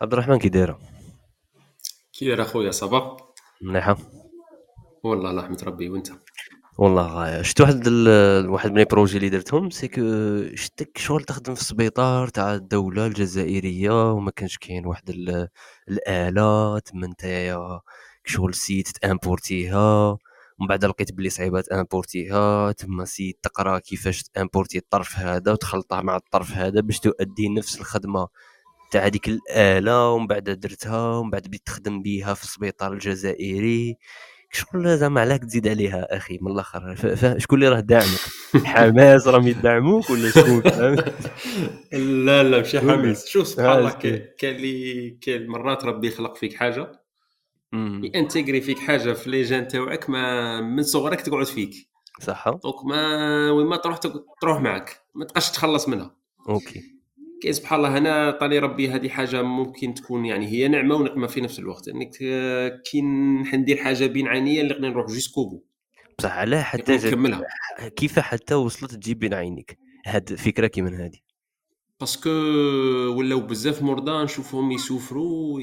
عبد الرحمن كي دايره كي داير اخويا ça va مليحه والله الله يحمد ربي وأنت؟ والله غاية شفت واحد ال... واحد من les projets اللي درتهم؟ c'est que شتك شغل تخدم في السبيطار تاع الدولة الجزائرية وما كانش كاين واحد ال... الاله تما نتايا شغل سيت تامبورتيها. ومن بعد لقيت بلي صعيبه تامبورتيها تما سيت تقرا كيفاش تأمبورتي الطرف هذا وتخلطه مع الطرف هذا باش تؤدي نفس الخدمة تاع هذيك الآلة ومن بعد درتها ومن بعد بديت تخدم بها في السبيطار الجزائري. شغل زعما علاك تزيد عليها أخي من الآخر؟ شكون اللي راه داعمك؟ حماس راهم يدعموك ولا شكون؟ لا لا ماشي حماس. شوف سبحان الله كاين اللي كاين مرات ربي يخلق فيك حاجة intégrée فيك حاجة في les gènes تاوعك ما من صغرك تقعد فيك. صح. donc ما وين ما تروح تروح معك ما تبقاش تخلص منها. OK. كاين سبحان الله هنا طاني ربي هذه حاجة ممكن تكون يعني هي نعمة ونقمة في نفس الوقت إنك كي ندير حاجة بين عينيا اللي نروح jusqu'au bout. بصح علاه حتى نكملها. كيف حتى وصلت تجيب بين عينيك؟ هاد فكرة كيما هذه parce que ولاو بزاف مرضى نشوفهم يسوفروا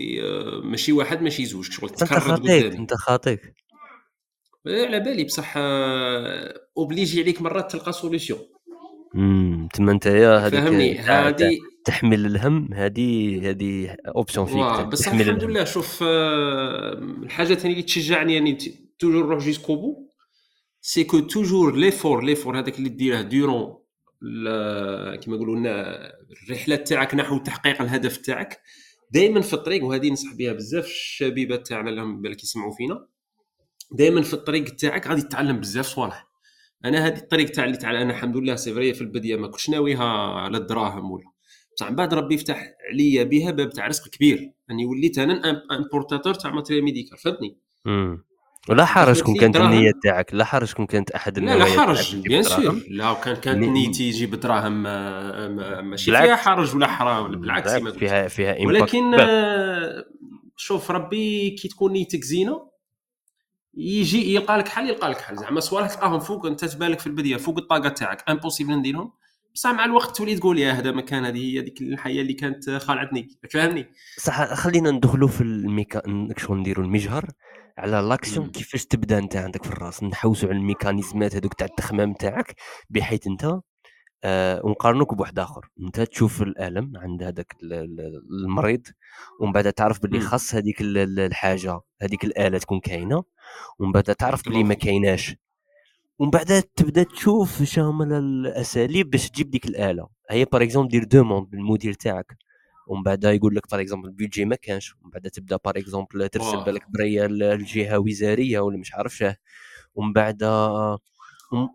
ماشي واحد ماشي زوج شغل تكرر قدامي أنت خاطيك. إيه، على بالي بصح obligé عليك مرات تلقى solution امم تما نتايا هذيك فهمني هذه تحمل الهم هذه هذه obsession فيك بس الحمد لله شوف آه، الحاجة ثانية اللي تشجعني يعني toujours نروح jusqu'au bout c'est que toujours l'effort l'effort هذاك اللي ديره durant كما يقولوا لنا الرحلة تاعك نحو تحقيق الهدف تاعك. دائما في الطريق وهذه ننصح بها بزاف الشبيبة تاعنا اللي بالك يسمعوا فينا دائما في الطريق تاعك غادي تتعلم بزاف صوالح. أنا هذه الطريق تاع اللي تعال أنا الحمد لله c'est في البداية ما كنتش ناويها على الدراهم ولا. بصح من بعد ربي يفتح عليا بها باب تاع رزق كبير. أني وليت أنا importateur تاع matériel médical فهمتني؟ ولا حرج كون كانت النية تاعك لا حرج كون كانت أحد لا لا حرج bien sûr لا كان كانت نيتي يجيب دراهم ماشي فيها حرج ولا حرام بالعكس فيها فيها ولكن شوف ربي كي تكون نيتك زينه يجي يلقى لك حل يلقى لك حل. زعما صوالح تلقاهم فوق أنت تبالك في البدايه فوق الطاقة تاعك. impossible نديرهم. بصح مع الوقت تولي تقول يا هذا مكان هذه هي هذيك الحياة اللي كانت خالعتني. فهمني؟ صح خلينا ندخلوا في الميكا شغل نديروا المجهر. على l'action كيفاش تبدا انت عندك في الراس؟ نحوسوا على الميكانيزمات هذوك تاع التخمام تاعك بحيث انت آه ونقارنوك بواحد آخر. انت تشوف الألم عند هذاك المريض ومن بعد تعرف باللي خاص هذيك الحاجة هذيك الآلة تكون كاينة. ومن بعد تعرف بلي ما كايناش. ومن بعد تبدا تشوف شامل الأساليب باش تجيب ديك الآلة. هي par exemple دير demande للمدير تاعك. ومن بعد يقول لك par exemple ال budget ما كانش ومن بعد تبدأ par exemple ترسل بالك برية الجهة وزارية ولا مش عارف شه ومن بعد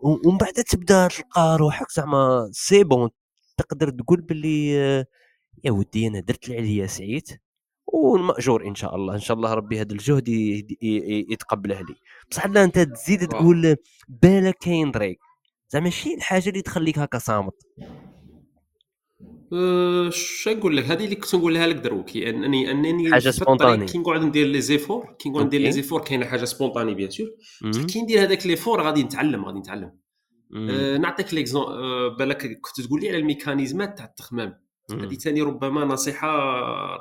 ومن بعد تبدأ تلقى روحك زعما c'est bon تقدر تقول باللي يا ودي أنا درت اللي عليا سعيت والمأجور إن شاء الله إن شاء الله ربي هذا الجهد يتقبله لي. بصح لا أنت تزيد تقول بالك كاين طريق زعما ماشي الحاجة اللي تخليك هكا صامت. اش نقول لك؟ هذه اللي كنت نقولها لك دروك انني أنني حاجة spontanée كي نقعد ندير les efforts كي نقعد ندير les efforts كاينة حاجة spontanée bien sûr. كي ندير هذاك l'effort غادي نتعلم غادي نتعلم. أه نعطيك ليكزون أه بالك كنت تقول لي على الميكانيزمات تاع التخمام. هذه ثاني ربما نصيحة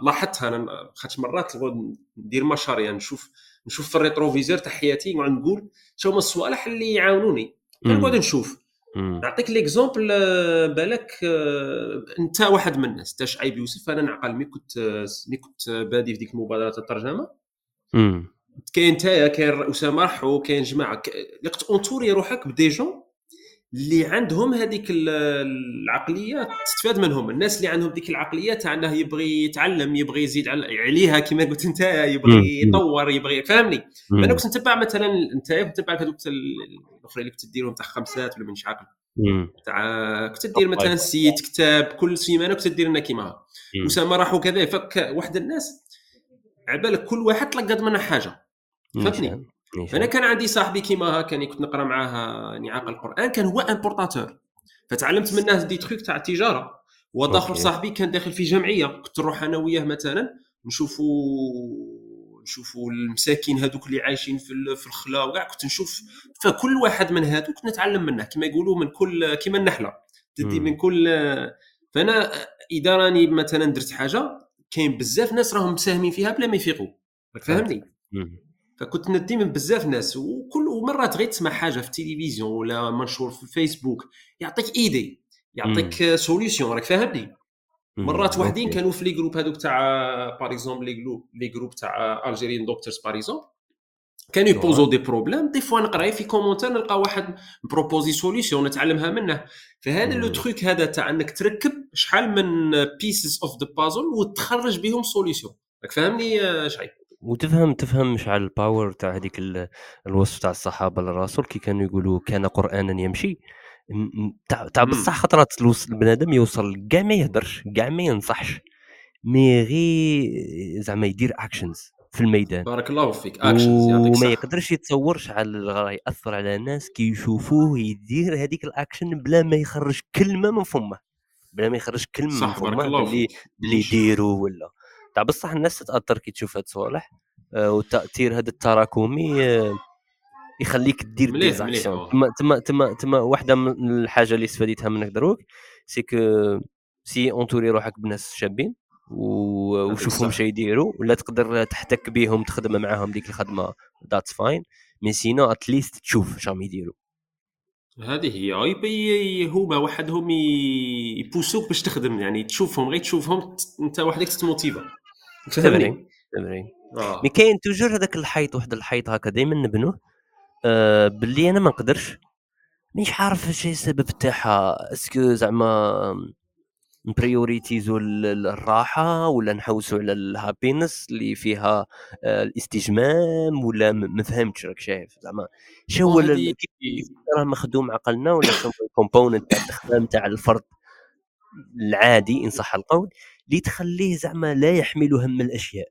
لاحظتها أنا خاطش مرات ندير مشاريع نشوف نشوف في ال rétroviseur تاع حياتي نقعد نقول شو هما الصوالح اللي يعاونوني. نقعد نشوف. نعطيك l'exemple آه، بالك آه، انت واحد من الناس انت شعيب يوسف أنا نعقل مي كنت مي كنت بادي في ديك المبادره الترجمة. كاين انت كاين اسامه رحو كاين جماعة لقيت entouré روحك ب des gens. اللي عندهم هذيك العقليه تستفاد منهم. الناس اللي عندهم ديك العقليه تاع انه يبغي يتعلم يبغي يزيد عليها كما قلت انت يبغي يطور يبغي فهمني؟ أنا كنت نتبع مثلا انت كنت نتبع هذوك الاخرين اللي كنت ديرهم تاع خمسات ولا من عقل. تاع كنت دير مثلا سيت كتاب كل سيمانة كنت دير لنا كيما. اسامه راحوا كذا فك واحد الناس على بالك كل واحد تلقى منه حاجة. فهمتني؟ أنا كان عندي صاحبي كيما هكا كنت نقرأ معاه عاقل القرآن كان هو امبورتاتور فتعلمت منه دي تخيك تاع التجارة. وداخل صاحبي كان داخل في جمعية كنت نروح أنا وياه مثلا نشوفوا نشوفوا المساكين هذوك اللي عايشين في في الخلا وكاع كنت نشوف. فكل واحد من هذوك نتعلم منه كما يقولوا من كل كما النحلة. تدي من كل فأنا إذا راني مثلا درت حاجة كاين بزاف ناس راهم مساهمين فيها بلا ما يفيقوا. راك فاهمني؟ فكنت ندي من بزاف ناس وكل مرات غير تسمع حاجة في التلفزيون ولا منشور في الفيسبوك يعطيك idée يعطيك solution راك فاهمني؟ مرات وحدين كانوا في les groupes هذوك تاع par exemple les groupes les groupes تاع Algerian Doctors par exemple كانوا يبوزو des problèmes des fois نقرا في commentaire نلقى واحد proposer solution نتعلمها منه. فهذا le truc هذا تاع إنك تركب شحال من pieces of the puzzle وتخرج بهم solution راك فاهمني شعيب؟ وتفهم تفهم شحال ال power تاع هذيك الوصف تاع الصحابة للرسول كي كانوا يقولوا كان قرآنا يمشي تاع بصح خطرات البنادم يوصل كاع ما يهدرش كاع ما ينصحش mais غير زعما يدير actions في الميدان. بارك الله فيك actions يعطيك وما يقدرش يتصور شحال راه يأثر على الناس كي يشوفوه يدير هذيك الاكشن بلا ما يخرج كلمة من فمه بلا ما يخرج كلمة من فمه اللي اللي يديروا ولا. تاع بصح الناس تتأثر كي تشوف هاد الصوالح آه والتأثير هذا التراكمي آه يخليك دير des actions تما تما تما تما واحدة من الحاجة اللي استفديتها منك دروك c'est que c'est entourer روحك بناس شابين وشوفهم شي يديروا ولا تقدر تحتك بهم تخدم معاهم ديك الخدمة that's fine mais sinon at least تشوف شام يديروا هذه هي هما وحدهم يبوسوك باش تخدم يعني تشوفهم غير تشوفهم انت وحدك تتموتيفا تمرين. تمرين. آه. mais كاين toujours هذاك الحيط واحد الحيط هكا دائما نبنوه. آه باللي أنا ما نقدرش. مش عارف اش السبب تاعها. est-ce que زعما ن prioritiser و الراحة ولا نحوسوا على ال happiness اللي فيها آه، الاستجمام ولا ما فهمتش راك شايف. زعما شو هو راه مخدوم عقلنا ولا شو ال component تاع الاستخدام تاع الفرد العادي إن صح القول. اللي تخليه زعما لا يحمل هم الأشياء.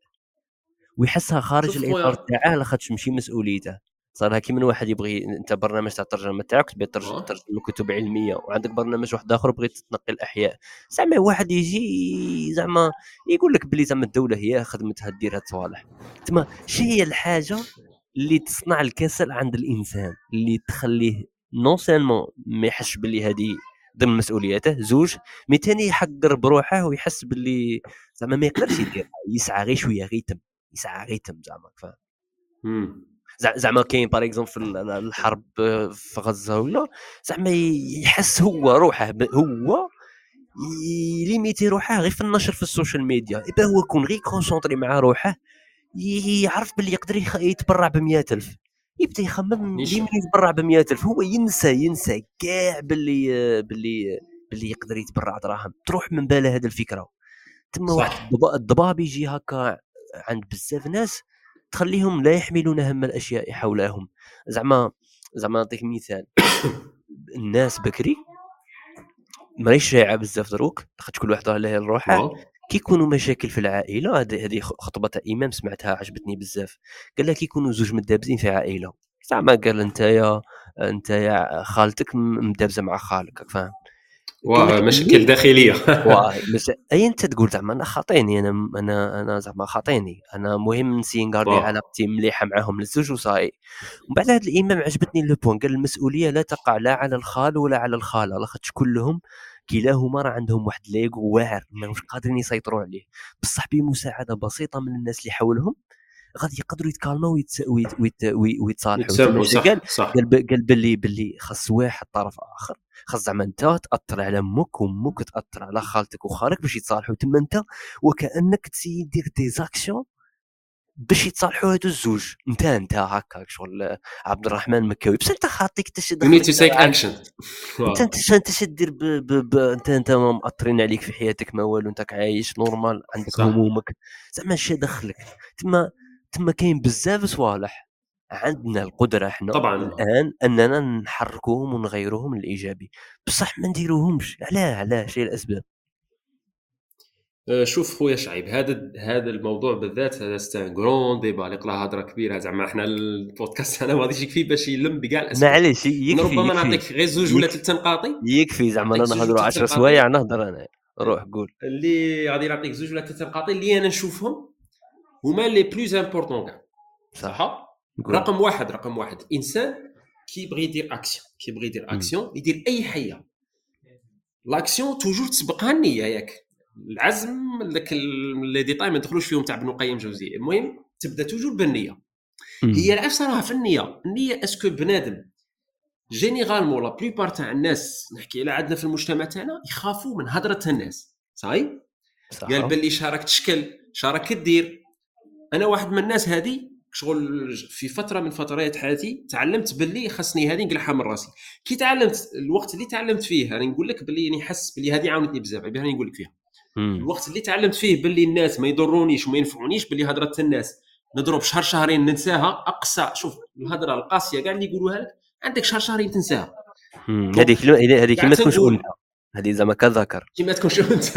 ويحسها خارج الإطار تاعه لاخاطش ماشي مسؤوليته. صار كي من واحد يبغي أنت برنامج تاع الترجمة تاعك تبي ترجم ترجم كتب علمية وعندك برنامج واحد آخر بغيت تنقي الاحياء زعما واحد يجي زعما يقول لك بلي زعما الدولة هي خدمتها دير هاد الصوالح تما شي هي الحاجة اللي تصنع الكسل عند الإنسان اللي تخليه non seulement ما يحسش باللي هذه ضمن مسؤولياته زوج mais ثاني يحقر بروحه ويحس باللي زعما ما يقدرش يدير يسعى غير شوية غير يتم يسعى غير يتم زعما فاهم زعما كاين par exemple الحرب في غزة ولا زعما يحس هو روحه هو limiter روحه غير في النشر في ال social media. إبا هو يكون غير concentré مع روحه يعرف باللي يقدر يتبرع ب ألف. يبدأ يخمم لي يتبرع ب ألف. هو ينسى ينسى كاع باللي باللي باللي يقدر يتبرع دراهم. تروح من باله هذه الفكرة. تما واحد الضباب يجي هكا عند بزاف ناس تخليهم لا يحملون هم الأشياء حولهم. زعما زعما نعطيك مثال. الناس بكري ماهيش شائعه بزاف دروك. لاخاطش كل واحد له روحه كي يكونوا مشاكل في العائلة؟ هذه خطبة تاع امام سمعتها عجبتني بزاف. قال لك يكونوا زوج مدابزين في عائلة. زعما قال انت يا انت يا خالتك مدابزة مع خالك فاهم؟ مشاكل داخلية. مش... أي أنت تقول زعما أنا خاطيني أنا أنا أنا زعما خاطيني. أنا مهم نسي نقاردي علاقتي مليحة معاهم للزوج وصاي. ومن بعد هذا الإمام عجبتني لو بوان قال المسؤولية لا تقع لا على الخال ولا على الخالة لاخاطش كلهم كلاهما راه عندهم واحد l'ego واعر ماهوش قادرين يسيطروا عليه. بصح بمساعدة بسيطة من الناس اللي حولهم غادي يقدروا يتكالموا ويتصالحوا قال قال باللي باللي خاص واحد طرف آخر خاص زعما انت تأثر على أمك وأمك تأثر على خالتك وخالك باش يتصالحوا تما انت وكأنك تسي دير des actions باش يتصالحوا هادو الزوج. انت انت هكاك شغل عبد الرحمن مكاوي. بس انت خاطيك تشد you to take action انت انت انت تدير انت انت مأثرين عليك في حياتك ما والو. انت عايش normal عندك همومك. زعما اش دخلك. تما تما كاين بزاف صوالح. عندنا القدرة إحنا طبعا. الآن أننا نحركوهم ونغيروهم للايجابي بصح ما نديروهمش. علاه علاه شي الاسباب شوف خويا شعيب هذا هذا الموضوع بالذات هذا c'est un grand débat اللي قلاه هضرة كبيرة زعما إحنا البودكاست أنا ما غاديش يكفي باش يلم بكاع الاسباب معليش يكفي ربما نعطيك غير زوج ولا ثلاث نقاطي؟ يكفي زعما أنا نهضروا 10 سوايع نهضر أنا. روح قول. اللي غادي نعطيك زوج ولا ثلاث نقاطي اللي أنا نشوفهم هما les plus importants كاع. صح. رقم واحد رقم واحد. إنسان كيبغي يدير اكسيون كيبغي يدير اكسيون يدير أي حيه l'action toujours تسبقها النية ياك. العزم داك les détails ما ندخلوش فيهم تاع ابن القيم الجوزيه المهم تبدا toujours بالنية. هي العيب صراحة في النية. النية est-ce que بنادم généralement la plupart تاع الناس نحكي على عندنا في المجتمع تاعنا يخافوا من هضرة الناس. صاي قال باللي شا راك تشكل شا راك دير. أنا واحد من الناس هذه شغل في فترة من فترات حياتي تعلمت باللي خاصني هذه نقلعها من راسي. كي تعلمت الوقت اللي تعلمت فيه أنا نقول لك باللي راني حس باللي هذه عاونتني بزاف بها نقول لك فيها. الوقت اللي تعلمت فيه باللي الناس ما يضرونيش وما ينفعونيش باللي هضره الناس. نضرب شهر شهرين ننساها أقصى شوف الهضرة القاسية كاع اللي يقولوها لك عندك شهر شهرين تنساها. هذيك هذيك ما تكونش أنت. هذه زعما كذكر كي ما تكونش أنت.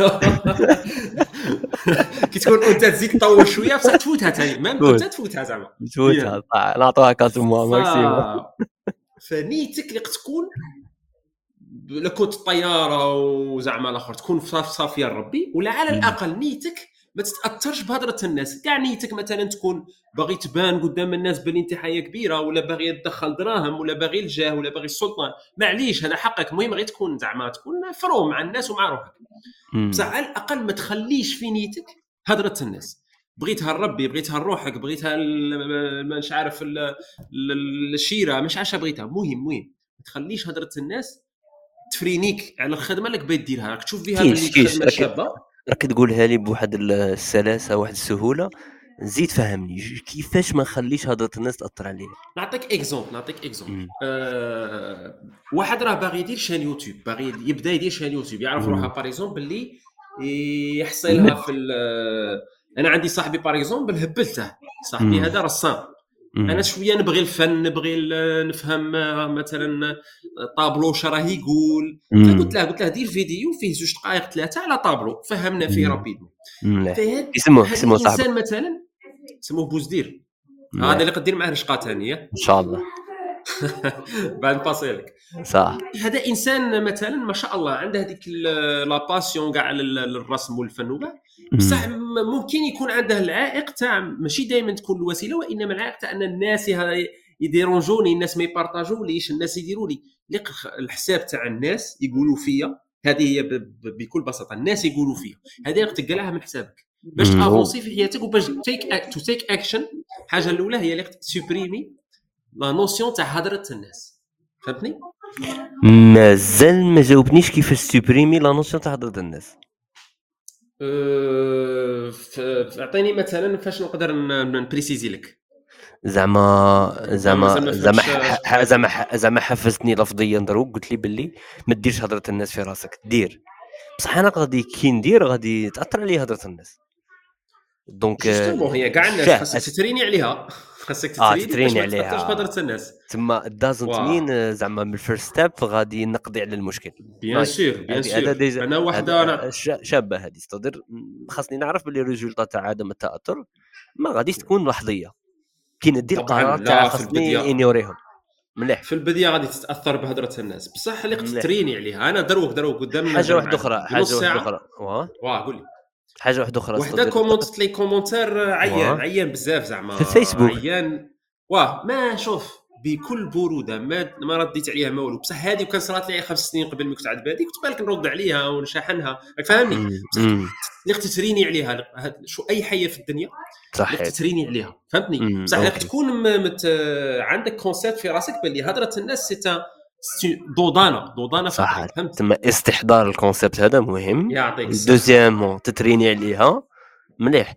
كي تكون أنت تزيد تطول شوية بصح تفوتها ثاني ما انت تفوتها زعما. تفوتها. نعطوها كاس ماكسيموم. فنيتك اللي تكون لا كنت طيارة وزعما الآخر تكون صافية لربي ولا على الأقل نيتك ما تتأثرش بهضرة الناس. كاع نيتك مثلا تكون باغي تبان قدام الناس بلي انت حياه كبيرة ولا باغي تدخل دراهم ولا باغي الجاه ولا باغي السلطان. معليش هذا حقك. المهم غير تكون زعما تكون فروم مع الناس ومع روحك. بصح على الأقل ما تخليش في نيتك هضرة الناس. بغيتها لربي بغيتها لروحك بغيتها مش عارف الشيره مش عارف بغيتها. مهم مهم. ما تخليش هضرة الناس تفرينيك على الخدمة اللي بغيت ديرها. راك تشوف فيها باللي خدمة شابة. راك تقولها لي بواحد السلاسة واحد السهولة. زيد فهمني. كيفاش ما نخليش هضره الناس تأثر عليا نعطيك exemple نعطيك exemple أه واحد راه باغي يدير chaîne يوتيوب باغي يبدأ يدير chaîne يوتيوب يعرف روحه. par exemple باللي يحصلها في أنا عندي صاحبي par exemple هبلته صاحبي هذا رسام. أنا شوية نبغي الفن نبغي نفهم مثلا طابلو شراه راه يقول. فقلت له قلت له دير فيديو فيه زوج دقائق ثلاثة على طابلو. فهمنا فيه rapidement اسمه صاحبي الإنسان مثلا سموه بوزدير. هذا اللي قدير معاه رشقات ثانية. إن شاء الله. بعد ن passer لك صح. هذا إنسان مثلا ما شاء الله عنده هذيك la passion كاع للرسم والفن وكاع. بصح ممكن يكون عنده العائق تاع ماشي دائما تكون الوسيلة وإنما العائق تاع أن الناس ي déranger وني الناس ما ي partager وليش الناس يديروا لي الحساب تاع الناس يقولوا فيا هذه هي بكل بساطة الناس يقولوا فيا. هذه تقلعها من حسابك. باش ت avancer في حياتك وباش take to take action الحاجة الأولى هي اللي ت supprimer la notion تاع هضره الناس فهمتني مازال ما جاوبنيش كيفاش supprimer la notion تاع هضره الناس اعطيني مثلا فاش نقدر ن préciser لك زعما زعما زعما زعما زعما حفزتني لفظيا دروك قلت لي باللي ما ديرش هضره الناس في راسك دير بصح أنا غادي كي ندير غادي تاثر عليا هضره الناس donc هي كاع الناس خاصك تت entraîner عليها خاصك آه تت entraîner عليها. هضرة الناس. تما doesn't mean زعما من ال first step غادي نقضي على المشكل. bien sûr bien sûr أنا واحدة أنا شابة هذه تقدر خاصني نعرف باللي ال résultat تاع عدم التأثر ما غاديش تكون لحظية. كي ندير قرارات تاع خاصني إنيوريهم. مليح. في البدايه غادي تتأثر بهضرة الناس. بصح اللي ت entraîner عليها. أنا دروك دروك قدام حاجة واحدة أخرى حاجة واحدة أخرى. واه. قول لي. حاجة واحدة أخرى وحدة commenter ت لي commentaire عيان عيان بزاف زعما. في الفيسبوك عيان. واه ما شوف بكل بروده ما ما رديت عليها ما والو. بصح هذه كان صرات لي خمس سنين قبل ما كنت عاد بادي كنت بالك نرد عليها ونشاحنها. فاهمني؟ اللي تت entraîner عليها شوف أي حاجة في الدنيا صحيح. تت entraîner عليها. فهمتني؟ بصح انك تكون مت... عندك concept في راسك باللي هضرة الناس c'est dos d'âne dos d'âne صح. فهمت؟ تما استحضار ال concept هذا مهم. يعطيك deuxièmement تت entraîner عليها. مليح.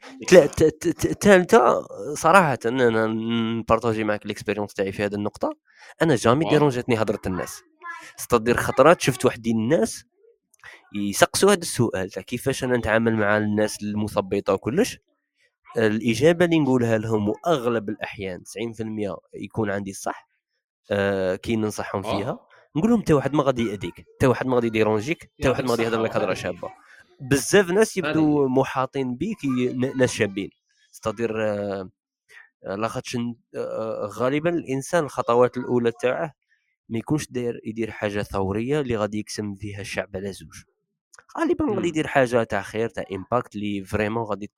ثالثه صراحة أنا ن partager معك ال expérience تاعي في هذه النقطة. أنا jamais dérangé اتني هضرة الناس. ستادير خطرات شفت واحد الناس يسقسوا هذا السؤال تاع كيفاش أنا نتعامل مع الناس المثبطة وكلش. الإجابة اللي نقولها لهم وأغلب الأحيان 90% يكون عندي الصح. آه كي ننصحهم آه. فيها. نقول لهم حتى واحد ما غادي يأذيك حتى واحد ما غادي يديرونجيك حتى واحد ما غادي يهضر لك هضرة شابة. بزاف ناس يبدو محاطين بك ناس شابين. ستادير آه، لاخاطش آه، غالبا الإنسان الخطوات الأولى تاعه ما يكونش داير يدير حاجة ثورية اللي غادي يقسم فيها الشعب على زوج. غالبا غادي يدير حاجة تاع خير تاع impact اللي vraiment غادي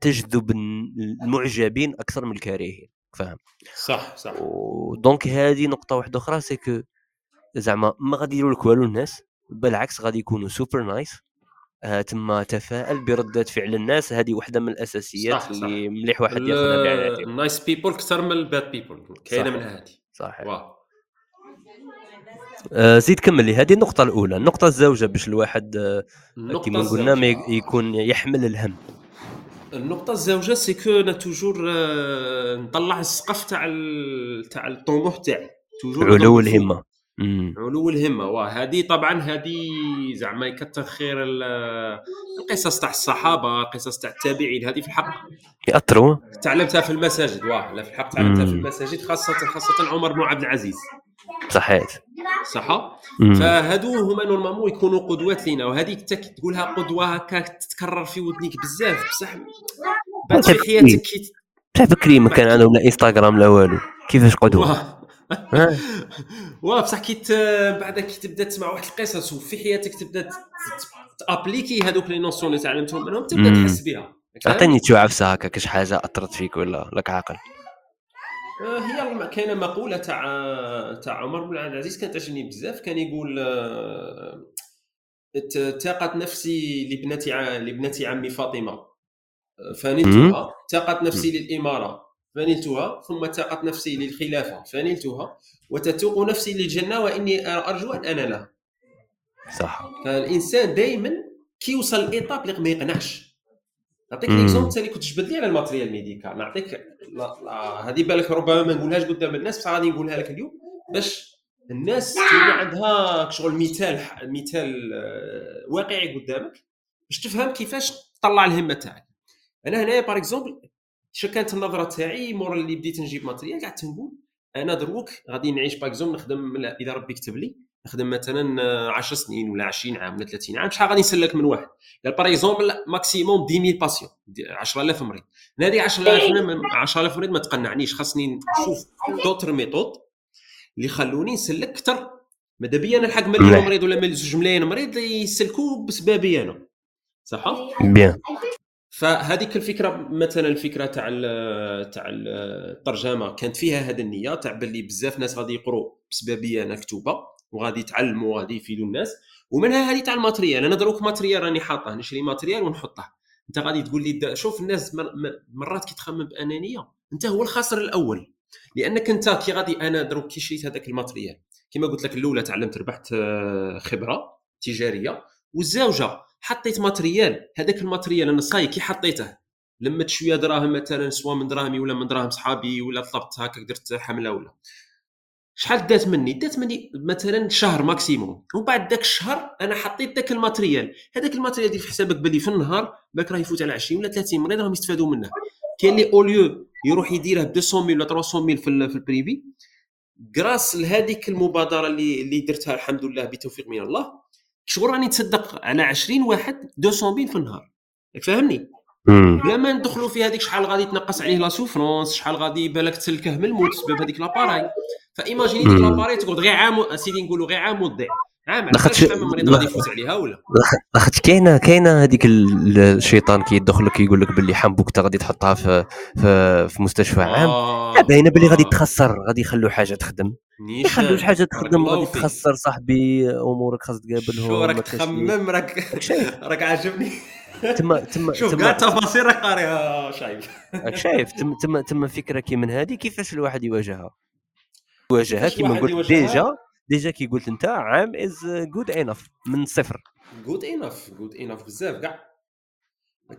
تجذب المعجبين أكثر من الكارهين. فاهم. صح صح. donc هذه نقطة واحدة أخرى c'est que زعما ما غادي يديروا لك والو الناس بالعكس غادي يكونوا super nice آه تما تفائل بردات فعل الناس هذه واحدة من الأساسيات صح اللي صح. مليح واحد ياخذها ال nice people أكثر من ال bad people كاينة من هذه صحيح. آه زيد كمل لي هذه النقطة الأولى، النقطة الزوجة باش الواحد آه كما قلنا ما يكون يحمل الهم. النقطة الزوجة c'est que أنا toujours آه نطلع السقف تاع تاع الطموح تاعي. toujours علو الهمة. علو الهمه وهذه طبعا هذه زعما يكثر خير القصص تاع الصحابة القصص تاع التابعين هذه في الحق. يأثروا. تعلمتها في المساجد واه لا في الحق تعلمتها في المساجد خاصة خاصة عمر بن عبد العزيز. صحيح. صح فهادو هما نورمالمون يكونوا قدوات لينا وهذيك تقولها قدوة هكا تتكرر في ودنيك بزاف بصح بعد في حياتك بصح بكري ما كان عندهم لا انستغرام لا والو. كيفاش قدوة؟ واه. بصح كي بعد كي تبدا تسمع واحد القصص وفي حياتك تبدا ت appliquer هذوك les notions اللي تعلمتهم منهم تبدا تحس بها أعطيني عفسة هكا كاش حاجة أثرت فيك ولا لك عاقل؟ هي كاينة مقولة تاع تاع عمر بن عبد العزيز كانت تعجبني بزاف. كان يقول آه، تاقت نفسي لابنة لابنة عمي فاطمة. آه، فنلتها تاقت نفسي للإمارة. فنلتها ثم تاقت نفسي للخلافة. فنلتها وتتوق نفسي للجنة وإني أرجو أن انالها صح. فالإنسان دائما كي يوصل l'étape ما يقنعش. نعطيك l'exemple ثاني كنت جبد لي على ال matériel médical نعطيك هذه بالك ربما ما نقولهاش قدام الناس بصح غادي نقولها لك اليوم. باش الناس تولي عندها شغل مثال مثال آه، واقعي قدامك باش تفهم كيفاش تطلع الهمة تاعك. أنا هنايا par exemple شو كانت النظرة تاعي مور اللي بديت نجيب matériel قعدت نقول أنا دروك غادي نعيش par exemple نخدم إذا ربي كتب لي نخدم مثلا 10 سنين ولا 20 عام ولا 30 عام شحال غادي نسلك من واحد؟ قال par exemple maximum 10000 patients 10000 مريض. هذه 10000 10000 مريض ما تقنعنيش خاصني نشوف d'autres méthodes اللي خلوني نسلك أكثر ماذا بيا نلحق مليون مريض ولا زوج ملايين مريض يسلكوا بسبابي أنا. صح؟ bien. فهذيك الفكرة مثلا الفكرة تاع تاع الترجمة كانت فيها هذه النية تاع باللي بزاف ناس غادي يقروا بسببي أنا كتوبة. وغادي يتعلموا وغادي يفيدوا الناس. ومنها هذه تاع ال matériel. أنا دروك matériel راني حاطه. نشري matériel ونحطه. أنت غادي تقول لي شوف الناس مرات كي تخمم بأنانية. أنت هو الخاسر الأول. لأنك أنت كي غادي أنا دروك كي شريت هذاك ال matériel. كما قلت لك الأولى تعلمت ربحت آه، خبرة تجارية والزوجه حطيت matériel. هذاك ال matériel أنا صاي كي حطيته. لمت شوية دراهم مثلا سواء من دراهمي ولا من دراهم صحابي ولا طلبت هكا درت حملة ولا. شحال دات مني؟ دات مني مثلا شهر maximum. ومن بعد ذاك الشهر أنا حطيت ذاك ال matériel. هذاك ال matériel دير في حسابك باللي في النهار بالك راه يفوت على 20 ولا 30 مريض راهم يستفادوا منه. كاين اللي au lieu يروح يديره ب 200 ولا 300 في, في ال privé grâce لهذيك المبادرة اللي اللي درتها الحمد لله بتوفيق من الله شغل راني تصدق على 20 واحد 200 في النهار. فاهمني؟ بلا ما ندخلوا في هذيك شحال غادي تنقص عليه la souffrance شحال غادي بالك تسلكه من الموت بسبب هذيك l'appareil ف imaginer ديك l'appareil تقعد غير عام سيدي نقولوا غير عام وتضيع. عام لاخاطش المريض غادي يفوت عليها ولا؟ لاخاطش كاينة كاينة هذيك الشيطان كيدخل لك يقول لك باللي حنبوك انت غادي تحطها في في, في مستشفى عام. آه باينة باللي غادي تخسر غادي يخلوا حاجة تخدم. ما يخلوش حاجة تخدم غادي تخسر صاحبي أمورك خاص تقابلهم شو راك تخمم راك راك عاجبني. تما تما شوف كاع التفاصيل راك قاريها شايف. راك شايف. تما تما تما فكرة كي من هذه كيفاش الواحد يواجهها؟ يواجهها كيما قلت déjà déjà كي قلت أنت عام is good enough من صفر. good enough good enough بزاف كاع.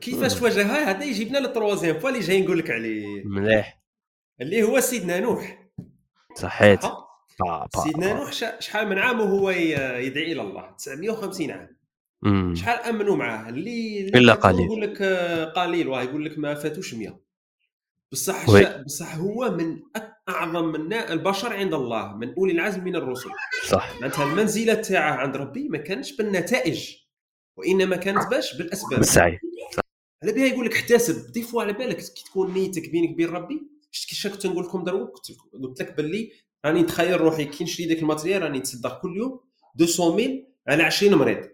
كيفاش تواجهها هذا يجيبنا للتروازيام فوا اللي جاي نقول لك عليه. مليح. اللي هو سيدنا نوح. صحيت. سيدنا نوح شحال من عام وهو يدعي إلى الله؟ 950 عام. شحال أمنوا معاه؟ اللي, اللي إلا قليل. يقول لك قليل واه يقول لك ما فاتوش 100 بصح بصح هو من أعظم من البشر عند الله من أولي العزم من الرسل. صح. معناتها المنزلة تاعه عند ربي ما كانتش بالنتائج وإنما كانت باش بالأسباب. بالسعي. على بها يقول لك احتسب des fois على بالك كي تكون نيتك بينك وبين ربي. شفت كنت نقول لكم دروك قلت لك باللي راني نتخيل روحي كي نشري ديك ال matériel راني نتصدق كل يوم 200 على 20 مريض.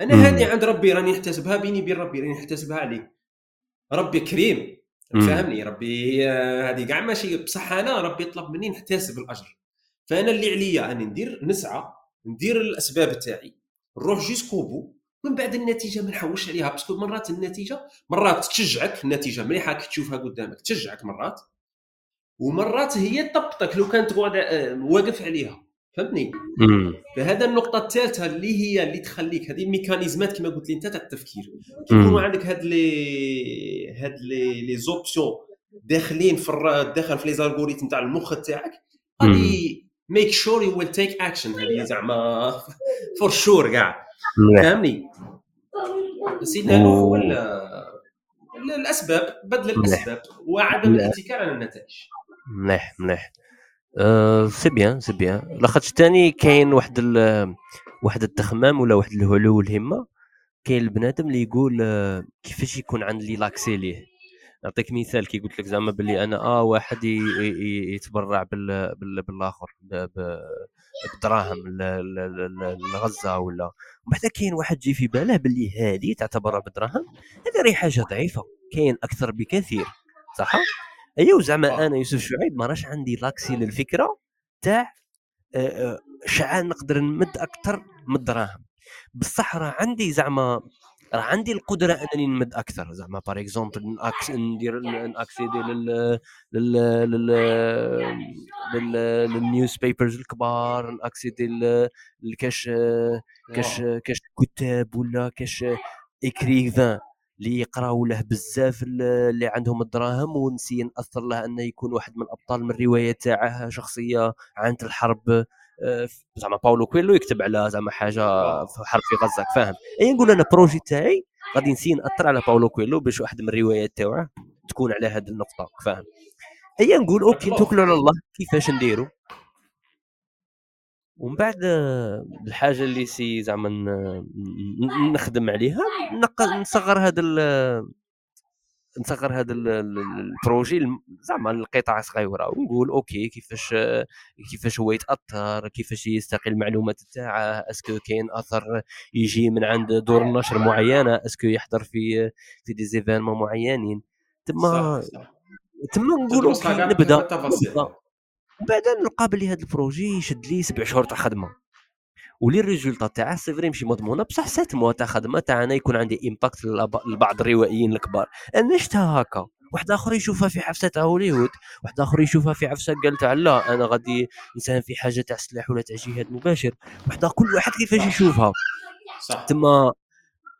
أنا هذه عند ربي راني نحتسبها بيني وبين ربي راني نحتسبها عليه ربي كريم. فهمني؟ ربي هذه كاع ماشي بصح أنا ربي يطلب مني نحتسب الأجر. فأنا اللي عليا أني ندير نسعى ندير الأسباب تاعي نروح jusqu'au bout من بعد النتيجة ما نحوش عليها parce que مرات النتيجة مرات تشجعك النتيجة مليحة كي تشوفها قدامك تشجعك مرات. ومرات هي تطبطك لو كانت آه، واقف عليها. فهمتني؟ فهذا النقطة الثالثة اللي هي اللي تخليك هذه الـ mécanismات كما قلت لي أنت تاع التفكير كيكونوا عندك هاد لي هاد les les options داخلين في داخل في les algorithmes تاع المخ تاعك غادي make sure you will take action هذه زعما for sure كاع. فهمني؟ سيدنا هو الأسباب بدل الأسباب وعدم الاتكال على النتائج. مليح مليح. أه c'est bien c'est bien. لاخاطش ثاني كاين واحد واحد التخمام ولا واحد الهلو والهمة. كاين البنادم اللي يقول آه، كيفاش يكون عندي l'accès ليه؟ نعطيك مثال كي قلت لك زعما باللي أنا آه واحد يتبرع بال بالآخر بالدراهم لغزة ولا. ومن بعد كاين واحد يجي في باله باللي هذه تعتبر بالدراهم هذه راهي حاجة ضعيفة. كاين أكثر بكثير صح؟ ايوا زعما أنا يوسف شعيب ما راش عندي لاكسي للفكرة تاع شعال نقدر نمد أكثر من الدراهم بصح راه عندي زعما راه عندي القدرة أنني نمد أكثر زعما par exemple ندير نaccéder لل لل لل لل newspapers الكبار نaccéder لكاش كاش كاش كتاب ولا كاش écrivain. اللي يقراو له بزاف اللي عندهم الدراهم و نessayer نأثر له أنه يكون واحد من الابطال من الرواية تاعه شخصية عانت الحرب آه، زعما باولو كويلو يكتب على زعما حاجة في حرب في غزة فاهم؟ أي نقول أنا projet تاعي غادي نessayer نأثر على باولو كويلو باش واحد من الروايات تاعه تكون على هذه النقطة فاهم؟ أي نقول okay نتوكلوا على الله كيفاش نديروا ومن بعد الحاجة اللي سي زعما نخدم عليها نصغر هذا نصغر هذا ال projet زعما القطع صغيرة ونقول okay كيفاش كيفاش هو يتأثر كيفاش يستقي المعلومات تاعه est-ce que كاين أثر يجي من عند دور النشر معينة est-ce que يحضر في في des événements معينين. تما تما نقول okay نبدأ. بعدا نلقى بلي هذا ال projet يشد لي سبع شهور تاع خدمة. ولي ال résultat تاعه c'est vrai ماشي مضمونه بصح sept mois تاع خدمة تاع أنا يكون عندي impact لبعض الروائيين الكبار. أنا شفتها هكا. واحد آخر يشوفها في حفسة تاع هوليوود واحد آخر يشوفها في حفسة قال تاع لا أنا غادي نساهم في حاجة تاع سلاح ولا تاع جهاد مباشر. واحد كل واحد كيفاش يشوفها؟ صح. تما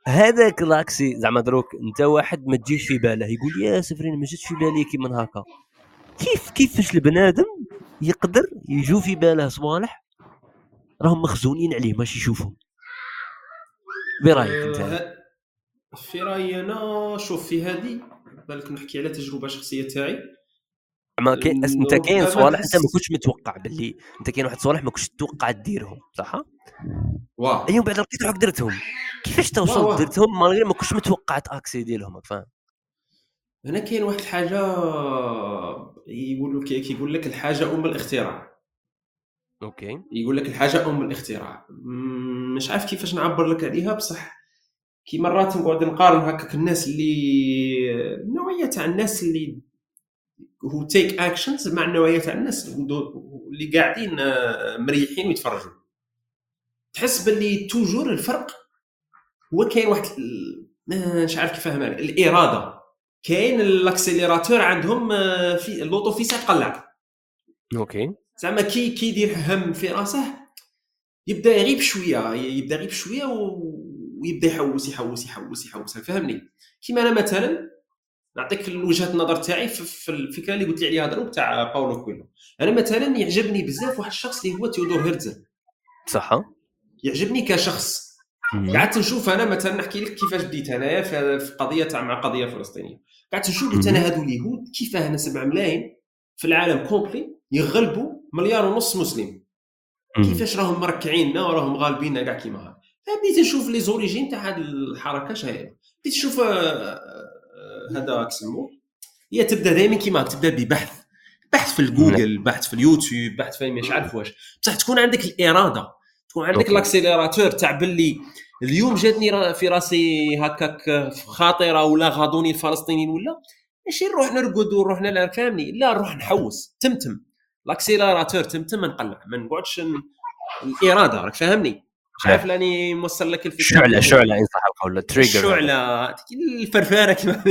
هذاك لاكسي زعما دروك أنت واحد ما تجيش في باله. يقول يا سفرين ما جاتش في بالي كيما هكا. كيف كيفاش البنادم يقدر يجو في باله صوالح راهم مخزونين عليه ماشي يشوفهم؟ برايك أنت؟ أه في رأيي أنا شوف في هذه بالك نحكي على تجربة شخصية تاعي. ما كي... أنت كاين صوالح أنت ما كنتش متوقع باللي أنت كاين واحد صوالح ما كنتش تتوقع ديرهم صح؟ واه ايوا بعد لقيت روحك درتهم. كيفاش توصل درتهم ما كنتش متوقع تاكسيدي لهم فاهم؟ هنا كاين واحد الحاجة يقولوا كيقول لك الحاجة أم الاختراع. okay. يقول لك الحاجة أم الاختراع. مش عارف كيفاش نعبر لك عليها بصح كي مرات نقعد نقارن هكاك الناس اللي النوعيه تاع الناس اللي who take actions مع النوعيه تاع الناس اللي قاعدين آه، مريحين ويتفرجوا تحس باللي toujours الفرق هو كاين واحد مش عارف كيف فاهمها الإرادة. كاين ال accélérateur عندهم آه، في l'auto في تقلع okay. زعما كي كيدير هم في راسه يبدا يغيب شوية يبدا يغيب شوية ويبدا يحوس يحوس يحوس يحوس. فهمني؟ كيما أنا مثلا نعطيك وجهة النظر تاعي في الفكرة اللي قلت لي عليها دروك تاع باولو كويلو. أنا مثلا يعجبني بزاف واحد الشخص اللي هو تيودور هيرتزل صح. يعجبني كشخص. قعدت نشوف أنا مثلا نحكي لك كيفاش بديت أنايا في قضية تاع مع قضية فلسطينية. قعدت نشوف قلت أنا هذو اليهود كيفاه أنا 7 ملايين في العالم complet يغلبوا مليار ونص مسلم. كيفاش راهم مركعيننا وراهم غالبيننا كاع كيما هكا. بديت نشوف les origines تاع هذه الحركة شهيه بديت نشوف آه، آه، هذا كسمو هي تبدا دائما كيما تبدا ببحث. بحث في الجوجل بحث في اليوتيوب بحث في مش عارف واش بصح تكون عندك الإرادة. تكون عندك ال accélérateur تاع باللي اليوم جاتني في راسي هكاك خاطرة ولا غاضوني الفلسطينيين ولا؟ ماشي نروح نرقد ونروح نلعب فهمني؟ لا نروح نحوس. تمتم. l'accélérateur تمتم نقلع. ما نقعدش الإرادة راك فاهمني؟ مش عارف لاني موصل لك الفكرة. شعله شعلة ان صح القول trigger الشعله الفرفارة كما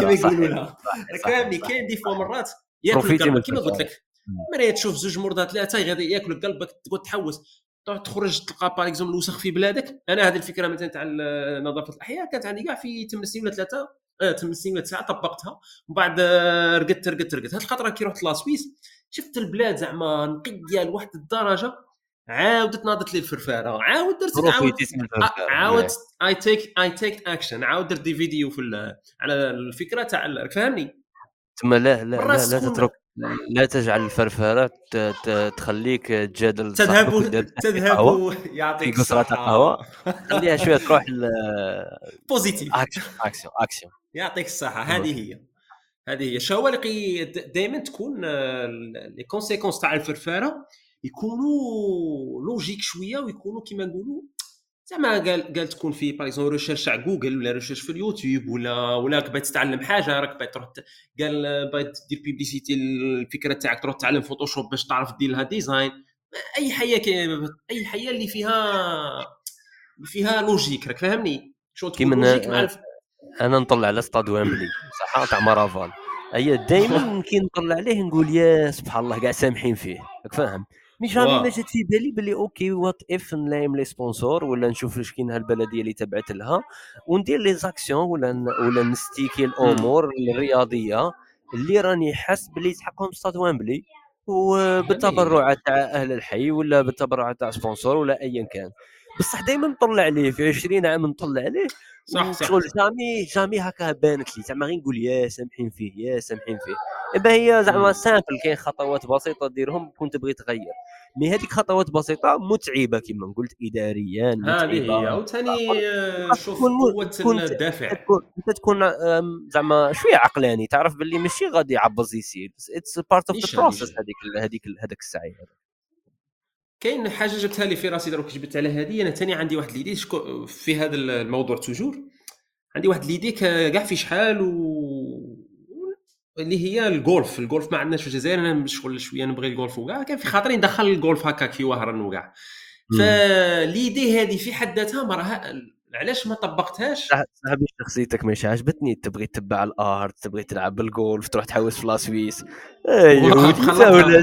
كما يقولوا لها. فاهمني؟ كاين des fois مرات ياكل كما قلت لك. مرات تشوف زوج مرضى ثلاثة غادي ياكل قلبك تقعد تحوس. تخرج تلقى par exemple الوسخ في بلادك. أنا هذه الفكرة مثلا تاع نظافة الأحياء كانت عندي كاع في 8 سنين ولا ثلاثة. آه 8 سنين ولا تسعة طبقتها. ومن بعد آه، رقدت رقدت رقدت. هذه الخطرة كي رحت la Suisse شفت البلاد زعما نقية لواحد الدرجة. عاودت ناضت لي الفرفارة. عاود درت عاود عاود I take I take action عاود درت des vidéos في على الفكرة تاع فهمني؟ ثم لا لا لا, لا تترك لا تجعل الفرفرة تخليك تجادل تذهب تذهب يعطيك الصحة. قهوه خليها شوية تروح positive action action يعطيك الصحة. هذه هي. هذه هي. شو اللي دائما تكون les conséquences تاع الفرفاره يكونوا لوجيك شوية ويكونوا كيما نقولوا زعما قال قال تكون في par exemple recherche تاع جوجل ولا recherche في اليوتيوب ولا ولا راك باغي تتعلم حاجة راك باغي تروح قال باغي دير publicité الفكرة تاعك تروح تتعلم فوتوشوب باش تعرف دير لها design أي حاجة أي حاجة اللي فيها فيها logique راك فاهمني؟ شو تكون الف... أنا نطلع على ستاد ويمبلي صح؟ تاع مارافال هي دائما كي نطلع عليه نقول يا سبحان الله كاع سامحين فيه. راك فاهم؟ mais jamais ما جات في بالي بلي okay what if نلم les sponsors ولا نشوف اش كاين البلدية اللي تبعت لها وندير les actions ولا ولا نستيكي الأمور الرياضية اللي راني حاس بلي يسحقهم ستاد وامبلي وبالتبرعات تاع أهل الحي ولا بالتبرعات تاع sponsors ولا ايا كان. بصح دائما نطلع عليه في 20 عام نطلع عليه. صح صح. شغل jamais jamais هكا بانت لي زعما غير نقول يا سامحين فيه يا سامحين فيه. اما هي زعما simple كاين خطوات بسيطة ديرهم كنت تبغي تغير. mais هذيك خطوات بسيطة متعبة كما قلت اداريا هذه هي. وثاني شوف قوة الدافع. انت تكون زعما شوية عقلاني. تعرف باللي ماشي غادي يعبز يسير it's part of the process هذيك هذيك هذاك السعي كاين حاجة جبتها لي في راسي دروك جبت على هذه. أنا ثاني عندي واحد l'idée في هذا الموضوع toujours عندي واحد l'idée كاع في شحال و اللي هي الجولف الجولف ما عندناش في الجزائر. أنا شغل شوية نبغي الجولف وكاع كان في خاطري ندخل الجولف هكاك في وهران وكاع ف l'idée هذه في حد ذاتها راها علاش ما طبقتهاش؟ صاحبي شخصيتك ماشي عجبتني. تبغي تتبع ال art تبغي تلعب بالجولف تروح تحوس في la Suisse ولا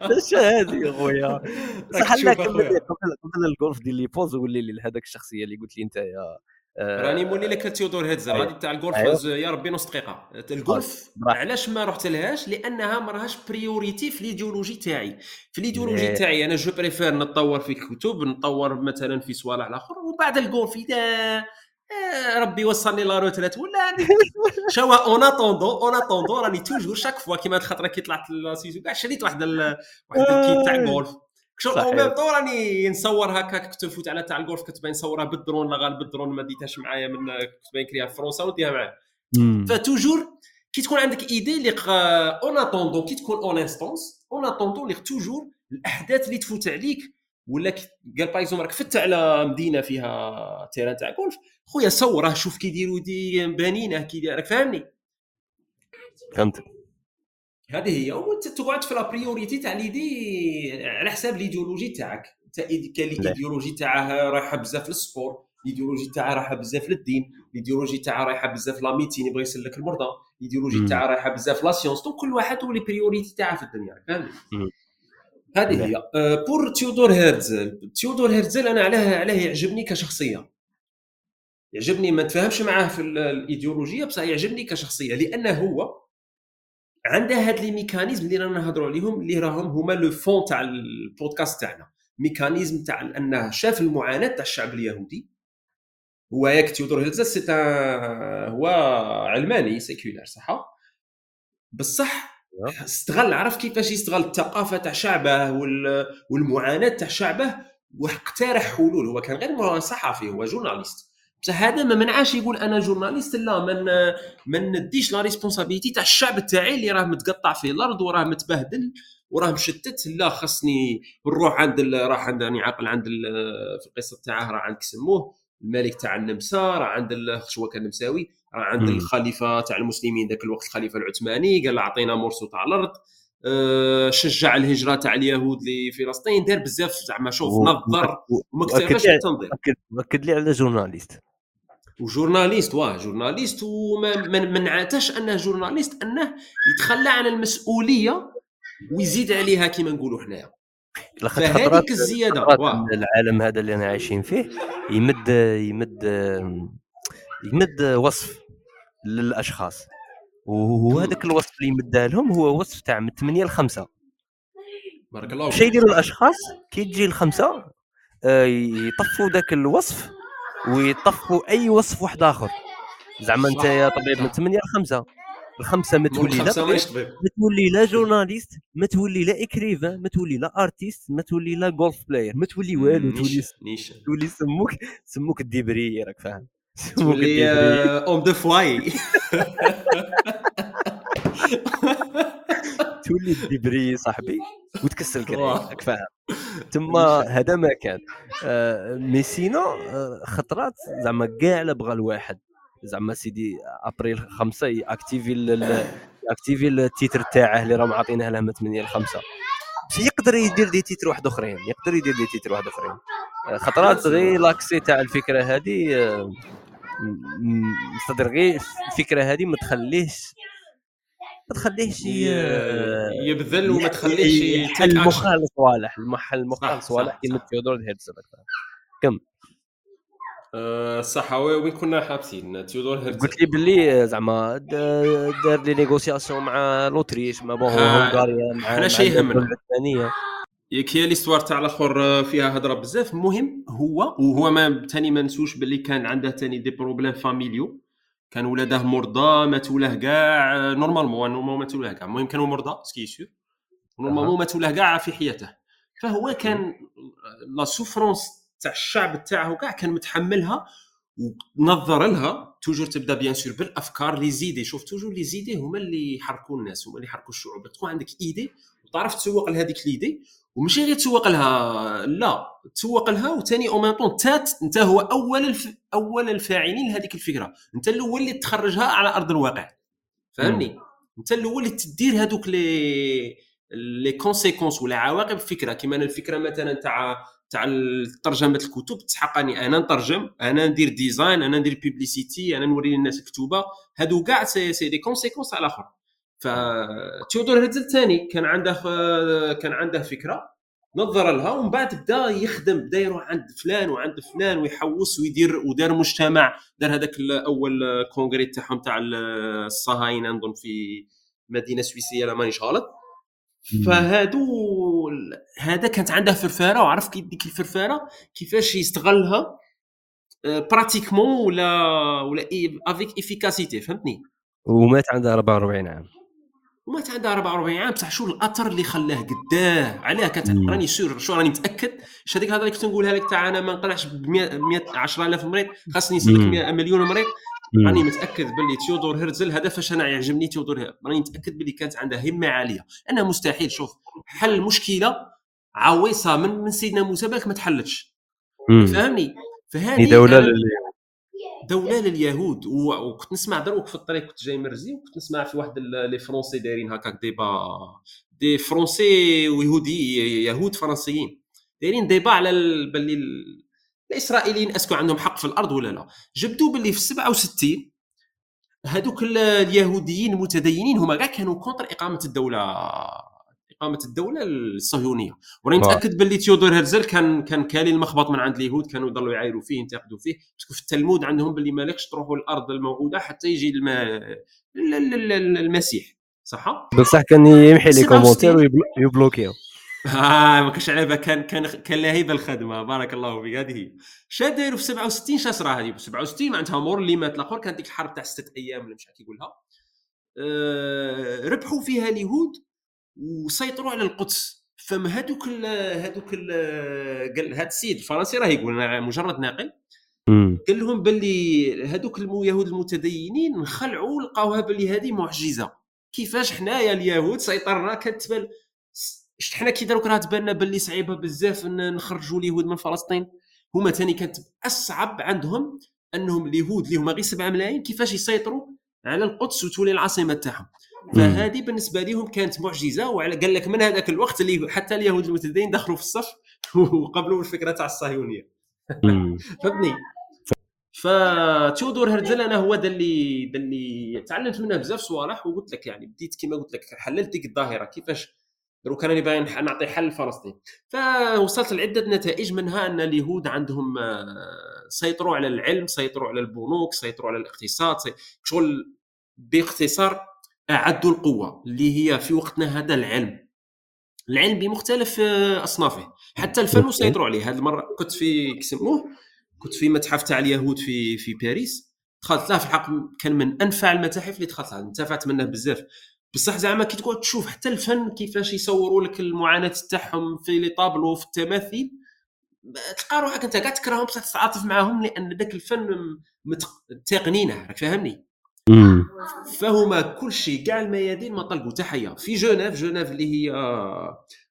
اش هذه خويا؟ صح لا قبل الجولف دير لي pause وقول لي هذاك الشخصية اللي قلت لي أنت يا راني مولي لك تيودور هيرتزل أيوه. هذه تاع الجولف أيوه. يا ربي نص دقيقة. الجولف علاش ما رحت لهاش؟ لأنها ما راهاش priorité في الايديولوجي تاعي. في الايديولوجي. تاعي أنا je préfère نتطور في الكتب نطور مثلا في صوالح الآخر وبعد الجولف إذا آه، ربي وصلني la retraite ولا شوا en attendant en attendant راني toujours chaque fois كيما الخطره كي طلعت لاسيزو كاع شريت واحد واحد ال kit تاع الجولف شغل أو ميم طون راني نصور هكا كنت نفوت على تاع الجولف كنت باين نصورها بالدرون لا غالب الدرون ما ديتهاش معايا من كنت باين كريها في فرنسا ونديها معاه ف toujours كي تكون عندك idée اللي en attendant كي تكون en instance en attendant اللي toujours الأحداث اللي تفوت عليك ولا قال بايزون راك فت على مدينة فيها terrain تاع جولف خويا صوره شوف كي يديروا دي بانينه كي راك فاهمني؟ فهمتك. هذه هي. تقعد في la priorité تاع l'idée على حساب الإيديولوجي تاعك. كاين الإيديولوجي تاعه رايحة بزاف لل sport ال idéologie تاعها رايحة بزاف للدين الإيديولوجي تاعها رايحة بزاف la médecine يبغى يسلك المرضى الإيديولوجي تاعها رايحة بزاف la science donc كل واحد و les priorités تاعه في الدنيا. فهمت هذه هي. pour تيودور هيرتزل. تيودور هيرتزل أنا علاه علاه يعجبني كشخصية. يعجبني ما نتفاهمش معاه في الإيديولوجية بصح يعجبني كشخصية لأنه هو عندها هاد les mécanismes اللي رانا نهضروا عليهم اللي راهم هما le fond تاع البودكاست تاعنا. mécanisme تاع أنه شاف المعاناة تاع الشعب اليهودي. هو ياك تيودور هيرتزل سي هو علماني secular صح بصح استغل عرف كيفاش يستغل الثقافة تاع شعبه والمعاناة تاع شعبه واقترح حلول. هو كان غير صحفي هو journaliste. بصح هذا ما منعاش يقول أنا journaliste لا من ما نديش la responsabilité تاع الشعب تاعي اللي راه متقطع في الأرض وراه متبهدل وراه مشتت. لا خصني نروح عند راح عند راني عاقل عند في القصة تاعه راه عند سموه الملك تاع النمسا راه عند هو كان نمساوي راه عند الخليفة تاع المسلمين ذاك الوقت الخليفة العثماني قال له أعطينا مرسو تاع الأرض آه، شجع الهجرة تاع اليهود لفلسطين دار بزاف زعما شوف نظر وما كتبش التنظير اكد لي على جورناليست. وجورناليست واه جورناليست وما من عاتش انه جورناليست أنه يتخلى عن المسؤولية ويزيد عليها كما نقولوا حنايا. فهذيك الزيادة العالم هذا اللي أنا عايشين فيه يمد يمد يمد وصف للأشخاص. وهذاك الوصف اللي يمدها لهم هو وصف تاع من 8 ل 5 بارك الله فيك يديروا الأشخاص كي تجي الخمسة آه، يطفوا ذاك الوصف ويطفوا أي وصف واحد آخر. زعما أنت يا طبيب من 8 ل 5 الخمسه ما تولي لا ما تولي لا جورناليست ما تولي لا اكريفا ما تولي لا آرتيست ما تولي لا جولف بلاير ما تولي والو تولي تولي سموك سموك الديبري راك فاهم. تولي اون دو فلاي تولي الديبري صاحبي وتكسر الكريم فاهم تما هذا ما كان. آه ميسينا آه خطرات زعما كاع بغى الواحد. زعما سيدي أبريل خمسة يأكتيفي يأكتيفي التيتر تاعه اللي راه معطينه له من 8 ل 5 بس يقدر يدير دي تيتر واحد أخرين يقدر يدير دي تيتر واحد أخرين. آه، خطرات غير لاكسي تاع الفكرة هذه آه، صدر غير الفكرة هذه ما تخليهش ما تخليهش يبذل وما تخليهش يحل مخال صوالح المحل مخال صوالح كيما تيودور هيرتز كم صح وين كنا حابسين تيودور هيرتزل قلت لي باللي زعما دار les négociations مع l'Autriche مع بون هونغاريا مع حنا شي يهمنا ياك هي l'histoire تاع الآخر فيها هضره بزاف. المهم هو وهو ما ثاني ما نسوش باللي كان عنده ثاني des problèmes familiaux. كان ولاداه مرضى ماتوا له كاع normalement normalement ماتوا له كاع. المهم كانوا مرضى ce qui est sûr. normalement ماتوا له كاع في حياته. فهو كان la souffrance تاع الشعب تاعه كاع كان متحملها ونظر لها. toujours تبدا bien sûr بالأفكار les idées. شوف toujours les idées هما اللي يحركوا الناس هما اللي يحركوا الشعوب. تكون عندك idée وتعرف تسوق لهذيك l'idée وماشي غير تسوق لها. لا تسوق لها وثاني au même temps انت هو أول الف... أول الفاعلين لهذيك الفكرة. انت الأول اللي تخرجها على أرض الواقع. فهمني؟ انت الأول اللي تدير هذوك les les conséquences ولا عواقب الفكرة كيما أنا الفكرة مثلا تاع تاع ترجمة الكتب. تحقني. أنا نترجم. أنا ندير design أنا ندير publicité أنا نوري للناس الكتوبة هادو كاع c'est, c'est des conséquences على الآخر. فتيودور هيرتزل ثاني كان عنده كان عنده فكرة نظر لها ومن بعد بدا يخدم بدا يروح عند فلان وعند فلان ويحوس ويدير ودار مجتمع. دار هذاك الأول كونغري تاعهم تاع الصهاينة نظن في مدينة سويسرية لا مانيش غلط. فهادو هذا كانت عنده فرفارة وعرف كي ديك الفرفارة كيفاش يستغلها براتيكمون آه، ولا ولا افيك افيكاسيتي فهمتني؟ ومات عنده 44 عام. ومات عندها 44 عام بصح شو الاثر اللي خلاه قداه؟ عليها كانت راني سور شو راني متأكد؟ اش هذيك الهضره اللي كنت نقولها لك تاع أنا ما نقنعش ب 100 10000 مريض خاصني نسلك 100 مليون مريض. راني متأكد باللي تيودور هرتزل هذا فاش أنا يعجبني تيودور هرتزل راني متأكد باللي كانت عندها همة عالية. أنا مستحيل شوف حل مشكلة عويصة من من سيدنا موسى بالك ما تحلتش. فهمني؟ فهذه دوله دولة لليهود. وكنت نسمع دروك في الطريق كنت جاي مرزي وكنت نسمع في واحد لي فرونسي دايرين هكاك ديبا دي فرونسي ويهودي يهود فرنسيين. دايرين débat على باللي الإسرائيليين est-ce que عندهم حق في الأرض ولا لا. جبدوا باللي في 67 هذوك اليهوديين المتدينين هما كاع كانوا contre إقامة الدولة. اقامه الدولة الصهيونية. وراني متأكد باللي تيودور هرزل كان كان كالي المخبط من عند اليهود كانوا يضلوا يعايروا فيه ينتقدوا فيه. parce que في التلمود عندهم باللي مالكش تروحوا الأرض الموعودة حتى يجي الم... المسيح. صح؟ بصح كان يمحي لي كومونتير ويبلوكيو آه ما كانش على كان كان كان لهيب الخدمة. بارك الله فيك. هذه هي. شا دايروا في 67 شا صرا هذه؟ في 67 معناتها مور اللي مات الآخر كانت ديك الحرب تاع ست أيام ولا مش عارف يقولها. أه ربحوا فيها اليهود وسيطروا على القدس. فما هذوك هذوك قال هذا السيد الفرنسي راه يقول مجرد ناقل. قال لهم باللي هذوك اليهود المتدينين نخلعوا لقاوها باللي هذه معجزة. كيفاش حنايا اليهود سيطرنا كتبان حنا كي دروك راه تبان باللي صعيبة بزاف نخرجوا اليهود من فلسطين. هما ثاني كانت أصعب عندهم أنهم اليهود اللي هما غير 7 ملايين كيفاش يسيطروا على القدس وتولي العاصمة تاعهم. فهذه بالنسبة لهم كانت معجزة وعلى قال لك من هذاك الوقت اللي حتى اليهود المتدينين دخلوا في الصف وقبلوا الفكرة تاع الصهيونية. فهمتني؟ فتودور هرتزل أنا هو ده اللي ده اللي تعلمت منه بزاف صوالح وقلت لك يعني بديت كما قلت لك حللت ديك الظاهرة كيفاش دروك راني باغي نعطي حل لفلسطين فوصلت لعدة نتائج منها أن اليهود عندهم آه، سيطروا على العلم سيطروا على البنوك سيطروا على الاقتصاد شغل باختصار أعدوا القوة اللي هي في وقتنا هذا العلم. العلم بمختلف آه، أصنافه. حتى الفن سيطروا عليه. هذه المرة كنت في كسموه كنت في متحف تاع اليهود في في باريس. دخلت له في الحق كان من أنفع المتاحف اللي دخلت لها انتفعت منه بزاف. بصح زعما كي تقعد تشوف حتى الفن كيفاش يصوروا لك المعاناة تاعهم في les tableaux في التماثيل تلقى روحك أنت قاعد تكرههم بصح تتعاطف معاهم لأن ذاك الفن تقنينه. راك فاهمني؟ فهما كل شيء كاع الميادين ما طلقوا تحيه في جنيف جنيف اللي هي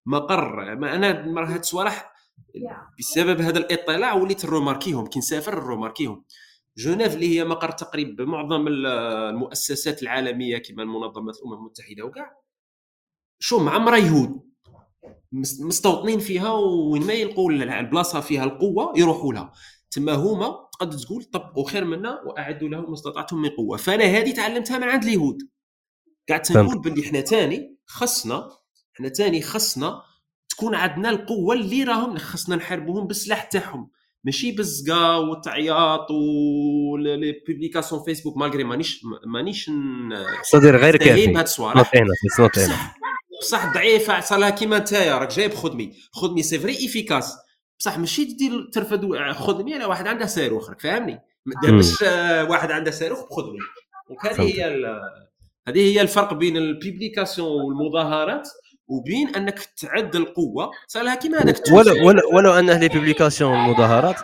مقر. ما أنا هاد الصوالح بسبب هذا الاطلاع وليت نروماركيهم كي نسافر نروماركيهم جنيف اللي هي مقر تقريب معظم المؤسسات العالمية كما منظمه الأمم المتحدة وكاع. شو معمره يهود. مستوطنين فيها وين ما يلقوا البلاصة فيها القوة يروحوا لها. تما هما تقدر تقول طبقوا خير منا وأعدوا لهم ما استطعتم من قوة. فأنا هذه تعلمتها من عند اليهود. قاعد نقول باللي إحنا تاني خصنا إحنا تاني خصنا تكون عندنا القوة اللي راهم خصنا نحاربوهم بالسلاح تاعهم. ماشي بالزقا والتعياط و les publications فيسبوك malgré مانيش مانيش صدر غير كافي. بهاد الصوالح بصح ضعيفة صالها كيما نتايا راك جايب خدمي خدمي سي فري ايفيكاس بصح ماشي تدير ترفد خدمي على واحد عنده صاروخ راك فاهمني؟ باش واحد عنده صاروخ بخدمي دونك هذه هي هذه هي الفرق بين البيبليكاسيون والمظاهرات وبين أنك تعد القوة. صار كيما هذاك ولو ولو ولو أن لي بيبليكاسيون المظاهرات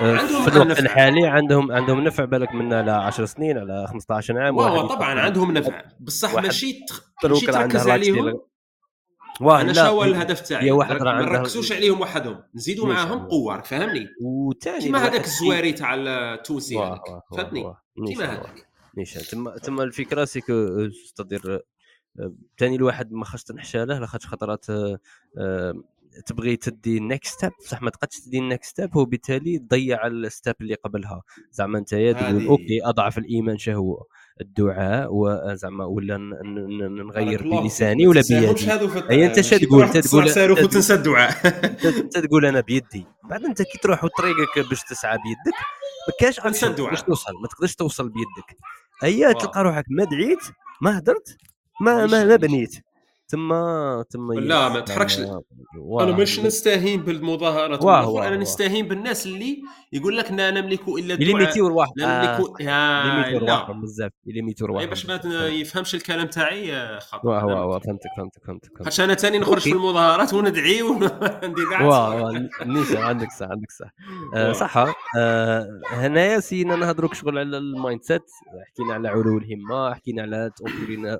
آه، في الوقت الحالي عندهم عندهم نفع بالك من على 10 سنين على 15 عام واو طبعا عندهم نفع. بصح ماشي ماشي تركز عليهم. أنا شنو هو الهدف تاعي؟ واحد ما نركزوش عليهم وحدهم نزيدوا معاهم قوة راك فاهمني وثاني كيما هذاك الزواري تاع التونسي فهمتني؟ كيما هذاك. نيشان. تما تما الفكرة سيكو ستادير ثاني الواحد ما خاصش تنحشى له لاخاطش خطرات آه، تبغي تدي النكست ستيب بصح ما تقدش تدي النكست ستيب وبالتالي تضيع الستيب اللي قبلها. زعما أنت تقول أوكي أضعف الإيمان شهوة. الدعاء وزعما ولا نغير بلساني ولا بيدي. هي أنت شا تقول أنت تقول وتنسى الدعاء. أنت تقول أنا بيدي. بعد أنت كي تروح وطريقك باش تسعى بيدك ما كاش تنسى باش توصل ما تقدرش توصل بيدك. هي تلقى روحك ما دعيت ما هدرت ما ما, ما بنيت. ثم ثم لا ما تحركش أنا مش نستهين بالمظاهرات واه أنا نستهين بالناس اللي يقول لك لا نملك إلا الدعاء. يليميتيو رواح لا نملك يليميتيو رواحهم بزاف يليميتيو رواحهم باش ما يفهمش الكلام تاعي خاطر واه واه فهمتك فهمتك فهمتك. خاطش أنا ثاني نخرج في المظاهرات وندعي وندير واه عندك صح عندك صح. آه، صح. آه، هنايا سينا نهضروا شغل على المايند سيت حكينا على علو الهمة حكينا على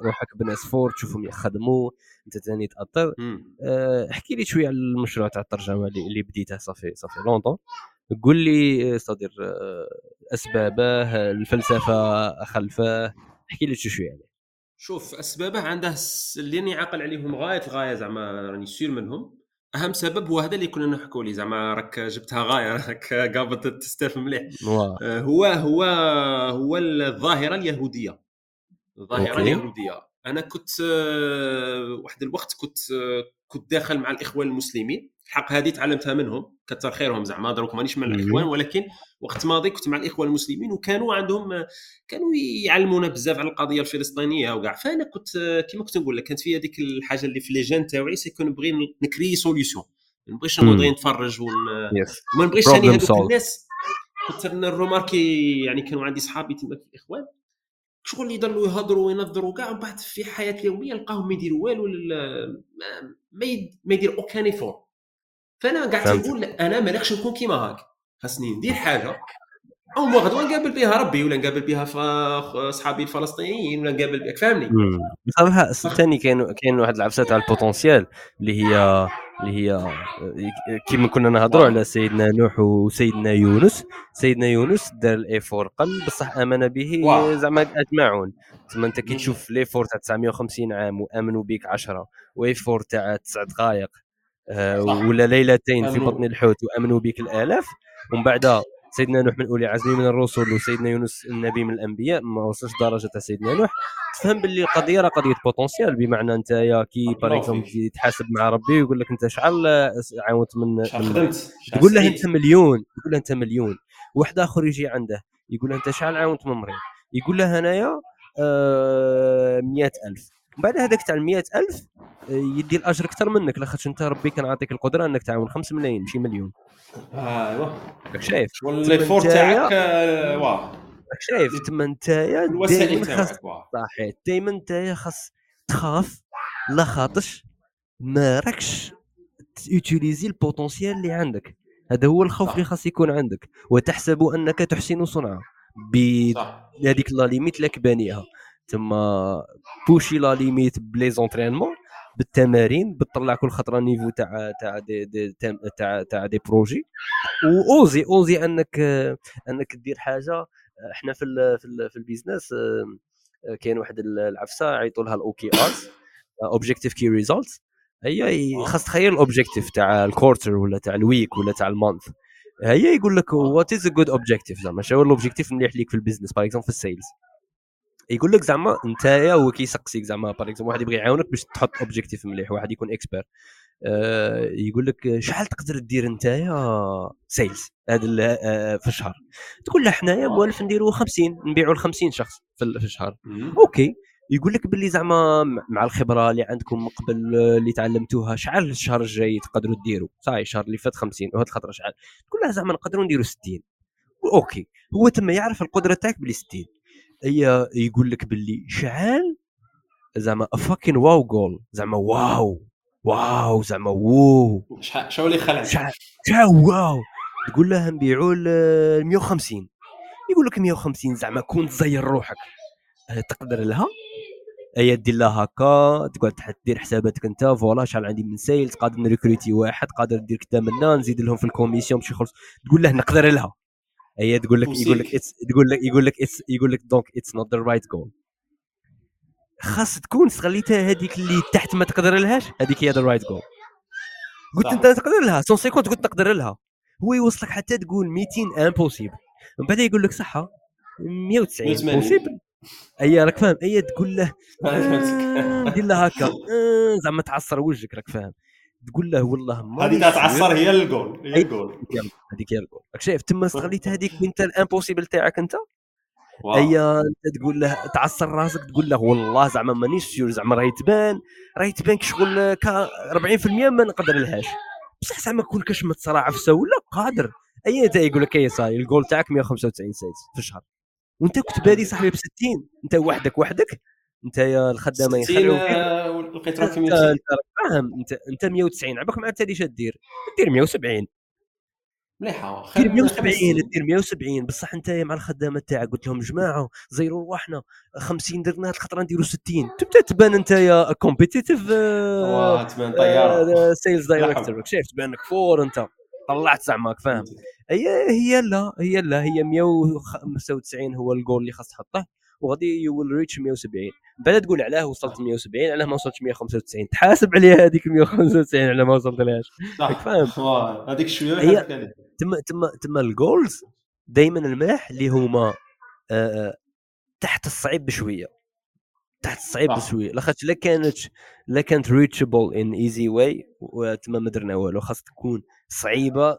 روحك بناس فور تشوفهم يخدموا انت ثاني تاثر أه احكي لي شوية على المشروع تاع الترجمة اللي بديته صافي صافي لونطون قول لي صدر آه، أسبابه الفلسفة خلفه. احكي لي شوية عليه. شوف أسبابه عنده اللي راني عاقل عليهم غاية الغاية زعما راني سير منهم. أهم سبب هو هذا اللي كنا نحكوا لي زعما راك جبتها غاية راك قابط تستافهم مليح. آه، هو هو هو الظاهرة اليهودية. الظاهرة OK. اليهودية. أنا كنت آه، واحد الوقت كنت آه، كنت داخل مع الإخوان المسلمين. الحق هذه تعلمتها منهم كثر خيرهم زعما دروك مانيش مع الإخوان ولكن وقت ماضي كنت مع الإخوان المسلمين وكانوا عندهم آه، كانوا يعلمونا بزاف على القضية الفلسطينية وكاع. فأنا كنت كما كنت نقول لك كانت في هذيك الحاجة اللي في les gènes تاعي سي كون نبغي نكري solution ما نبغيش نقعد نتفرج وما نبغيش ثاني هذوك الناس. كنت نروماركي يعني كانوا عندي صحابي تما الإخوان. شغل يضلوا يهضروا وينظروا كاع ومن بعد في الحياة اليومية نلقاهم ما يديروا والو ما يدير aucun effort فأنا قاعد نقول أنا ما نقدرش نكون كيما هاك. خاصني ندير حاجة أو غدوة نقابل بها ربي ولا نقابل بها صحابي الفلسطينيين ولا نقابل بها فاهمني بصراحه ثاني كاين كاين واحد العفسة تاع ال potentiel اللي هي اللي هي كيما كنا نهضروا على سيدنا نوح وسيدنا يونس. سيدنا يونس دار ال effort قل بصح آمن به زعما أجمعون. تما أنت كي تشوف l'effort تاع 950 عام وآمنوا بك 10 و effort تاع 9 دقائق آه ولا ليلتين في بطن الحوت وآمنوا بك الآلاف ومن بعد سيدنا نوح من أولي عزم من الرسل وسيدنا يونس النبي من الأنبياء ما وصلش درجة تاع سيدنا نوح. تفهم باللي القضية راه قضية potentiel بمعنى أنت يا كي par exemple تحاسب مع ربي ويقول لك أنت شحال عاونت من خدمت؟ تقول له أنت مليون تقول له أنت مليون. واحد آخر يجي عنده يقول له أنت شحال عاونت من مريض؟ يقول له انايا آه 100000 من بعد هذاك تاع 100000 آه، يدي الأجر أكثر منك لاخاطش أنت ربي كان عاطيك القدرة أنك تعاون 5 ملايين ماشي مليون. ايوا راك شايف. والليفور تاعك واه شايف. تما انت دائما خاص صحيح. دائما انت خاص تخاف. لا خاطش. ما راكش تيوتيليزي ال potentiel اللي عندك. هذا هو الخوف اللي خاص يكون عندك. وتحسب أنك تحسن صنعا بهذيك la limite اللي بانيها. تما pousser la limite ب les entraînements بالتمارين بتطلع كل خطرة niveau تاع تاع des, des تاع تاع des projets. وأوزي أوزي أنك أنك دير حاجة. إحنا في ال في, ال في ال business كاين واحد العفسة يعيطوا لها ال OKRs objective key result هي خاص تخيل ال objective تاع ال quarter ولا تاع ال week ولا تاع ال month. هي يقول لك what is a good objective زعما شنو ال objective مليح ليك في ال business؟ par exemple في ال sales. يقول لك زعما انت هو كيسقسيك زعما par واحد يبغي يعاونك باش تحط objective مليح واحد يكون expert آه يقول لك شحال تقدر دير انت sales هذا آه في الشهر؟ تقول له حنايا موالف نديروا 50 نبيعوا ل 50 شخص في الشهر. OK. يقول لك باللي زعما مع الخبرة اللي عندكم قبل اللي تعلمتوها شحال الشهر الجاي تقدروا ديروا صاي الشهر اللي فات 50 وهاد الخطرة شحال؟ تقول له زعما نقدروا نديروا 60 OK. هو تما يعرف القدرة تاعك بلي 60 هي يقول لك باللي شحال زعما fucking wow goal زعما wow wow زعما wow شحال اللي خلع. شحال wow. تقول له نبيعوا ل 150 يقول لك 150 زعما كون تزير روحك. تقدر لها؟ هي دير لها هكا تقعد دير حساباتك انت voilà شحال عندي من sales قادر نريكروتي واحد قادر ندير كدا منا نزيد لهم في ال commission باش يخلص. تقول له نقدر لها. هي تقول لك يقول لك تقول لك يقول لك يقول لك donc it's not the right goal خاص تكون استغليتها هذيك اللي تحت ما تقدر لهاش هذيك هي the right goal قلت أنت تقدر لها 150 قلت تقدر لها. هو يوصلك حتى تقول 200 impossible من بعد يقول لك صح 190 impossible أي راك فاهم. أي تقول له دير له هكا. آه، زعما تعصر وجهك راك فاهم. تقول له والله ما هذه تعصر هي الجول هي الجول. هذيك هي الجول راك شايف تما استغليت هذيك انت ال impossible تاعك أنت؟ أنت تقول له تعصر راسك تقول له والله زعما مانيش سيور زعما راهي تبان راهي تبان كشغل 40% ما نقدر لهاش بصح زعما كون كاش متصرع في ولا قادر. اي انت يقول لك اي صاي الجول تاعك 195 سيت في الشهر. وأنت كنت بادي صاحبي ب 60 أنت وحدك وحدك. أنت يا الخدامة يخليوك لقيت راك أنت فاهم. انت أنت 190 عباك ما عاد اش دير. دير 170 مليحة. دير 170 دير 170 بصح أنت مع الخدامة تاعك. قلت لهم جماعة زيروا رواحنا. 50 درنا هاد الخطرة نديروا 60 تبدأ تبان أنت يا competitive تبان طيارة. sales director شايف تبان لك fort أنت. طلعت زعماك فاهم. هي هي لا هي لا هي 195 هو الجول اللي خاص تحطه. وغادي you will reach 170 بعد تقول علاه وصلت 170 علاه ما وصلتش 195 تحاسب عليها هذيك 195 على ما وصلت لهاش. فاهم؟ هذيك شوية هي تما تما تما ال goals دائما الماح اللي هما آه, آه، تحت الصعيب بشوية. تحت الصعيب بشوية. لاخاطش لا كانت لا كانت reachable in easy way تما ما درنا والو خاص تكون صعيبة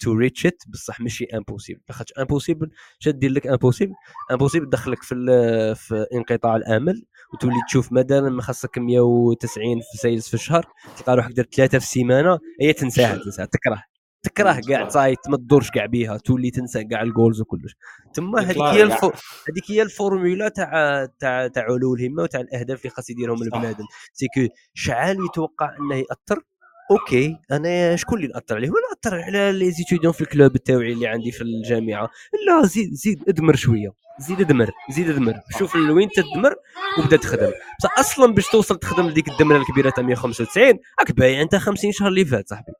to reach it بصح ماشي impossible لاخاطش impossible اش دير لك impossible impossible تدخلك في في انقطاع الأمل وتولي تشوف مثلا ما خاصك 190 في sales في الشهر تلقى روحك درت ثلاثة في السيمانة هي تنساها تنساها تكره تكره كاع صايت ما تدورش كاع بها تولي تنسى كاع ال goals وكلش. تما هذيك هي الفو... هذيك هي الفورمولا تاع تاع تاع علو الهمة وتاع الأهداف اللي خاص يديرهم البنادم. سيكو شحال يتوقع إنه يأثر؟ OK أنا شكون اللي ناثر عليه؟ ولا ناثر على les étudiants في ال clubs تاوعي اللي عندي في الجامعة. لا زيد زيد أدمر شوية. زيد أدمر زيد أدمر. شوف لوين تدمر وبدا تخدم. بصح أصلا باش توصل تخدم لديك الدمره الكبيرة تاع 195 راك بايع أنت 50 شهر اللي فات صاحبي.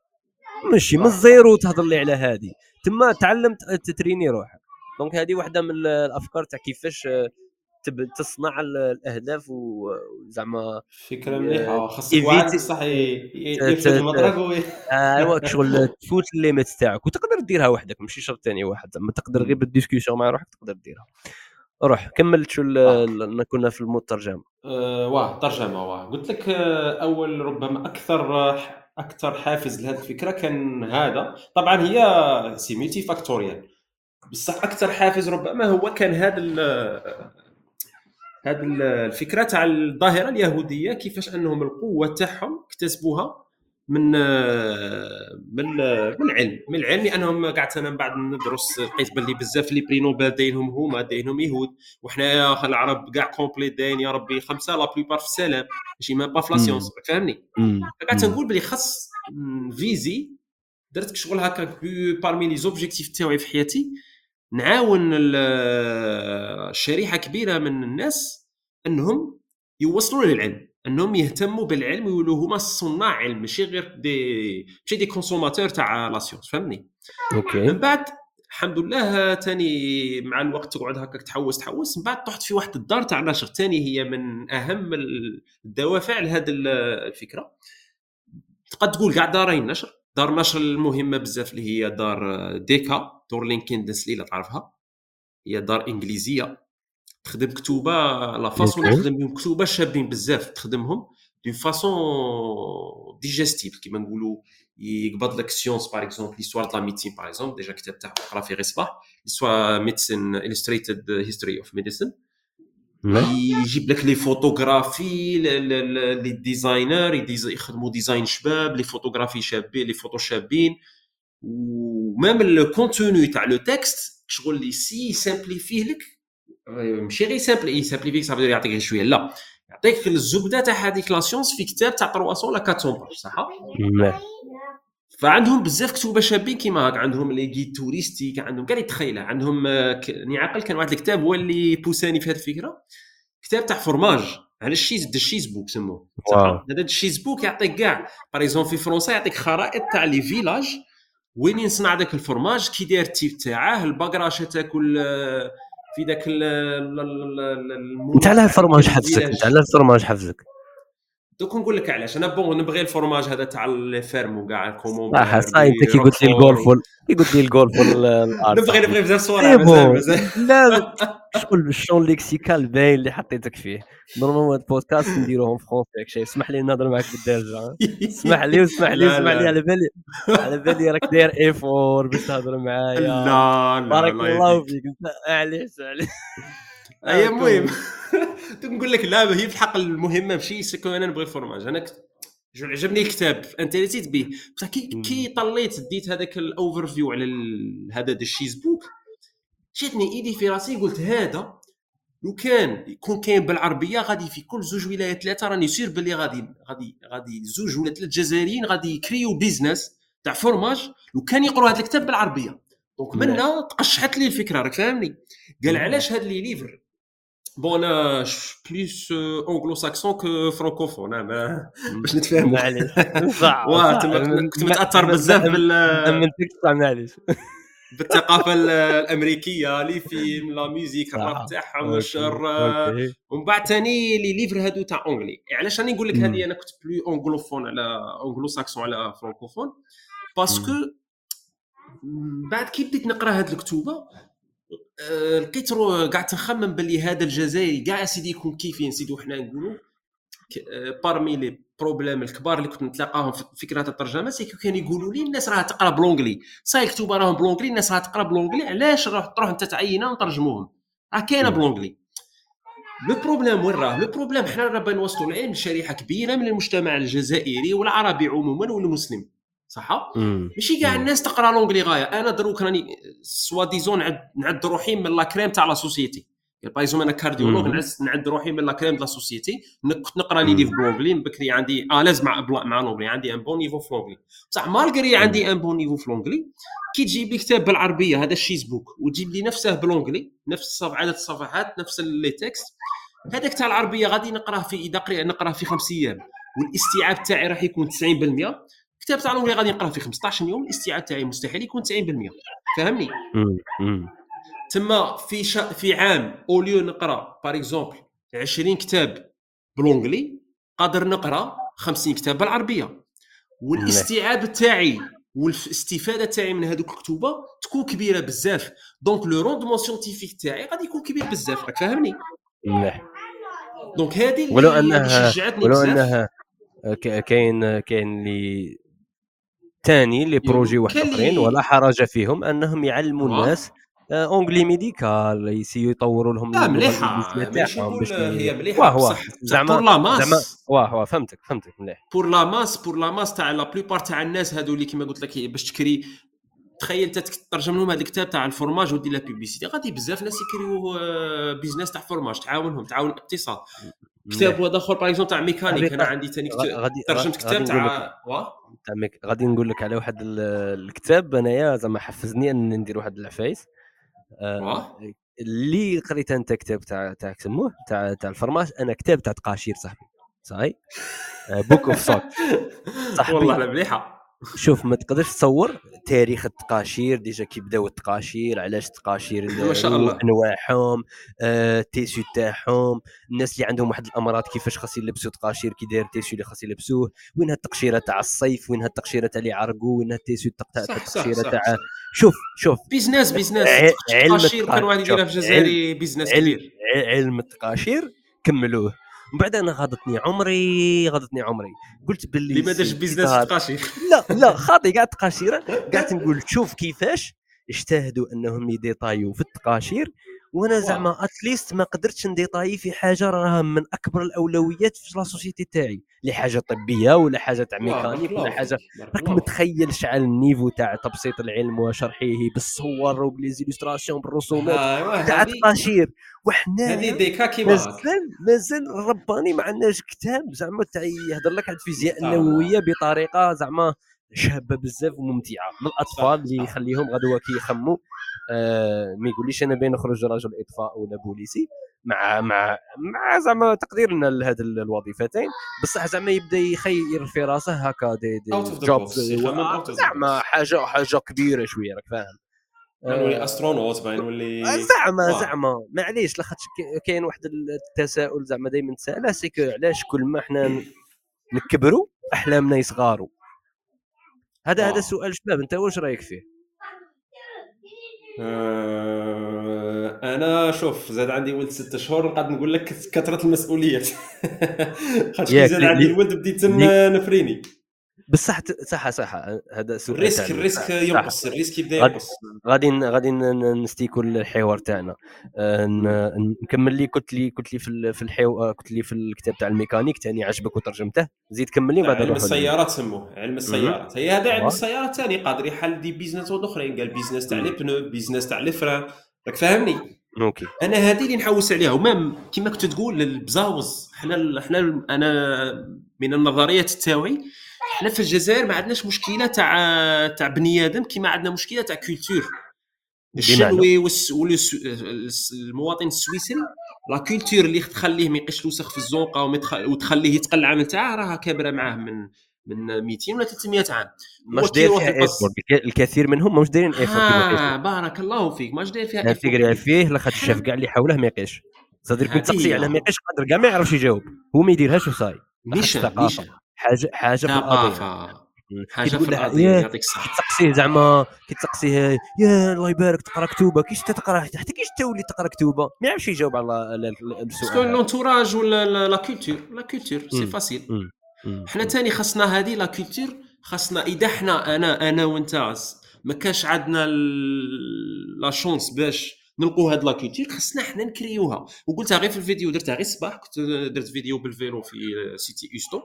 ماشي من ال zéro تهضر لي على هذه تما تعلمت تتريني روحك. donc هذه واحدة من الأفكار تاع كيفاش تصنع الأهداف وزعما فكرة مليحة. خاصك واحد بصح يرفد المطرق أيوا شغل تفوت ال limite تاعك وتقدر ديرها وحدك ماشي شرط ثاني واحد. زعما تقدر غير بال discussion مع روحك تقدر ديرها. روح كملت شو كنا في المترجم أه واه ترجمة واه قلت لك آه، أول ربما أكثر أكثر حافز لهذه الفكرة كان هذا. طبعا هي c'est multifactoriel. بصح أكثر حافز ربما هو كان هذا هذه الفكرة تاع الظاهرة اليهودية كيفاش أنهم القوة تاعهم اكتسبوها من من من علم. من العلم لأنهم قعدت أنا من بعد ندرس لقيت باللي بزاف اللي prix Nobel داينهم هما داينهم يهود وحنايا العرب كاع complet داين يا ربي خمسة la plupart في السلام. ماشي même pas في la science فهمني؟ قعدت نقول بلي خاص فيزي درت شغل هكا parmi les objectifs تاعي في حياتي نعاون شريحة كبيرة من الناس أنهم يوصلوا للعلم أنهم يهتموا بالعلم ويولوا هما صناع علم ماشي غير des ماشي des consommateurs تاع la science فهمني؟ OK. من بعد الحمد لله تاني مع الوقت تقعد هكاك تحوس تحوس من بعد طحت في واحد الدار تاع نشر تاني هي من أهم الدوافع لهذه الفكرة. تقد تقول كاع دارين نشر دار نشر المهمة بزاف اللي هي دار DK. Dorling Kindersley لا تعرفها؟ هي دار إنجليزية. تخدم كتوبة la façon تخدم بهم كتوبة شابين بزاف تخدمهم d'une façon digestive كيما نقولوا يقبض لك science par exemple l'histoire de la médecine par exemple déjà كتاب تاعو قرا في غير صباح l'histoire médecine illustrated history of medicine يجيب لك les photographies les designers يخدموا design شباب les photographies شابين les photos شابين. و même ال contenu تاع le texte شغل اللي c'est simplifié لك. ماشي غير simpli simplifié صافي يعطيك غير شوية. لا. يعطيك الزبدة تاع هذيك la science في كتاب تاع 300 ولا 400 pages صح؟ فعندهم بزاف كتوبه شابين كيما هاك. عندهم les guides touristiques عندهم كاع اللي تخيلة. عندهم راني عاقل كان واحد الكتاب هو اللي بوساني في هذه الفكرة. كتاب تاع فورماج على ال cheese the cheese book سموه. هذا ال cheese book يعطيك كاع. par région في فرنسا يعطيك خرائط تاع les villages وين يصنع ذاك الفورماج كي داير ال type تاعه الباكراشه تاكل في ذاك انت على الفرماج حفزك انت على الفرماج حفزك. دوك نقول لك علاش. أنا bon نبغي الفرماج هذا تاع les fermes وكاع الكومون صح صح انت كي قلت لي الجولف كي قلت لي الجولف نبغي نبغي بزاف صور لا. شغل ال champ lexical باين اللي حطيتك فيه؟ normalement هاد البودكاست نديروهم français شيء اسمح لي نهضر معك بالدارجة اسمح لي اسمح لي اسمح لي. على بالي على بالي راك داير effort باش تهضر معايا. لا لا بارك الله فيك. معليش معليش. أي المهم. نقول لك لا هي في الحق المهمة ماشي parce que أنا نبغي الفورماج. أنا je عجبني الكتاب. انتريتيت به بصح كي كي طليت ديت هذاك ال overview على هذا ال cheese book جاتني إيدي في راسي قلت هذا لو كان يكون كاين بالعربية غادي في كل زوج ولايات ثلاثة راني سير باللي غادي غادي غادي زوج ولا ثلاث جزائريين غادي يكريو business تاع فورماج لو كان يقروا هذا الكتاب بالعربية. donc منا تقشحت لي الفكرة راك فاهمني؟ قال علاش هاد les livres bon أنا plus anglo-saxon que francophone أنا باش نتفاهم معليش. كنت متاثر بزاف بال معليش. بالثقافة الأمريكية les films la musique الراب تاعهم الشر. ومن بعد ثاني les livres هادو تاع anglais علاش راني نقول لك هذه أنا كنت plus anglophone على anglo-saxon على francophone parce que بعد كي بديت نقرا هاد الكتوبة آه، لقيت قعدت نخمم باللي هذا الجزائري كاع سيدي يكون كيفي نسيدو حنا نقولوا parmi les problèmes الكبار اللي كنت نتلاقاهم في فكره الترجمة c'est كانوا يقولوا لي الناس راه تقرأ ب l'anglais. صاي الكتوبه راهم ب l'anglais الناس راه تقرأ ب l'anglais علاش روح تروح أنت تعينها ونترجموهم؟ راه كاينة ب l'anglais. le problème وين راه؟ le problème حنا راه نوصلوا العلم لشريحة كبيرة من المجتمع الجزائري والعربي عموما والمسلم. صح ماشي كاع الناس تقرأ l'anglais غاية. أنا دروك راني soi-disant نعد روحي من la crème تاع la société. par exemple أنا cardiologue نعس نعد روحي من la crème de la société. كنت نقرا les livres ب l'anglais بكري عندي l'aise مع مع l'anglais عندي un bon niveau في l'anglais بصح malgré عندي un bon niveau في l'anglais كي تجيب لي كتاب بالعربية هذا ال cheese book وتجيب لي نفسه ب l'anglais نفس عدد الصفحات نفس les textes. هذاك تاع العربية غادي نقراه في إذا نقراه في خمس أيام. والاستيعاب تاعي راح يكون 90% كتاب تاع l'anglais غادي نقراه في 15 يوم الاستيعاب تاعي مستحيل يكون 90% فهمني؟ تما في شا... في عام au lieu نقرا par exemple 20 كتاب ب l'anglais قادر نقرا 50 كتاب بالعربية. والاستيعاب تاعي والاستفادة تاعي من هذوك الكتوبة تكون كبيرة بزاف. donc le rendement scientifique تاعي غادي يكون كبير بزاف راك فاهمني؟ مليح. donc هذه اللي ولو أنها ولو أنها كاين كاين اللي ثاني les projets واحد آخرين ولا حرج فيهم أنهم يعلموا الناس anglais médical يسيو يطوروا لهم لا مليحة. باش هي مليحة بصح زعما pour la masse واه واه فهمتك فهمتك مليح. pour la masse pour la masse تاع la plupart تاع الناس هذو اللي كيما قلت لك باش تكري. تخيل انت تترجم لهم هذا الكتاب تاع الفورماج ودير la publicité غادي بزاف ناس يكريو business تاع فورماج. تعاونهم تعاون الاقتصاد. كتاب واحد آخر باغ تا تاع ميكانيك. أنا عندي ثاني ترجمت كتاب تاع غادي نقول لك على واحد الكتاب. أنايا زعما حفزني أن ندير واحد العفايس. آه اللي قريت أنت كتاب تاع تاع سموه تاع تاع الفرماش أنا كتاب تاع تقاشير صاحبي صحيح؟ Book of socks صاحبي والله مليحة. شوف ما تقدرش تصور تاريخ التقاشير déjà كي بداو التقاشير علاش التقاشير ما شاء الله. أنواعهم آه، تاعهم الناس اللي عندهم واحد الأمراض كيفاش خاص يلبسوا تقاشير كي داير tissu اللي خاص يلبسوه وين التقشيرة تاع الصيف وين التقشيرة تاع اللي يعرقوا وين ال tissu تاع التقشيرة تاع شوف شوف. business business. التقاشير كان واحد يديرها في الجزائر business كبير. علم التقاشير كملوه. من بعد أنا غاضتني عمري غاضتني عمري. قلت باللي اللي ما دارش business تقاشير لا لا خاطي كاع التقاشير قعدت نقول شوف كيفاش اجتهدوا أنهم يديطايو في التقاشير. وأنا زعما at least ما قدرتش نديطاي في حاجة راها من أكبر الأولويات في la société تاعي لحاجه طبية ولا حاجة تاع ميكانيك ولا حاجة. راك متخيل شحال ال niveau تاع تبسيط العلم وشرحه بالصور وب les illustrations بالرسومات تاع التقاشير وحنا هذه déjà كيما. مازال مازال رباني ما عندناش كتاب زعما تاع يهضر لك على الفيزياء النووية بطريقة زعما شابة بزاف وممتعة. للاطفال اللي يخليهم غدوة كي يخموا آه ما يقوليش أنا باين نخرج رجل إطفاء ولا بوليسي. مع مع مع زعما تقدير لنا لهذه الوظيفتين. بصح زعما يبدأ يخير في راسه هكا des, des jobs زعما حاجة حاجة كبيرة شوية راك فاهم. نولي astronaute باين نولي زعما زعما. معليش لاخاطش كاين واحد التساؤل زعما دائما نتساءله c'est que علاش كل ما إحنا نكبروا أحلامنا يصغاروا هذا هذا سؤال شباب أنت واش رأيك فيه؟ آه أنا شوف زاد عندي ولد ست شهور نقعد نقول لك كثرة المسؤوليات. خاطر زاد عندي الولد بديت نفريني. بصح صح صح هذا سؤال ال risque ال risque ينقص ال risque يبدأ ينقص. غادي غادي نستيكو الحوار تاعنا. آه، نكمل لي قلت لي قلت لي في في الحوار قلت لي في الكتاب تاع الميكانيك ثاني عجبك وترجمته. زيد كمل لي بعد علم السيارات سموه علم السيارات. هي هذا علم السيارات ثاني قادر يحل des business اخرين قال business تاع les pneus business تاع les freins راك فاهمني؟ OK. أنا هذه اللي نحوس عليها. و même كما كنت تقول البزاوز إحنا إحنا أنا من النظريات تاوعي حنا في الجزائر ما عندناش مشكلة تاع تاع بني آدم كيما عندنا مشكلة تاع culture الشنوي والمواطن السويسري لا كولتور اللي تخليه ما يقش الوسخ في الزنقة وتخليه يتقل العمل تاعه راها كابرة معاه من من 200 ولا 300 عام. ماش داير فيها ايفور الكثير منهم ماش دايرين ايفور آه بارك الله فيك. ماش داير فيها ايفور فيه لاخاطش شاف كاع اللي حوله ما يقيش. صدر كنت تقصي على ما يقيش قادر كاع ما يعرفش يجاوب. هو ما يديرهاش وصاي. ميشا حاجة حاجة في القضية. حاجة في القضية يعطيك الصحة. تسقسيه زعما كي يا الله يبارك تقرا كتوبة. كيش تقرا؟ حتى كيش تولي تقرا كتوبة؟ ما يعرفش يجاوب على السؤال parce que l'entourage ولا la culture la culture c'est facile حنا ثاني خاصنا هذه la culture خاصنا إذا حنا أنا أنا وأنت ما كاش عندنا la chance باش نلقوا هاد la culture خاصنا حنا نكريوها. وقلتها غير في الفيديو درتها غير الصباح كنت درت فيديو بال vélo في cité USTO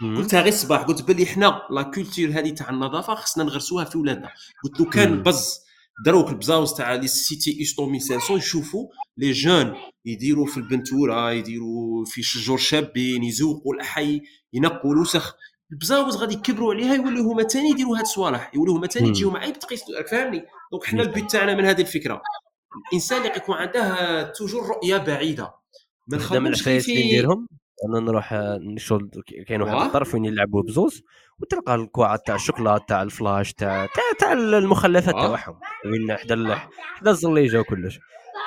قلتها غير الصباح قلت باللي حنا la culture هذه تاع النظافة خصنا نغرسوها في ولادنا. قلت لو كان بز. دروك البزاوز تاع les cités USTO 1500 يشوفوا les jeunes يديروا في البنتورة يديروا في شجور شابين يزوقوا الحي ينقوا الوسخ. البزاوز غادي يكبروا عليها يوليو هما ثاني يديروا هاد الصوالح يوليو هما ثاني تجيهم عيب تقيس فاهمني؟ دونك حنا ال but تاعنا من هذه الفكرة. الإنسان اللي يكون عنده toujours رؤية بعيدة. ما نخدمش في نديرهم أنا نروح نشغل كاين واحد الطرف وين يلعبوا بزوز وتلقى الكواع تاع الشوكولاته تاع الفلاش تاع تاع, تاع المخلفات تاعهم. وين حدا حدا الزليجه وكلش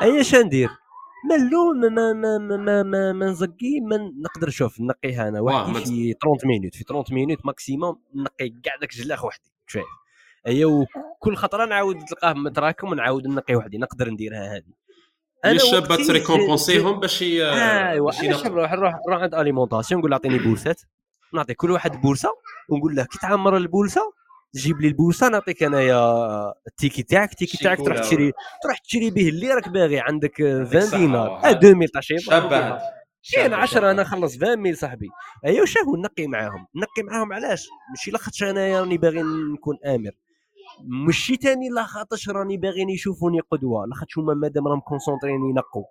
اي شا ندير؟ ما ما ما ما ما, ما, ما نزكي ما نقدر نشوف نقيها أنا وحدي في 30 minutes في 30 minutes maximum نقي كاع داك الجلاخ وحدي شايف أيا وكل خطرة نعاود تلقاه متراكم ونعاود نقي وحدي نقدر نديرها هذه. أنا الشابه تريكومبونسيهم باش ايوا أنا نروح نروح نروح عند alimentation نقول أعطيني بورسات نعطي كل واحد بورسه ونقول له كي تعمر البورسه جيب لي البورصة نعطيك أنايا ال ticket تاعك. ال ticket تاعك تروح تشري تروح تشري به اللي راك باغي. عندك 20 دينار آه 2000 تاع شي كاين 10 أنا خلص 20 صاحبي. ايوا شاهو نقي معاهم. نقي معاهم علاش؟ ماشي لاخاطش أنايا راني باغي نكون آمر. ماشي تاني لاخاطش راني باغيين يشوفوني قدوة لاخاطش هما مادام راهم كونسونطرين ينقوا.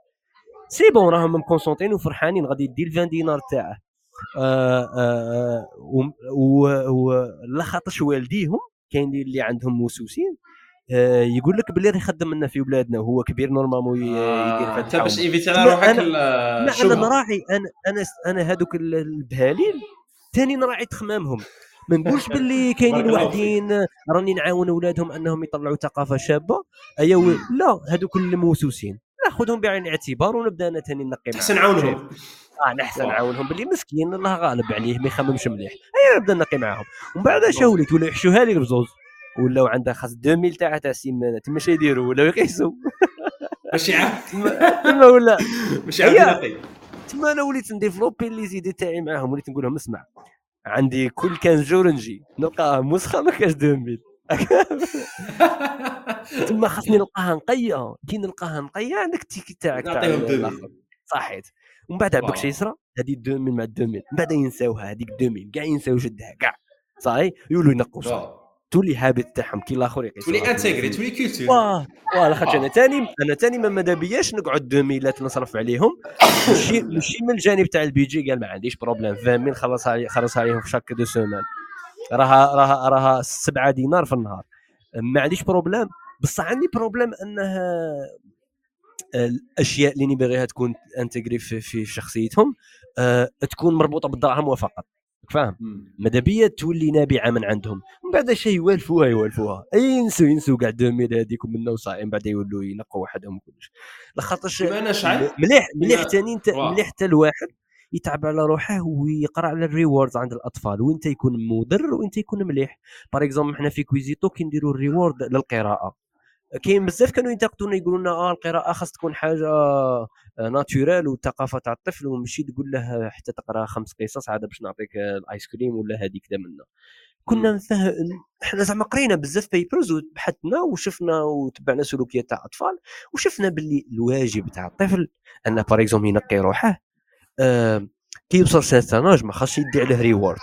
c'est bon راهم مكونسونطرين وفرحانين غادي يدي ال 20 دينار تاعه. آه آه ولخاطش والديهم كاين اللي عندهم موسوسين آه يقول لك باللي راه يخدم لنا في ولادنا وهو كبير normalement يدير انت باش éviter على روحك أنا أنا نراعي أنا أنا أنا هذوك البهاليل ثاني نراعي تخمامهم. ما نقولش باللي كاينين واحدين راني نعاون اولادهم أنهم يطلعوا ثقافة شابة. ايوا لا هذوك الموسوسين ناخذهم بعين الاعتبار ونبدأ أنا ثاني نقي أحسن نعاونهم. آه نحسن نعاونهم. باللي مسكين الله غالب عليه ما يخممش مليح. اي نبدأ نقي معاهم. ومن بعد اش وليت ولا يحشوها لي بزوز ولاو عندها خاص 2000 تاعها تاع السيمانه تما اش يديروا ولاو يقيسوا. ماشي عارف تما ولا. ماشي عارف نقي تما أنا وليت نديفلوبي les idées تاعي معاهم. وليت نقول لهم اسمع. عندي كل quinze jours نجي نلقاها مسخه ما كاش 2000 تما خاصني نلقاها نقية. كي نلقاها نقية عندك ال ticket تاعك تاع صحيت. ومن بعد عباك شي يصرى هذه 2000 مع 2000 من بعد ينساوها هذيك 2000 كاع ينساو جدها كاع صاي يولوا ينقوا تولي habit تاعهم كي الآخر يقيس تولي intégrée تولي culture واه واه لاخاطش أنا ثاني أنا ثاني ما ماذا بياش نقعد 2000 نصرف عليهم. ماشي ماشي من الجانب تاع البيجي قال ما عنديش problème. 20000 خلص خلص عليهم في chaque deux semaines راها راها راها 7 دينار في النهار. ما عنديش problème. بصح عندي problème انها الأشياء اللي باغيها تكون intégrée في, في شخصيتهم أه تكون مربوطة بالدراهم فقط فاهم؟ ماذا بيا تولي نابعة من عندهم. من بعد شيء يوالفوها يوالفوها. أي ينسوا ينسوا كاع 2000 هذيك ومنا وصاعين بعد يولوا ينقوا وحدهم كلش لخاطرش مليح مليح ثاني أنت مليح حتى الواحد يتعب على روحه ويقرأ على ال rewards عند الأطفال وأنت يكون مضر وأنت يكون مليح. par exemple حنا في كويزيتو كي نديروا ال reward للقراءة. كاين بزاف كانوا ينتقدونا يقولوا لنا آه القراءة خاص تكون حاجة naturelle والثقافه تاع الطفل ومشي تقول له حتى تقرأ خمس قصص عاد باش نعطيك ال ice cream ولا هذيك كذا منا كنا نفهم إحنا زعما قرينا بزاف papers وبحثنا وشفنا وتبعنا سلوكيات تاع أطفال وشفنا باللي الواجب تاع الطفل أن par exemple ينقي روحه آه كي يوصل certain ما خاصش يدي عليه reward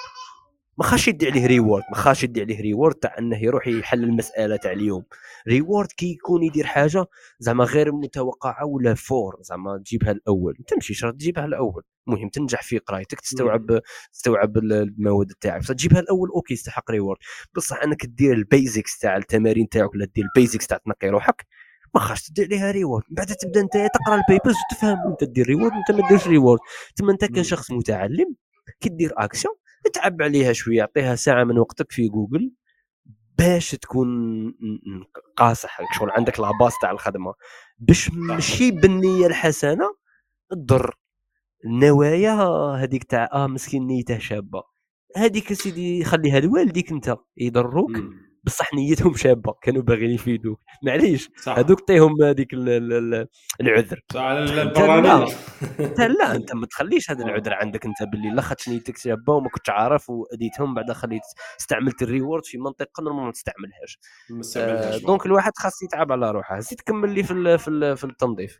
ما خاش يدي عليه reward ما خاش يدي عليه reward تاع إنه يروح يحل المسألة تاع اليوم. reward كي يكون يدير حاجة زعما غير متوقعة ولا fort زعما تجيبها الأول. انت ماشي شرط تجيبها الأول. المهم تنجح في قرايتك تستوعب تستوعب المواد تاعك. فتجيبها الأول okay يستحق reward بصح أنك دير ال basics تاع التمارين تاعك ولا دير ال basics تاع تنقي روحك ما خاص تدير عليها reward بعد تبدأ أنت تقرأ ال papers وتفهم. انت دير reward انت ما ديرش reward تما أنت كشخص متعلم كي دير اكسيون اتعب عليها شوية اعطيها ساعة من وقتك في جوجل باش تكون قاصح شغل عندك لاباس تاع الخدمة. باش ماشي بالنية الحسنة تضر النوايا هذيك تاع آه مسكين نيته شابة. هذيك سيدي خليها لوالديك أنت يضروك. بصح نيتهم شابة كانوا باغيين يفيدوك. معليش هذوك طيهم هذيك العذر. أنت لا أنت ما تخليش هذا العذر عندك أنت باللي لا خاطش نيتك شابة وما كنتش عارف وأديتهم بعد خليت استعملت ال reward في منطقه normal ما تستعملهاش آه donc الواحد خاص يتعب على روحه. زيد كمل لي في في, في التنظيف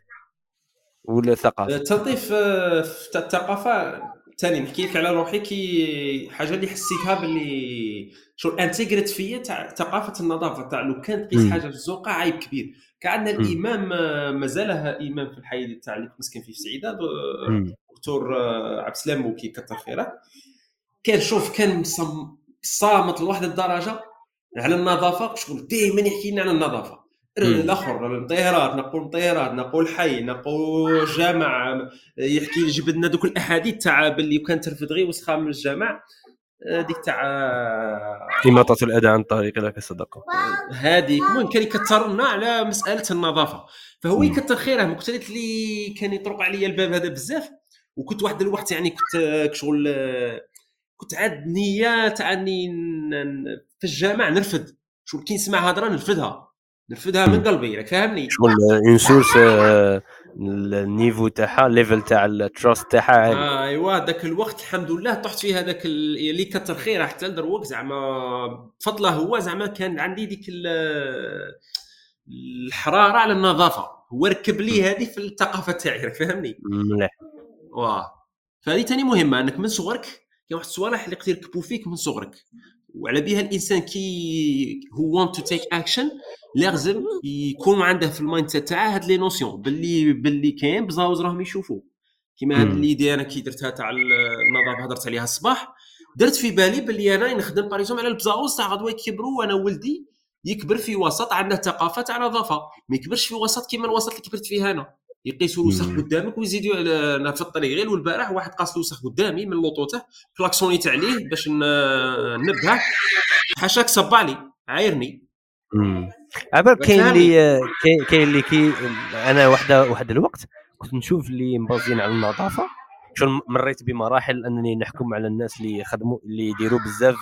ولا الثقافه التنظيف في الثقافة ثاني نحكي لك على روحي كي حاجة اللي حسيتها باللي شو انتجرت فيا تاع ثقافة النظافة تاع لو كان تقيس حاجة في الزوقة عيب كبير. كأن عندنا الإمام مازالها إمام في الحي تاع اللي مسكن فيه في سعيدة دكتور عبد السلام موكي كثر خيره. كان شوف كان صامت لواحد الدرجة على النظافة شغل دائما يحكي لنا على النظافة. الآخر المطيرات نقول مطيرات نقول حي نقول جامع يحكي يجيب لنا دوك الأحاديث تاع باللي كان ترفد غير وسخة من الجامع. ديك تاع إماطة الأذى عن طريق لك الصدقة. هذيك المهم كان يكثر لنا على مسألة النظافة. فهو يكثر خيره من كثرة اللي كان يطرق عليا الباب هذا بزاف. وكنت واحد الوقت يعني كنت شغل كنت عاد نية تاع أني في الجامع نرفد. شغل كي نسمع هضرة نرفدها. نرفدها من قلبي راك فاهمني؟ شغل une source ال niveau تاعها ال level تاع ال trust تاعها. عالي ايوا ذاك الوقت الحمد لله طحت في هذاك اللي كثر خيره حتى دروك زعما بفضله هو زعما كان عندي ديك الحرارة على النظافة. هو ركب لي هذه في الثقافة تاعي راك فاهمني؟ مليح. واه فهذه ثاني مهمة أنك من صغرك كاين واحد الصوالح اللي يقدر يركبوا فيك من صغرك. وعلى بها الإنسان كي هو want to take action لازم يكون عنده في ال mindset تاعه هاد les notions باللي باللي كاين بزاوز راهم يشوفوا كيما هاد اللي أنا كي درتها تاع النظافه هضرت عليها الصباح درت في بالي باللي أنا نخدم باريزوم على البزاوز تاع غدوة يكبروا وأنا ولدي يكبر في وسط عنده ثقافة تاع نظافة ما يكبرش في وسط كيما الوسط اللي كبرت فيه أنا. يقيسوا الوسخ قدامك ويزيدوا أنا في الطريق. غير والبارح واحد قاس الوسخ قدامي من l'auto تاعه كلاكسونيت عليه باش ننبهه حاشاك صب علي عايرني. عبر كاين اللي كاين اللي كي أنا واحدة واحد الوقت كنت نشوف اللي مبازين على النظافة. شغل مريت بمراحل أنني نحكم على الناس اللي يخدموا اللي يديروا بزاف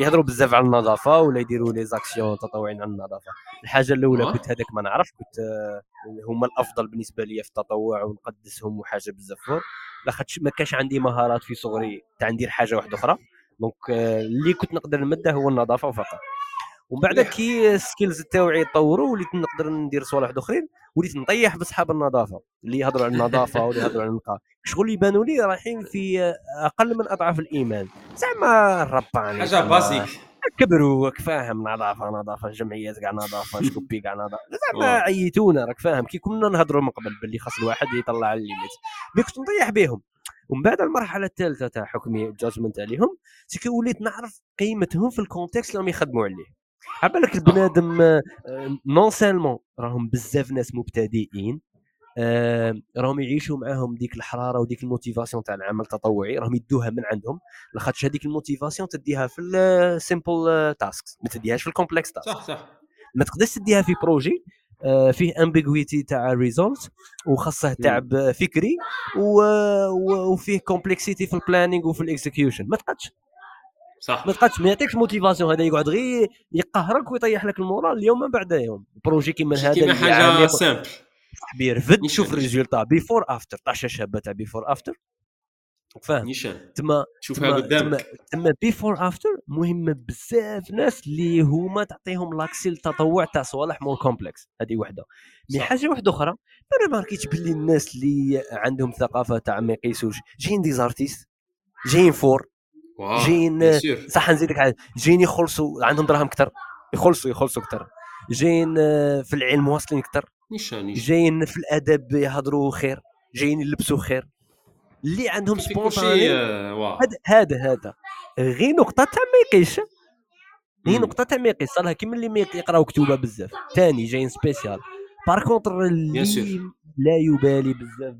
يهضروا بزاف على النظافة ولا يديروا les actions تطوعين على النظافة. الحاجة الأولى آه. كنت هذاك ما نعرف كنت آه، هما الأفضل بالنسبة لي في التطوع ونقدسهم وحاجة بزاف لاخاطش ما كانش عندي مهارات في صغري تاع ندير حاجة واحدة أخرى. donc آه، اللي كنت نقدر نمده هو النظافة فقط ومن بعد كي ال skills تاوعي تطوروا وليت نقدر ندير صوالح أخرين وليت نطيح بصحاب النظافة اللي يهضروا على النظافة واللي يهضروا على النقاء شغل يبانوا لي رايحين في أقل من أضعف الإيمان. زعما الربان حاجة basique. كبروا راك فاهم نظافة نظافة جمعيات كاع نظافة شكوبي كاع نظافة. زعما عيتونا راك فاهم. كي كنا نهضروا من قبل باللي خاص الواحد يطلع ال limite mais كنت نطيح بهم ومن بعد المرحلة الثالثة تاع حكمي ال judgment عليهم c'est que وليت نعرف قيمتهم في ال context اللي راهم يخدموا عليه. عبالك البنادم non آه، seulement راهم بزاف ناس مبتدئين آه، راهم يعيشوا معاهم ديك الحرارة وديك ال motivation تاع العمل التطوعي راهم يدوها من عندهم لاخاطش هذيك ال motivation تديها في ال simple tasks ما تديهاش في ال complex task صح صح. ما تقدرش تديها في projet آه، فيه ambiguity تاع result وخاصه تعب فكري وفيه complexity في ال planning وفي ال execution ما تقدش صح. ما تبقاش ما يعطيكش motivation هذا يقعد غير يقهرك ويطيح لك ال moral اليوم من بعد يوم projet كيما هذا كيما حاجة simple صاحبي يرفد يشوف ال résultat before after tache شابة تاع before after فاهم. نيشان. تما تشوفها قدامك. تما before after مهمه بزاف ناس اللي هما تعطيهم l'action تطوع تاع صوالح more complex هذه وحدة. مي حاجة واحدة أخرى أنا ما ركيتش باللي الناس اللي عندهم ثقافة تاع ما يقيسوش. جايين ديزارتيست جايين فور جايين صح نزيدك حاجة جايين يخلصوا عندهم دراهم أكثر يخلصوا يخلصوا أكثر جايين آه، في العلم واصلين أكثر جايين في الأدب يهضروا خير. جايين يلبسوا خير. اللي عندهم سبونتاني آه، هذا هذا غير نقطة تاع ما يقيش هي نقطة تاع ما يقيس صالها كيما اللي ما يقراو كتوبة بزاف. ثاني جايين spécial. par contre اللي لا يبالي بزاف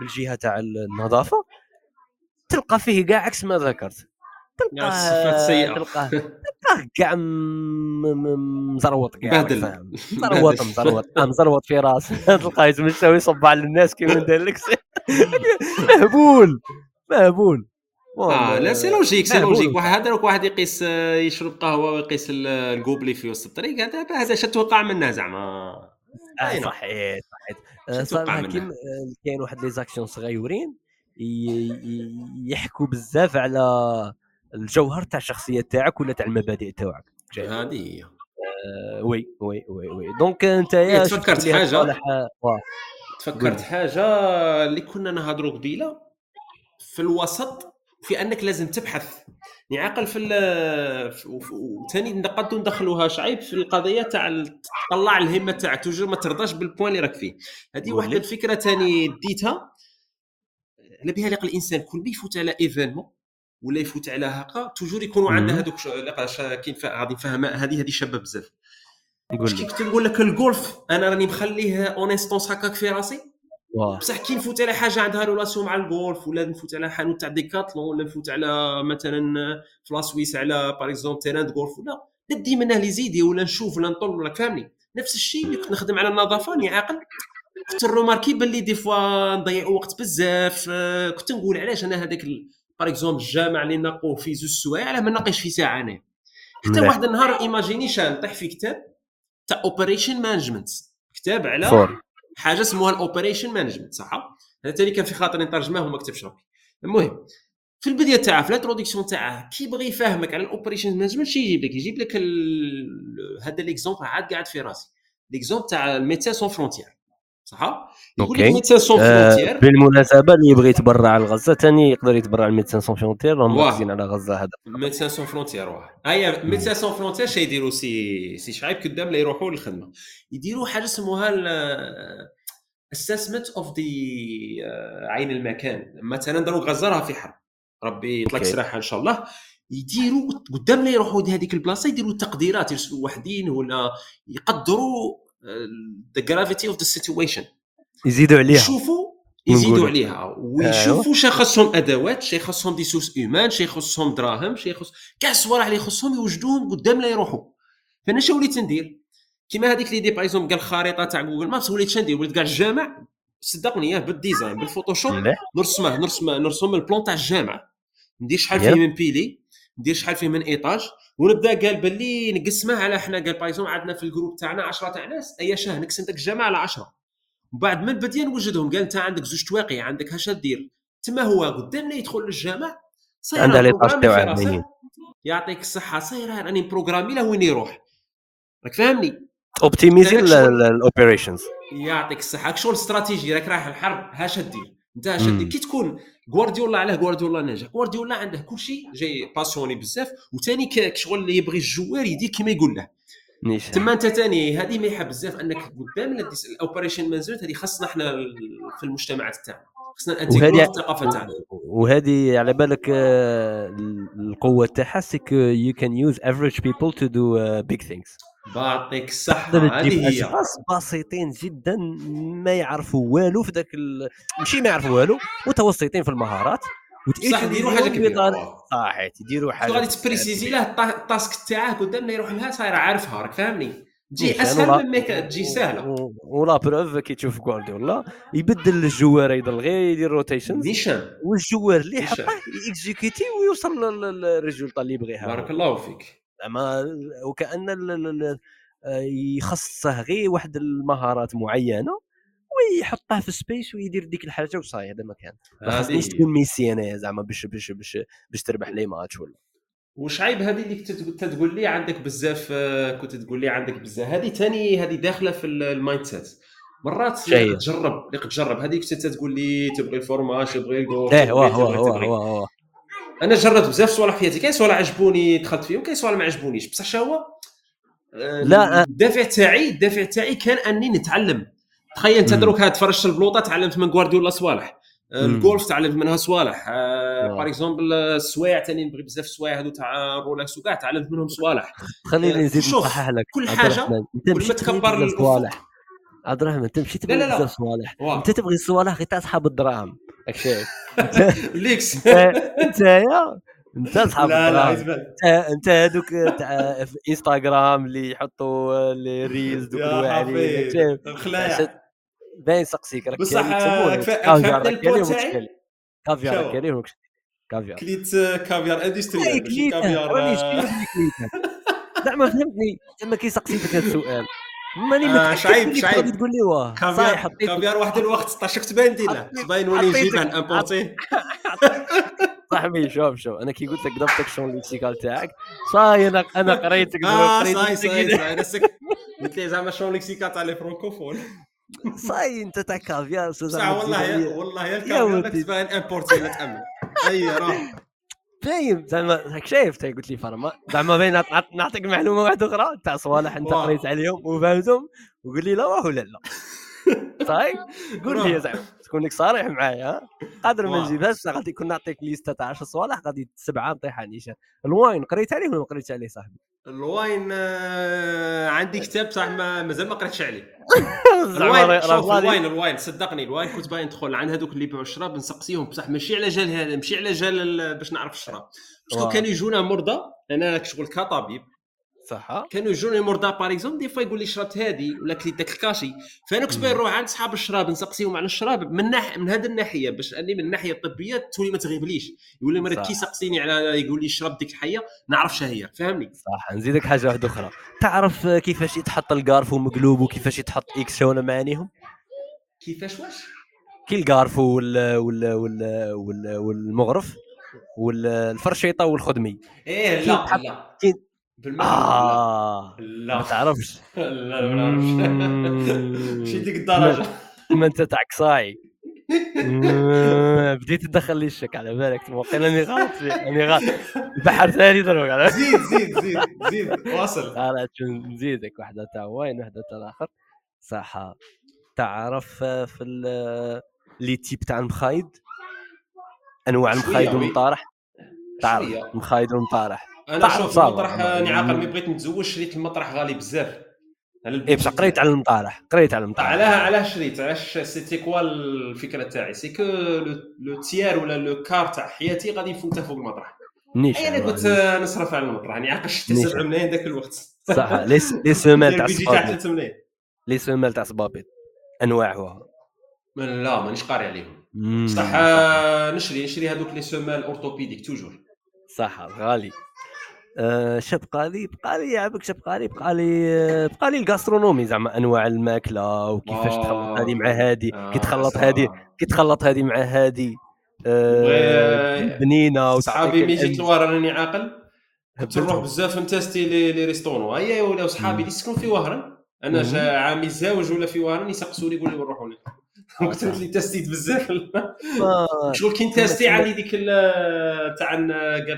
بالجهة تاع النظافة تلقى فيه كاع عكس ما ذكرت. تلقى تلقاه تلقاه كاع مزروط كاع مزروط مزروط. مزروط في راسه تلقاه يتمشى ويصب على الناس كيما دار لك. مهبول مهبول. آه لا c'est logique c'est logique واحد هذا واحد يقيس يشرب قهوة ويقيس ال gobelet في وسط الطريق هذا هذا اش توقع منه زعما. آه صحيح صحيح. صراحة كاين واحد les actions صغيورين يحكوا بزاف على الجوهر تاع الشخصية تاعك ولا تاع المبادئ تاعك؟ هذه هي. آه oui oui oui oui. donc انت يا إيه، تفكرت حاجة؟ تفكرت حاجة اللي كنا نهضروا قبيلة في الوسط في أنك لازم تبحث. يعقل في وثاني نقدروا ندخلوها شعيب في القضية تاع تطلع الهمة تاعك toujours ما ترضاش بال point اللي راك فيه. هذه واحد الفكرة ثاني ديتها. على بها لقى الإنسان كل ما يفوت على événement ولا يفوت على هكا toujours يكونوا عنده هذوك كاين غادي نفهم هذه هذه شابة بزاف. واش كي كنت نقول لك الجولف أنا راني مخليه en instance هكاك في راسي. بصح كي نفوت على حاجة عندها relation مع الجولف ولا نفوت على حانوت تاع ديكاتلون ولا نفوت على مثلا في la Suisse على par exemple terrain جولف ولا ندي منه les idées ولا نشوف ولا نطل ولا فهمني؟ نفس الشيء اللي كنت نخدم على النظافة راني عاقل كنت ن remarquer باللي des fois نضيع وقت بزاف. آه، كنت نقول علاش أنا هذاك par exemple الجامع اللي نقوه في زوج سوايع علاه ما نقيش في ساعة أنا. حتى واحد النهار imaginez شان نطيح في كتاب تاع operation management كتاب على فور. حاجة اسمها ال operation management صح؟ هذا تاني كان في خاطر نترجمه وما كتبش ربي المهم في البداية تاعها في ال introduction تاعها كي بغى يفهمك على ال operation management شي يجيب لك؟ يجيب لك هذا l'exemple عاد قاعد في راسي. l'exemple تاع ال Médecins Sans Frontières صح يقول لك Médecins Sans Frontières. بالمناسبة اللي يبغي يتبرع على غزة ثاني يقدر يتبرع ل Médecins Sans Frontières راهم مركزين على غزة هذا. Médecins Sans Frontières واه اي Médecins Sans Frontières شي يديروا سي سي شعيب قدام لا يروحوا للخدمة. يديروا حاجة اسمها assessment of the عين المكان. مثلا داروا غزة راه في حرب. ربي يطلق سراحه إن شاء الله. يديروا قدام لا يروحوا لهذيك البلاصة يديروا تقديرات يرسلوا وحدين ولا يقدروا the gravity of the situation يزيدوا عليها. يشوفوا يزيدوا عليها. ويشوفوا شي خاصهم أدوات شي خاصهم des ressources humaines شي خاصهم دراهم شي خاص كاع الصوالح اللي يخصهم يوجدوهم قدام لا يروحوا. فانا شنو وليت ندير؟ كيما هذيك l'idée par exemple قال الخريطه تاع Google Maps وليت شندير وليت كاع الجامع صدقني بال design بال Photoshop نرسمه نرسم نرسم ال plan تاع الجامع. ندير شحال فيه من pilier ندير شحال فيه من étage ونبدا قال باللي نقسمه على حنا قال بايزون عندنا في ال groupe تاعنا 10 تاع ناس اي شاه نقسم داك الجامع على 10 وبعد من بديا نوجدهم قال أنت عندك زوج تواقي عندك هاش دير. تما هو قدامنا يدخل للجامع صاير عنده l'étage تاعو يعطيك الصحة صاير راني programmé له وين يروح. راك فاهمني؟ optimiser ال operations يعطيك الصحة. شغل استراتيجي راك رايح الحرب هاش دير. أنت هاش دير. كي تكون غوارديولا علاه غوارديولا ناجح غوارديولا عنده كل شيء جاي passionné بزاف وثاني شغل اللي يبغي الجوار يدير كيما يقول له. تما انت ثاني هذه مليحه بزاف أنك قدام ال operation management هذه خاصنا إحنا في المجتمعات تاعنا. خصنا ن intégrer و الثقافة تاعنا. وهذه على بالك آه، القوة تاعها c'est que you can use average people to do big things يعطيك الصحة هذه هي. أشخاص بسيطين جدا ما يعرفوا والو في ذاك ال... ماشي ما يعرفوا والو متوسطين في المهارات. صح يديروا حاجة كبيرة. صحيح يديروا حاجة غادي ت préciser له ال task تاعه قدامنا يروح لها صاير عارفها راك فاهمني؟ تجي أسهل من ميكا تجي سهلة. و la preuve كي تشوف جوارديولا يبدل ال joueur يضل غير يدير rotation نيشان وال joueur اللي يحطه exécuter ويوصل لل résultat اللي يبغيها بارك الله فيك. زعما وكأن يخصصه غير واحد المهارات معينة ويحطها في space ويدير ديك الحاجة وصاي هذا مكان. ما خاصنيش تكون ميسي أنا زعما باش باش باش باش تربح لي ماتش ولا. وشعيب هذه اللي كنت تقول لي عندك بزاف آه، كنت تقول لي عندك بزاف. هذه ثاني هذه داخلة في ال mindset مرات تجرب اللي تجرب. هذيك كنت تقول لي تبغي الفورماج تبغي الجول إيه واه واه واه أنا جربت بزاف صوالح في حياتي. كاين صوالح عجبوني دخلت فيهم كاين صوالح ما عجبونيش. بصح شنو هو لا الدافع تاعي الدافع تاعي كان أني نتعلم. تخيل أنت دروك تفرجت البلوطه تعلمت من جوارديولا صوالح. الجولف تعلمت منها صوالح. par exemple السوايع ثاني نبغي بزاف السوايع هذو تاع Rolex وكاع تعلمت منهم صوالح. خليني نزيد نصحح لك كل حاجة كل ما تكبر الصوالح عبد الرحمن أنت مشيت تبغي صوالح. أنت تبغي الصوالح غير تاع أصحاب الدراهم. راك شايف ليكس. انت يا أنت أصحاب لا لا انت هذوك تاع إنستغرام اللي يحطوا لي reels دوك الواعرين باين سقسيك راك بصح كافيار كافيار كريم كافيار كليت كافيار إندستريال ماشي كافيار زعما فهمتني. زعما كيسقسيك هذا السؤال. ماني آه شعيب شعيب. تقول لي واه. كافيار كافيار واحد الوقت طاشك تبان دينا. تبين ولي يجيب عن امبورتي صاحبي شوف شوف. أنا كي قلت لك ضبطك شلون الليكسيكال تاعك صاي أنا أنا قريتك آه صاي صاي صاي. قلت لي زعما شلون الليكسيكال تاع لي فرونكوفون صاي أنت تاع كافيار صح والله والله يا الكافيار تبان importé لا تامن أي راه فاهم زعما شايف قلت لي فرما. زعما بين نعطيك معلومة واحدة أخرى. تاع صوالح انت قريت عليهم وفهمتهم. وقول لي لا ولا لا. صحيح قول لي زعما تكون صريح معايا قادر ما نجيبهاش غادي كون نعطيك ليستة تاع 10 صوالح غادي سبعه نطيحها نيشان ال wine قريت عليه ولا ما قريتش عليه صاحبي؟ ال wine آه عندي كتاب صح ما مازال ما قريتش عليه. ال wine شوف ال wine ال wine صدقني ال wine كنت باغي ندخل عند هذوك اللي يبيعوا الشراب نسقسيهم بصح ماشي على جال هذا ماشي على جال باش نعرف الشراب. parce que كانوا يجونا مرضى أنا شغل كطبيب صح. كانوا يجوني مرضى par exemple des fois يقول لي شربت هذه ولا كليت داك ال cachet. فأنا كنت نروح عند صحاب الشراب نسقسيهم على الشراب من ناح من هذه الناحية باش اني من الناحية الطبية تولي ما تغيبليش. يقول لي مريض كي سقسيني على يقول لي شرب ديك الحية نعرف هي. فهمني؟ صح. نزيدك حاجة واحدة أخرى. تعرف كيفاش يتحط الكارفو مقلوب وكيفاش يتحط إكس شونا معانيهم؟ كيفاش واش؟ كي الكارفو وال وال وال والمغرف والفرشيطة والخدمي. إيه لا لا. بالمغرب آه. لا. ما تعرفش. لا ما نعرفش ماشي ديك الدرجة. ما أنت تاع كصاي بديت تدخل لي الشك على بالك. وقيل أني غلط. أني غلط. البحر ثاني دروك زيد زيد زيد زيد. واصل. نزيدك. واحدة تاع وين واحدة تاع الآخر. صح تعرف في les types تاع المخايد أنواع المخايد والمطارح تعرف. المخايد والمطارح أنا شوف المطرح راني عاقل ملي بغيت نتزوج شريت المطرح غالي بزاف. اي بصح قريت على المطارح قريت على المطارح. علاه علاه شريت علاش c'était quoi الفكرة تاعي؟ c'est que le tiers ولا le quart تاع حياتي غادي نفوتها فوق المطرح. نيش أنا قلت نصرف على المطرح راني عاقل شتي 7 ملايين ذاك الوقت. صح les semelles تاع صبابيط les semelles تاع صبابيط أنواعها. لا مانيش قاري عليهم. بصح نشري نشري هذوك les semelles orthopédiques toujours. صح غالي. آه شبقى لي بقى لي يعبك شبقى لي بقى لي بقى لي ال gastronomie زعما أنواع الماكلة وكيفاش تخلط هذه مع هذه آه كي تخلط هذه كي تخلط هذه مع هذه آه بنينه صحابي ملي جيت لوهران راني عاقل كنت نروح بزاف ن tester les, les restaurants هيا ولاو صحابي اللي يسكنوا في وهران. أنا عامي زاوج ولا في وهران يسقسوني يقولوا لي نروحوا قلت لي تستيت بزاف. شغل كي ن tester علي ديك تاع قال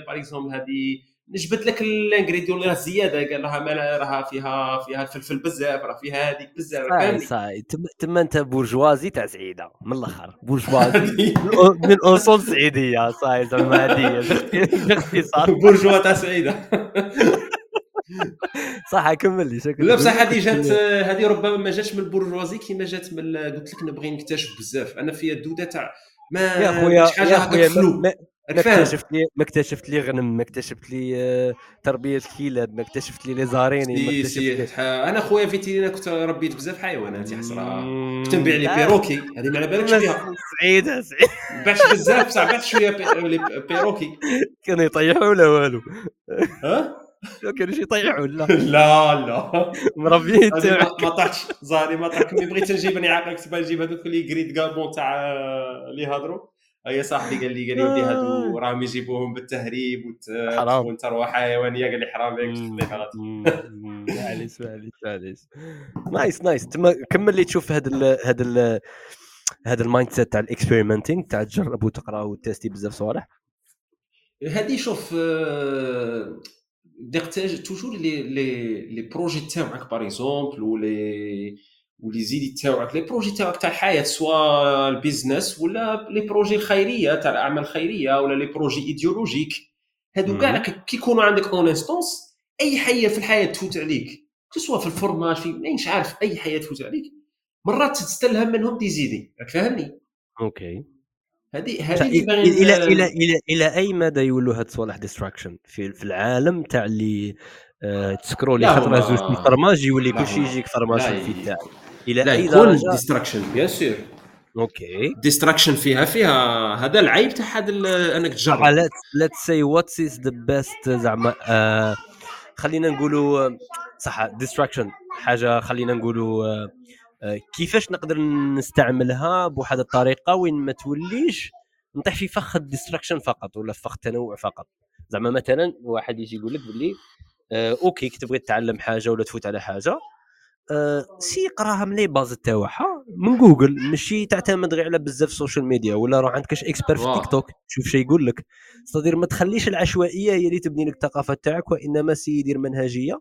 par exemple هذه جبت لك ال ingrédients اللي راه زياده قال لها راها فيها فيها الفلفل بزاف راه فيها هذيك بزاف فهمتني صاي. تما انت بورجوازي تاع سعيده من الآخر. بورجوازي. من أصول سعيديه صاي زعما هذه باختصار. بورجوا تاع سعيده صح كمل لي لا بصح هذه جات هذه ربما ما جاتش من البورجوازي كيما جات من قلت لك نبغي نكتشف بزاف. أنا فيها الدودة تاع ما يا خويا هكاك فلو ما اكتشفت لي ما اكتشفت لي غنم ما اكتشفت لي آه، تربية كلاب ما اكتشفت لي لي زاريني ما اكتشفت أنا خويا فيتيرينا كنت ربيت بزاف حيوانات يا حسرة. كنت نبيع لي بيروكي. هذه ما على بالكش فيها سعيدة سعيدة. باعش بزاف بصح بعت شوية بيروكي. كانوا يطيحوا ولا والو؟ ها؟ كانوا يطيحوا لا لا. لا مربيين ما طحتش زاري ما كمي بغيت نجيب كنت نجيب هذوك اللي كريت كابون تاع اللي هضروا أي صاحبي قال لي قال لي ودي هادو آه. راهم يجيبوهم بالتهريب حرام. وانت ثروه حيوانية قال لي حرام عليك. معليش معليش معليش. nice nice تما كمل لي تشوف هذا هذا هذا ال mindset تاع ال experimenting تاع تجرب وتقرأ و tester بزاف صوالح. هذه شوف ديغتاج toujours les les les projets تاعك par exemple و les و les idées تاعك les projets تاعك تاع الحياة سواء ال business ولا les projets الخيرية تاع الأعمال الخيرية ولا les projets idéologiques. هادو كاع كي يكونوا عندك اون انستونس أي حيه في الحياة تفوت عليك. سواء في الفورماج في مانيش عارف أي حياة تفوت عليك. مرات تستلهم منهم تزيدي راك فاهمني؟ أوكي. هذه هذه إلى إلى إلى إلى أي مدى يولوا هاد الصوالح ديستراكشن في, في العالم تاع اللي آه تسكرولي خطرة زوج في الفرماج يولي كلشي يجيك فرماج في تاعك. إلى لا أي درجة؟ ديستراكشن سور أوكي. ديستراكشن فيها فيها هذا العيب تاع هذا أنك تجرب. let's see what is the best زعما آه خلينا نقولوا صح distraction حاجة خلينا نقولوا آه آه كيفاش نقدر نستعملها؟ بواحد الطريقة وين ما توليش نطيح في فخ الـ distraction فقط ولا فخ التنوع فقط. زعما مثلا واحد يجي يقول لك باللي آه okay كي تبغي تتعلم حاجة ولا تفوت على حاجة آه c'est قراها من les bases تاعها من جوجل ماشي تعتمد غير على بزاف الـ social media ولا روح عند كاش expert في تيك توك شوف شي يقول لك. صدير ما تخليش العشوائية هي اللي تبني لك الثقافة تاعك وإنما سي يدير منهجية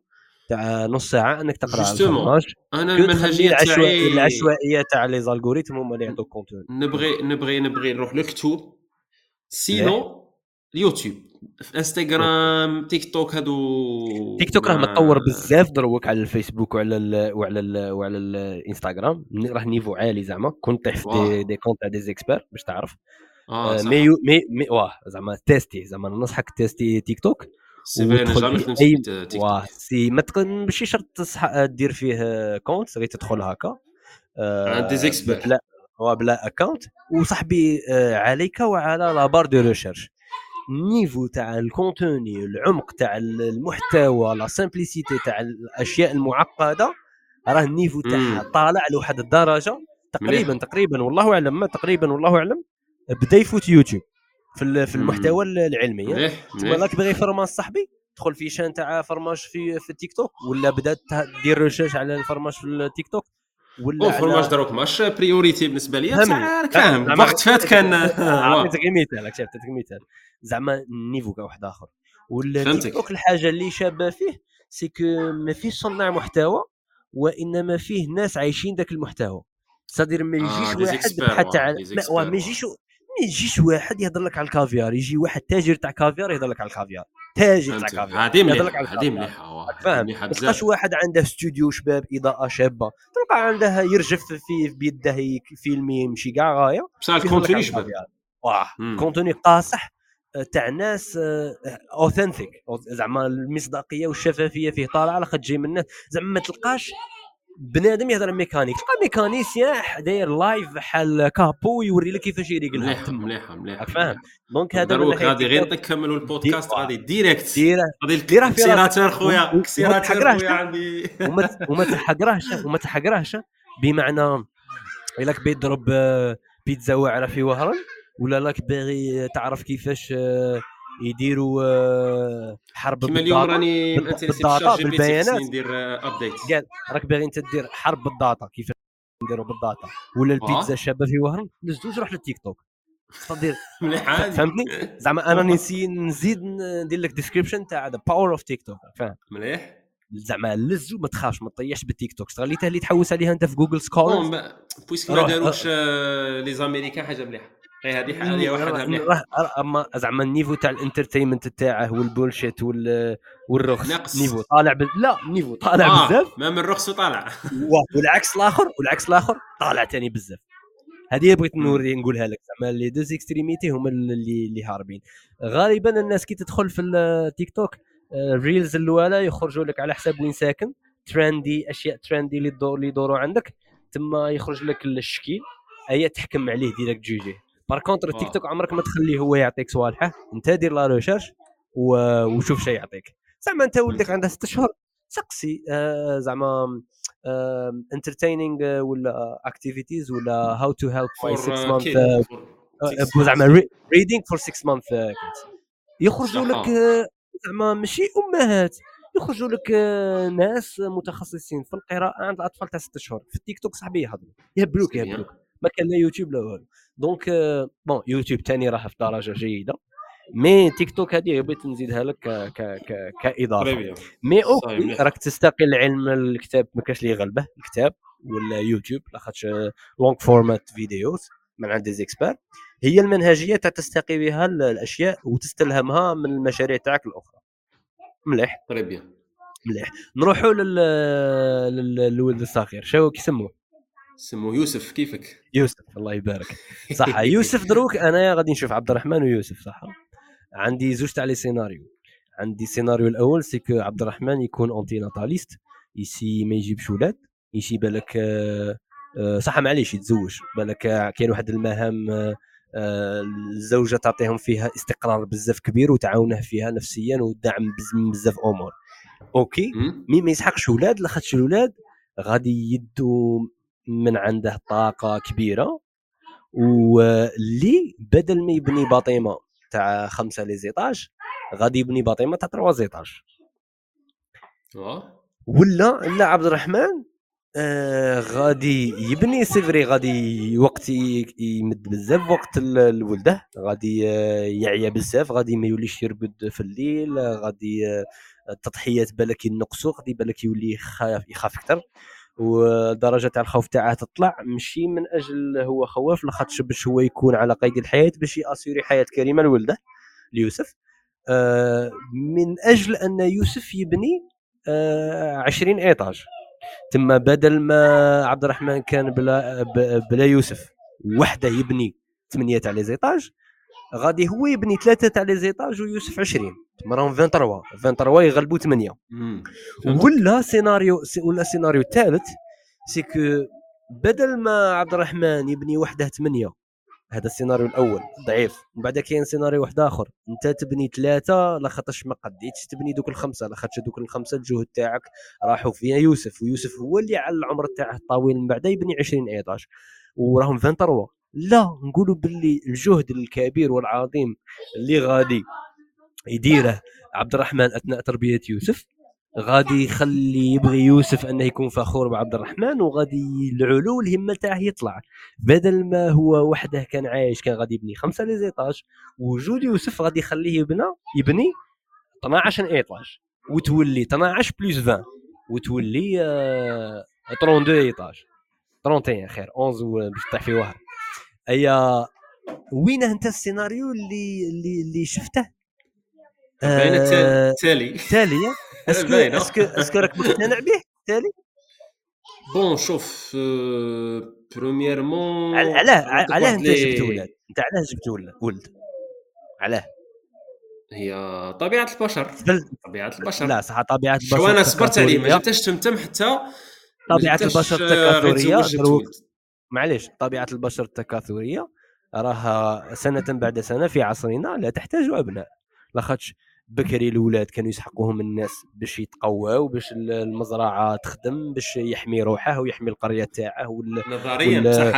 تاع نص ساعة إنك تقرأ الفرماج أنا المنهجية تاعي العشوائية تاع لي زالغوريثم هما اللي يعطوك كونتون نبغي نبغي نبغي نروح للكتب سينو اليوتيوب في انستغرام تيك توك هادو تيك توك راه متطور بزاف دروك على الفيسبوك وعلى ال وعلى ال وعلى الانستغرام راه نيفو عالي زعما. كنت طيح في دي, دي كونت تاع دي زيكسبير باش تعرف. آه مي مي مي واه زعما tester زعما ننصحك tester تيك توك. c'est vrai أنا jamais خدمت في تيك توك. c'est ما ماشي شرط تصح دير فيه compte غير تدخل هكا. عند دي زيكسبير. لا هو بلا account. وصاحبي عليك وعلى la barre de recherche. الـ niveau تاع الـ contenu العمق تاع المحتوى la simplicité تاع الأشياء المعقدة راه الـ niveau تاعها طالع لواحد الدرجة تقريبا مليح. تقريبا والله أعلم ما تقريبا والله أعلم بدا يفوت يوتيوب في في المحتوى العلمي. تما راك باغي فرماج صاحبي؟ تدخل في chaîne تاع فرماج في في التيك توك ولا بدأت دير recherche على الفرماج في التيك توك؟ ولا فرماج دروك ماش priorité بالنسبة لي. بصح فاهم وقت فات كان عطيتك مثال شفتك مثال زعما الـ niveau كاع واحد آخر. والتيك توك الحاجة اللي شابة فيه c'est que ما فيش صناع محتوى وإنما فيه ناس عايشين ذاك المحتوى. c'est-à-dire ما يجيش آه واحد حتى على ما يجيش ما يجيش واحد يهضر لك على الكافيار يجي واحد تاجر تاع كافيار يهضر لك على الكافيار. تاجر تاع كافيار هذه مليحه هذه مليحه فاهم؟ ما تلقاش واحد عنده استوديو شباب إضاءة شابة. تلقى عنده يرجف في بيده filmer يمشي كاع غاية بصح الـ contenu شباب. واه contenu قاصح تاع ناس authentiques زعما المصداقية والشفافية فيه طالعة على خاطر تجي منه زعما ما تلقاش بنادم يهضر ميكانيك. تلقى ميكانيسيان داير لايف بحال كابو يوري لك كيفاش يريقلها مليحه مليحه مليحه فاهم؟ دونك هذا دروك غادي غير تكملوا البودكاست غادي ديريكت غادي كسيراتور خويا كسيراتور خويا عندي. وما تحقرهش وما تحقرهش بمعنى إلا بيضرب بيتزا واعرة في وهران ولا راك باغي تعرف كيفاش يديروا حرب كيما اليوم راني بالداتا بالبيانات. ندير ابديت قال راك باغي أنت دير حرب بالداتا كيفاش نديروا بالداتا ولا البيتزا الشابه في وهران لزوج روح للتيك توك. تقدر مليح فهمتني؟ زعما أنا نسي نزيد ندير لك ديسكريبشن تاع ذا باور اوف تيك توك فاهم؟ مليح. زعما لزو ما تخافش ما تطيحش بالتيك توك. استغليتها اللي تحوس عليها أنت في جوجل سكولر puisque ما داروش les Américains حاجة مليحة. هي هذه هذه وحدها مليحه أما زعما الـ niveau تاع الـ entertainment تاعه والـ bullshit وال والرخص نقص. niveau طالع ب... لا niveau طالع آه. بزاف. ما من الرخص وطالع. والعكس الآخر والعكس الآخر طالع ثاني بزاف. هذه بغيت نوري نقولها لك. زعما les deux extrémités هما اللي اللي هاربين. غالبا الناس كي تدخل في التيك توك الـ reels الأولى يخرجوا لك على حساب وين ساكن. trendy أشياء trendy اللي يدور اللي يدوروا عندك. تما يخرج لك الشكيل. هي تحكم عليه direct juger. par contre التيك توك عمرك ما تخليه هو يعطيك صوالحه انت دير la recherche وشوف شي يعطيك. زعما انت ولدك عنده ست اشهر سقسي. آه زعما entertaining آه ولا activities ولا how to help for 6 month زعما reading for 6 month يخرجوا لك آه، زعما ماشي أمهات. يخرجوا لك آه، ناس متخصصين في القراءة عند الأطفال تاع ست اشهر في التيك توك صاحبي يهضروا. يهبلوك يهبلوك. ما كان لا يوتيوب لا والو. donc bon يوتيوب ثاني راه في درجة جيدة. mais تيك توك هذه بغيت نزيدها لك ك ك كإضافة. mais okay راك تستقل علم الكتاب ما كاش اللي يغلبه الكتاب ولا يوتيوب لاخاطش long format videos من عند ديزيكسبير هي المنهجية تاع تستقي بها الأشياء وتستلهمها من المشاريع تاعك الأخرى. مليح. مليح. نروحوا للولد الصغير. شو كيسموه؟ سموه يوسف كيفك؟ يوسف الله يبارك. صح يوسف دروك أنا غادي نشوف عبد الرحمن ويوسف صح؟ عندي زوج تاع لي سيناريو. عندي السيناريو الأول سي كو عبد الرحمن يكون اونتي ناتاليست يسي ما يجيبش ولاد يسي بالك آه، آه، صح معليش يتزوج. بالك كاين واحد المهام آه، الزوجة تعطيهم فيها استقرار بزاف كبير وتعاونه فيها نفسيا ودعم بزاف أمور. OK؟ mais ما يسحقش ولاد لاخاطش الولاد غادي يدوا من عنده طاقة كبيرة واللي بدل ما يبني باطيمة تاع خمسة les étages غادي يبني باطيمة تاع trois étages. ولا لا عبد الرحمن آه غادي يبني سيفري غادي وقت يمد بزاف وقت لولده غادي آه، يعيا بزاف غادي ما يوليش يرقد في الليل غادي آه، التضحيات بالك ينقصوا غادي بالك يولي يخاف يخاف أكثر. ودرجه تاع الخوف تاعه تطلع ماشي من أجل هو خواف لاخاطش باش هو يكون على قيد الحياة باش ياسيري حياة كريمة لولده ليوسف. آه من أجل أن يوسف يبني آه 20 étages. تما بدل ما عبد الرحمن كان بلا بلا يوسف وحده يبني ثمانية تاع les étages غادي هو يبني ثلاثة تاع les étages ويوسف 20 تما راهم 23 23 يغلبوا 8 ولا سيناريو ولا سيناريو الثالث c'est que بدل ما عبد الرحمن يبني وحده 8 هذا السيناريو الأول ضعيف. من بعد كاين سيناريو واحد آخر. أنت تبني ثلاثة لاخاطرش ما قديتش تبني دوك الخمسة. لاخاطش دوك الخمسة الجهد تاعك راحوا فيها يوسف. ويوسف هو اللي على العمر تاعه الطويل. من بعد يبني 20 إيطاج. وراهم 23 لا نقولوا باللي الجهد الكبير والعظيم اللي غادي يديره عبد الرحمن أثناء تربية يوسف. غادي يخلي يبغي يوسف أنه يكون فخور بعبد الرحمن وغادي العلو الهمة تاعه يطلع. بدل ما هو وحده كان عايش كان غادي يبني خمسة les étages وجود يوسف غادي يخليه يبنى يبني 12 étages وتولي 12 plus 20 وتولي آه 32 étages. 31 خير. 11 باش تطيح في واحد أي وين أنت السيناريو اللي اللي اللي شفته؟ باين آه تالي تالي. est-ce que est-ce que est-ce que راك مقتنع به؟ تالي؟ بون شوف برومييرمون علاه علاه أنت جبت ولاد. أنت علاه جبت ولد. علاه. هي طبيعة البشر. طبيعة البشر. لا صح طبيعة البشر شو أنا صبرت عليه؟ ما جبتش تمتم حتى. طبيعة البشر التكاثريه معليش طبيعة البشر التكاثرية راها سنة بعد سنة في عصرنا لا تحتاج أبناء. لاخاطش بكري الاولاد كانوا يسحقوهم الناس باش يتقواو باش المزرعة تخدم باش يحمي روحه ويحمي القرية تاعه وال... نظريا بصح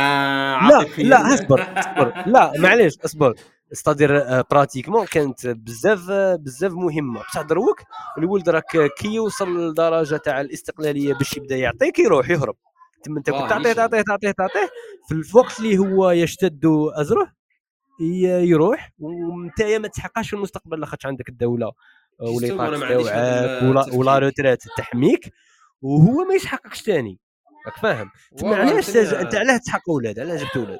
لا لا اصبر اصبر. لا معليش اصبر. استادير براتيكمون كانت بزاف بزاف مهمة. بصح دروك الولد راك كي يوصل لدرجة تاع الاستقلالية باش يبدأ يعطيك يروح يهرب. تما انت كنت تعطيه تعطيه تعطيه تعطيه. في الوقت اللي هو يشتد أزره يروح وانت ما تحققش في المستقبل لاخاطش عندك الدولة آه، ولا تاوعك ولا ولا روتريت تحميك وهو ما يسحقكش ثاني راك فاهم؟ تما علاش أنت علاه تحقق أولاد علاش جبت أولاد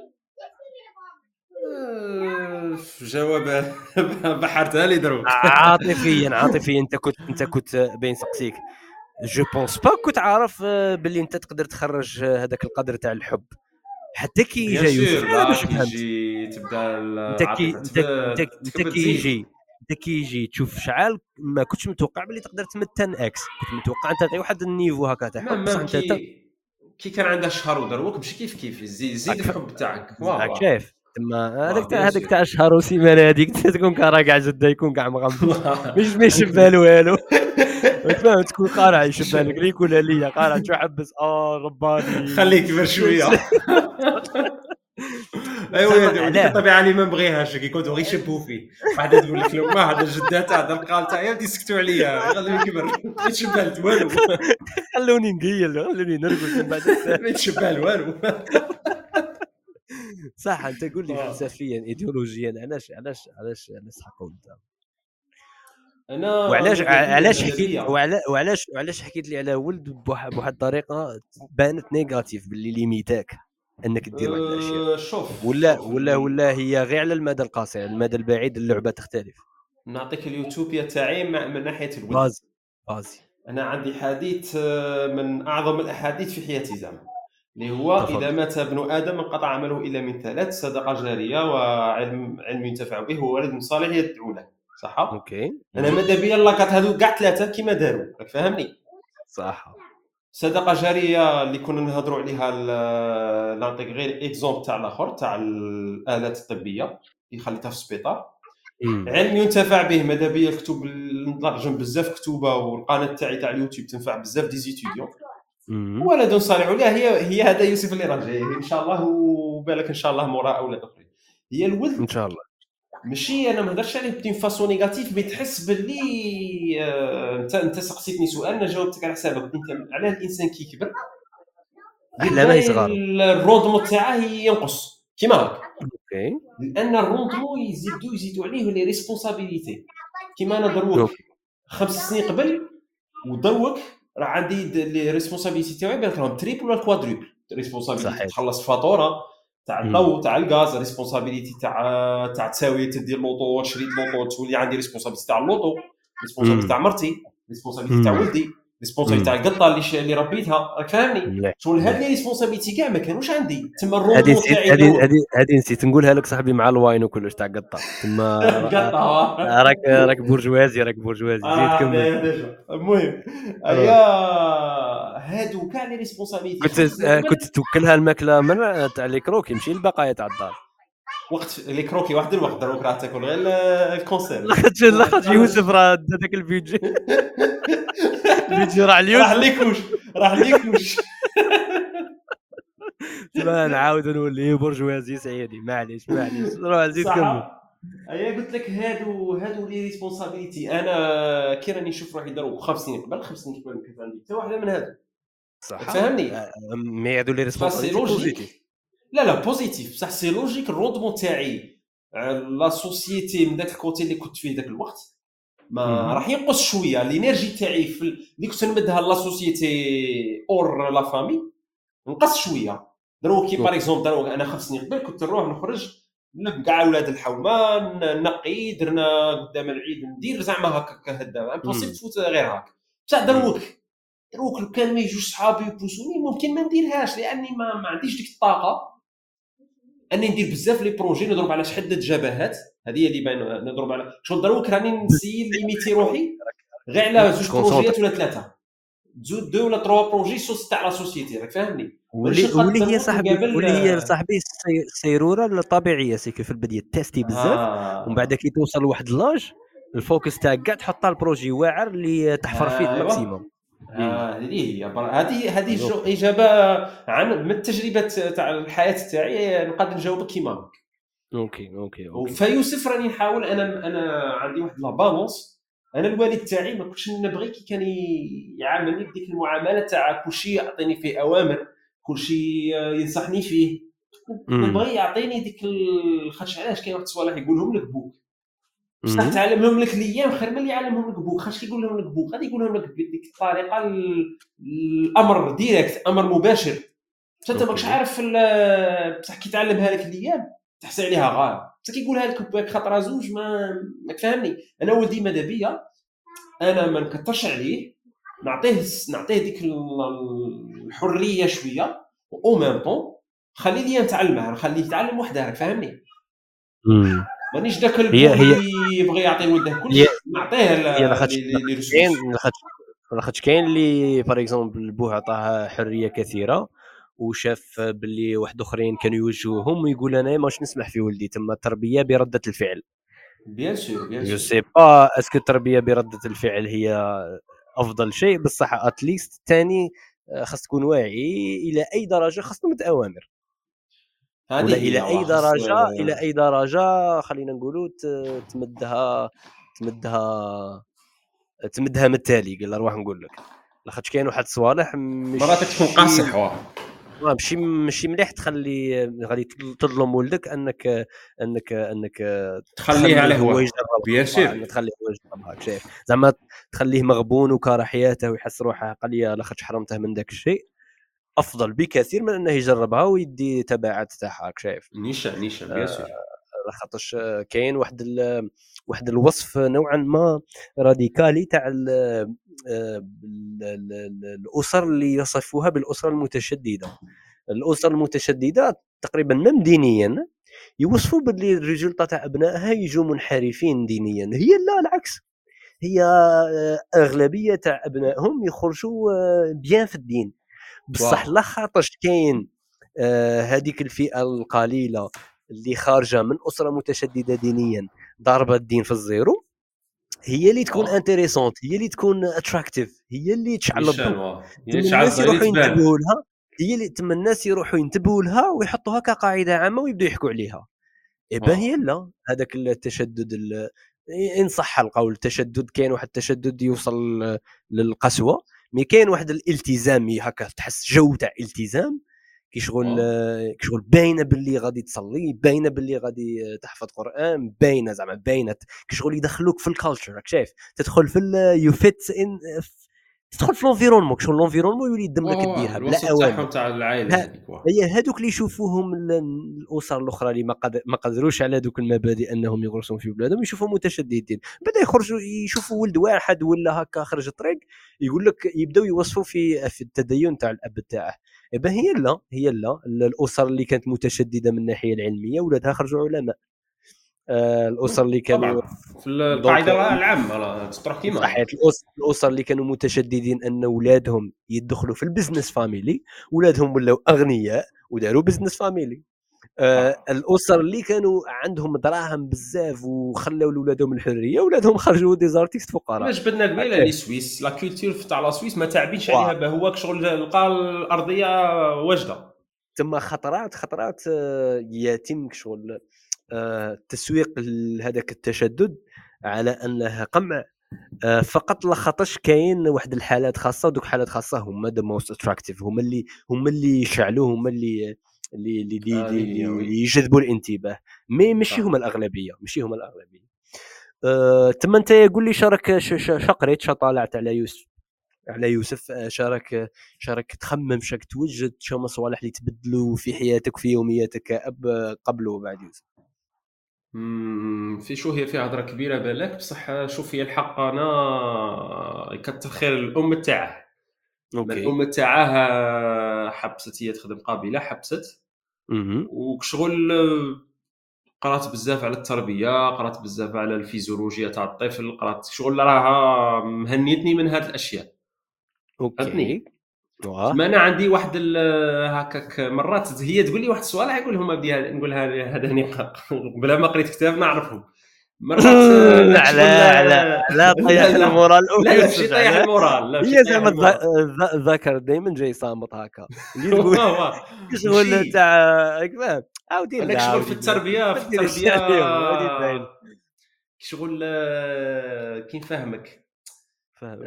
آه، جواب بحرتها لي دروك. عاطفيا عاطفيا أنت كنت أنت كنت بين سقسيك. جو بونس با كنت عارف آه، باللي انت تقدر تخرج هذاك القدر تاع الحب. حتى كي جا يوسف. أنا باش يجي تبدا انت كي انت كي يجي انت كي يجي تشوف شعال ما كنتش متوقع باللي تقدر 10 إكس كنت متوقع أنت تعطي واحد النيفو هكا تاع حب بصح انت كي كان عندها شهر ودروك ماشي كيف كيف؟ زيد زيد الحب تاعك. شايف. تما هذاك تاع هذاك تاع شهر وسيمانة هذيك تكون كان راكع جدة يكون كاع مغمض. مش ما بالو والو. فاهم تكون قارع بالك ليك ولا ليا قارع شو حبس آه رباني. خليه يكبر شوية. ايوا الطبيعه اللي ما نبغيهاش كنت غير يشبهوا فيه. واحدة تقول لك ما هذا الجده تاع هذا القال تاع يا سكتوا عليا. خلوني يكبر ما يتشبه والو. خلوني نقيل خلوني نرقد من بعد ما يتشبه والو. صح أنت قول لي آه. فلسفيا ايديولوجيا علاش علاش علاش علاش حقوا أنا وعلاش علاش حكيت وعلاش وعلاش حكيت لي على ولد بواحد الطريقة بانت négatif باللي ليميتاك أنك دير واحد الأشياء. أه، شوف ولا ولا ولا هي غير على المدى القصير المدى البعيد اللعبة تختلف. نعطيك اليوتوبيا تاعي من ناحية الولد. vas-y vas-y. أنا عندي حديث أه، من أعظم الأحاديث في حياتي زعما. اللي هو تفضل. إذا مات ابن آدم انقطع عمله إلا من ثلاث صدقه جارية وعلم علم ينتفع به وولد صالح يدعو له. صح؟ OK. أنا ماذا بيا لاكات هذو كاع ثلاثة كيما داروا راك فاهمني؟ صح. صدقه جارية اللي كنا نهضروا عليها نعطيك غير exemple تاع الآخر تاع الآلات الطبية اللي خليتها في السبيطار. علم ينتفع به ماذا بيا الكتب نترجم بزاف كتوبة والقناة تاعي تاع اليوتيوب تنفع بزاف des étudiants. ولد صالح ولا هي هي هذا يوسف اللي راه جاي إن شاء الله وبالك إن شاء الله موراه أولاد أخرين. هي الولد إن شاء الله. ماشي أنا ما نهضرش عليه ب d'une façon négative mais تحس باللي آه انت أنت سقسيتني سؤال أنا جاوبتك على حسابك. أنت علاه الإنسان كيكبر احلامه صغار. ال rendement تاعه ينقص. كيما هكا OK. لأن ال rendement يزيدوا يزيدوا عليه les responsabilités كيما أنا دروك خمس سنين قبل ودروك راه عندي les responsabilités تاعي راهم triple ولا quadruple responsabilité تخلص فاتورة. تاع الضوء تاع الغاز responsabilité تاع تاع تساوي تدير لوطو تشري لوطو تولي عندي responsabilité تاع اللوطو responsabilité تاع مرتي responsabilité تاع ولدي. responsabilité تاع القطه اللي اللي ربيتها. راك فاهمني شغل هاد les responsabilités كاع ما كانوش عندي؟ تما الروح هذه هذه هذه نسيت. نقولها لك صاحبي مع الواين وكلش تاع قطة. تما راك راك بورجوازي راك بورجوازي زيد آه، كمل المهم. هيا هادو كاع les responsabilités كنت كنت توكلها الماكلة من تاع les croques يمشي البقايا تاع الدار. وقت لي كروكي واحد الوقت دروك راه تاكل غير الكونسير لاخاطش لاخاطش يوسف راه هذاك البيدجي البيدجي راه اليوم راح ليكوش راح ليكوش ما نعاود نولي برجوازي سعيدي معليش معليش. روح زيد كمل. أيا قلت لك هادو هادو لي ريسبونسابيلتي أنا كي راني نشوف روحي دروك خمس سنين قبل خمس سنين قبل كيف عندي. حتى واحدة من هادو. صح. فهمني mais هادو les responsabilités لا لا positif بصح c'est logique ال rendement تاعي la société من ذاك ال côté اللي كنت فيه ذاك الوقت ما راح ينقص شوية. ال énergie تاعي في اللي كنت نمدها la société pour la famille نقص شوية. دروك كي par exemple دروك أنا خمس سنين قبل كنت نروح نخرج كاع ولاد الحومان نقي درنا قدام العيد ندير زعما هكا هدا. impossible تفوت غير هكا. بصح دروك دروك لو كان ما يجوش صحابي يبوسوني ممكن ما نديرهاش لأني ما, ما عنديش ديك الطاقة. أني ندير بزاف les projets نضرب على شحال جبهات. هذه اللي باين نضرب على شغل دروك راني نسيي limiter روحي. غير على زوج بروجيات ولا ثلاثة. زود deux ولا trois projets سوس تاع la société راك فاهمني؟ واللي هي صاحبي واللي هي صاحبي السيروره الطبيعية c'est que في البداية تيستي بزاف. آه. ومن بعد كي توصل لواحد l'âge ال focus تاعك كاع تحطها ال projet واعر اللي تحفر فيه آه ال maximum. هذه هي هذه هذه إجابة عن من التجربة تاع الحياة تاعي نقدر نجاوبك كيما OK OK OK. فيوسف راني نحاول أنا أنا عندي واحد la balance أنا الوالد تاعي ما كنتش نبغي كي كان يعاملني بديك المعاملة تاع كلشي يعطيني فيه أوامر كلشي ينصحني فيه. نبغي يعطيني ديك خاطش علاش؟ كاين واحد الصوالح يقولهم لك بوك. بصح تعلمهم لك الأيام خير من اللي يعلمهم لك بوك. خاطش كيقول لهم لك بوك. غادي يقول لهم لك بديك الطريقة الأمر direct أمر مباشر. بصح أنت ماكش عارف بصح كي تعلمها لك الأيام تحسي عليها غالب بصح كيقولها لك بوك خطرة زوج ما ماك فاهمني أنا ولدي ماذا بيا؟ أنا ما نكثرش عليه. نعطيه نعطيه ديك الحرية شوية. au même temps خلي لي نتعلمها نخليه يتعلم وحده راك فاهمني. مانيش ذاك اللي يبغي يعطي ولده كل شيء نعطيه لاخاطش كاين اللي باغ exemple بوه عطاه حرية كثيرة وشاف باللي واحد أخرين كانوا يوجهوهم ويقول أنا ماش نسمح في ولدي تما التربية بردة الفعل. bien sûr bien sûr sais pas est-ce que التربية بردة الفعل هي أفضل شيء بصح اتليست ثاني خاص تكون واعي إلى أي درجة خاص تمد اوامر ولا إلى أي درجة إلى أي درجة خلينا نقولوا تمدها تمدها تمدها من التالي قال روح نقول لك. لاخاطش كاين واحد الصوالح مرات تكون قاصح ماشي ماشي مليح تخلي غادي تظلم ولدك أنك أنك أنك تخليه على هو bien sûr. تخليه هو يجربها شايف. زعما تخليه مغبون وكاره حياته ويحس روحه قال لاخاطش حرمته من ذاك الشيء. أفضل بكثير من أنه يجربها ويدي تبعات تاعها شايف؟ نيشا نيشا bien sûr. خاطرش كاين واحد واحد الوصف نوعا ما راديكالي تاع الأسر اللي يصفوها بالاسره المتشددة. الأسر المتشددة تقريبا même دينيا يوصفوا باللي ال résultat تاع أبنائها يجوا منحرفين دينيا. هي لا العكس. هي أغلبية تاع أبنائهم يخرجوا bien في الدين. بصح لا خاطرش كاين هذيك الفئة القليلة اللي خارجة من أسرة متشددة دينيا ضاربة الدين في ال zéro هي اللي تكون intéressante هي اللي تكون attractive هي اللي تشعل الضوء. الناس يروحوا ينتبهوا لها هي اللي تم الناس يروحوا ينتبهوا لها ويحطوها كقاعدة عامة ويبداو يحكوا عليها. إبا هي لا. هذاك التشدد إن صح القول التشدد كاين واحد التشدد يوصل للقسوة. mais كاين واحد الالتزام هكا تحس جو تاع التزام كي شغل كي شغل باينة باللي غادي تصلي باينة باللي غادي تحفظ قرآن باينة زعما باينة كي شغل يدخلوك في ال culture راك شايف؟ تدخل في you fit in تدخل في l'environnement شغل l'environnement يولي يدم لك ديرها بلا أوامر. تاع العائلة هي هذوك اللي يشوفوهم الأسر الأخرى اللي ما قدروش على ذوك المبادئ أنهم يغرسون في ولادهم يشوفوهم متشددين. بعد يخرجوا يشوفوا ولد واحد ولا هكا خرج الطريق يقول لك يبداو يوصفوا في في التدين تاع الأب تاعه. إيه هي لا هي لا الأسر اللي كانت متشددة من الناحية العلمية ولادها خرجوا علماء. الأسر اللي كانوا في القاعدة العامة تطرح كيما. صحيح الأسر اللي كانوا متشددين أن اولادهم يدخلوا في ال business family اولادهم ولاو أغنياء وداروا business family. آه الأسر اللي كانوا عندهم دراهم بزاف وخلاو لاولادهم الحرية ولادهم خرجوا des artistes فقراء. علاش بدنا قبيله les Suisses؟ la culture تاع la Suisse ما تعبينش عليها بهواك شغل لقى الأرضية واجدة. ثم خطرات خطرات آه، يتم شغل آه، تسويق هذاك التشدد على انه قمع. آه، فقط لخاطرش كاين واحد الحالات خاصة ودوك الحالات خاصة هما the most attractive هما اللي هما اللي يشعلوا هما اللي اللي اللي, اللي, اللي, اللي يجذبوا الانتباه. mais ماشي هما الأغلبية ماشي هما الأغلبية. أه تما أنت قول لي شارك شقريت شطالعت على يوسف على يوسف. آه، شارك شارك تخمم شاك توجد شو صوالح اللي تبدلوا في حياتك في يومياتك كاب قبل وبعد يوسف؟ في شو هي فيها هضره كبيرة بالك بصح شوف هي الحق أنا كتر خير الأم تاعه الأم تاعه حبست هي تخدم قابلة حبست. وشغل قرأت بزاف على التربية قرأت بزاف على الفيزيولوجيا تاع الطفل قرأت شغل راها مهنيتني من هذه الأشياء. أوكي. ما أنا عندي واحد هكاك مرات هي تقول لي واحد السؤال يقول لهم بدي نقولها هذا هني بلا ما قريت كتاب نعرفهم مرات لا لا لا لا طيح المورال. لا لا ماشي طيح المورال لا هي زعما الذكر دائما جاي صامت هكا. تقول شغل تاع فاهم عاودي لك شغل في التربية في التربية. شغل آه، كي نفهمك؟ فاهم.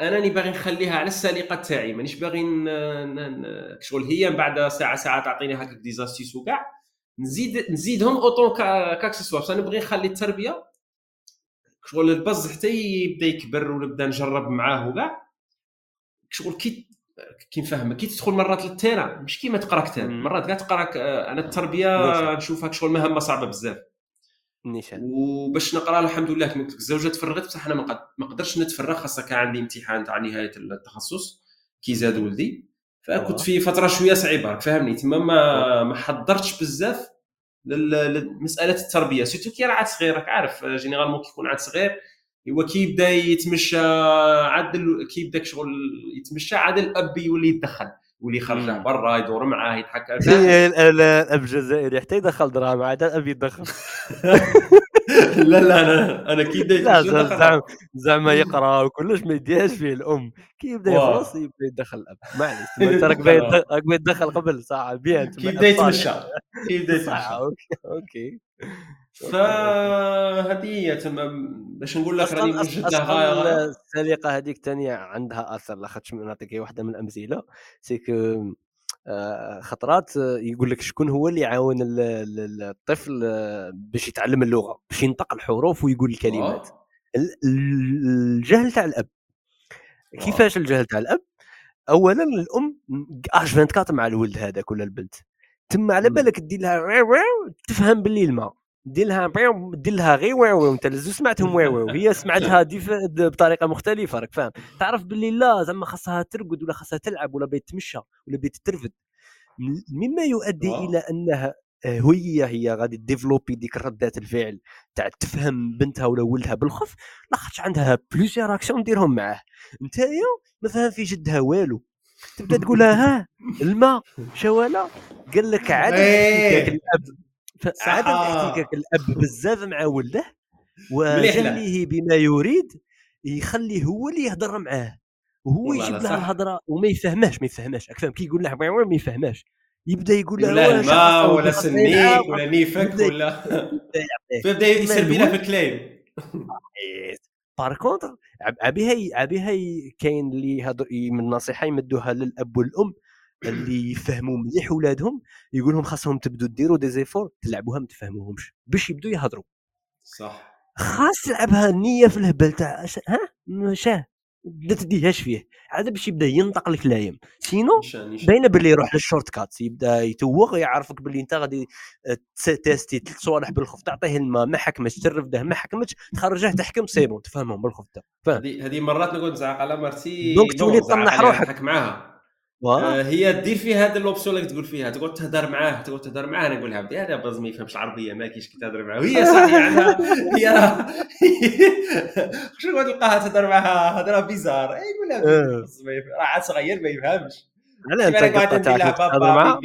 أنا راني باغي نخليها على السليقة تاعي مانيش باغي شغل هي من بعد ساعة ساعة تعطيني هكاك des astuces وكاع. نزيد نزيدهم en tant qu'accessoires أنا نبغي نخلي التربية شغل البز حتى يبدأ يكبر ونبدأ نجرب معاه وكاع. شغل كي كي نفهمك كي تدخل مرات لل terrain مش كيما تقرا كتاب مرات كاع تقرا أنا التربية نشوفها شغل مهمة صعبة بزاف. نيشان. وباش نقرا الحمد لله كما قلت لك الزوجه تفرغت بصح أنا ما قدرتش نتفرغ خاصة كان عندي امتحان تاع نهاية التخصص كي زاد ولدي. فكنت في فترة شوية صعيبة فهمني تما ما ما حضرتش بزاف لمساله التربية. surtout كي راه عاد صغير راك عارف généralement كي يكون عاد صغير هو كي يبدأ يتمشى عاد كي يبدأ شغل يتمشى عاد الأب يولي يتدخل. يولي يخرجه برا يدور معاه يضحك. الأب الجزائري حتى يدخل دراهم عاد الاب يدخل. لا لا أنا أنا كي زعما زعما يقرأ وكلش ما يديهاش فيه الأم. كي يبدأ يخلص يبدأ يدخل الاب معليش انت راك باغي تدخل قبل ساعه bien كي يبدأ يتمشى. كي يبدأ يتمشى. OK فهذه هي تما باش نقول لك راني موجد لها السليقة هذيك ثانية عندها أثر لاخاطش نعطيك واحدة من الأمثلة. c'est que آه، خطرات يقول لك شكون هو اللي يعاون الطفل آه، باش يتعلم اللغة باش ينطق الحروف ويقول الكلمات. الجهل تاع الأب. كيفاش الجهل تاع الأب؟ اولا الأم H24 مع الولد هذاك ولا البنت. تما على بالك دير لها تفهم باللي الماء. دير لها دير لها غير واو انت لزو سمعتهم واو هي سمعتها بطريقة مختلفة راك فاهم؟ تعرف باللي لا زعما خاصها ترقد ولا خاصها تلعب ولا بيت تمشى ولا بيت ترفد. مما يؤدي أوه. إلى أنها آه، هي هي غادي développer ديك ردات الفعل تاع تفهم بنتها ولا ولدها بالخف لاخاطش عندها plusieurs actions ديرهم معاه. انت ما فاهم في جدها والو. تبدا تقول لها ها الماء شوالا؟ قال لك عاد إيه. الأب. فعدم احتكاك الأب بزاف مع ولده وجليه بما يريد يخليه هو اللي يهضر معاه. وهو يجيب له الهضرة وما يفهمهاش ما يفهمهاش. فاهم كي يقول له ما يفهمش يبدا يقول له لا ما ولا سنيك ولا نيفك ولا فيبدا يسرب لها في الكلام. par contre عبيها عبيها كاين اللي من النصيحه يمدوها للأب والأم اللي يفهموا مليح ولادهم يقول لهم خاصهم تبدوا ديروا des efforts تلعبوها ما تفهموهمش باش يبدوا يهضروا. صح. خاص تلعبها النية في الهبل تاع ها؟ شاه ما تديهاش فيه. عاد باش يبدأ ينطق الكلام sinon باينة باللي يروح لل shortcut يبدأ يتوغ يعرفك باللي انت غادي tester ثلاث صوالح بالخف تعطيه الماء ما حكمش ترفده ما حكمش تخرجه تحكم c'est bon تفهمهم بالخف فاهم؟ هذه مرات نقول نزعق على مرتي donc تولي تطنح روحك. معاها. آه هي دير في هذا ال option اللي تقول فيها تقعد تهدر معاه تقعد تهدر معاه أنا نقول لها بدي هذا بز ما يفهمش العربية ما كاينش كي تهدر معاه وهي صح يعني هي شنو تقعد تلقاها تهدر معاها؟ هضره bizarre. اي يقول لها. راه عاد صغير ما يفهمش. لا أنت قطعت تهدر معاه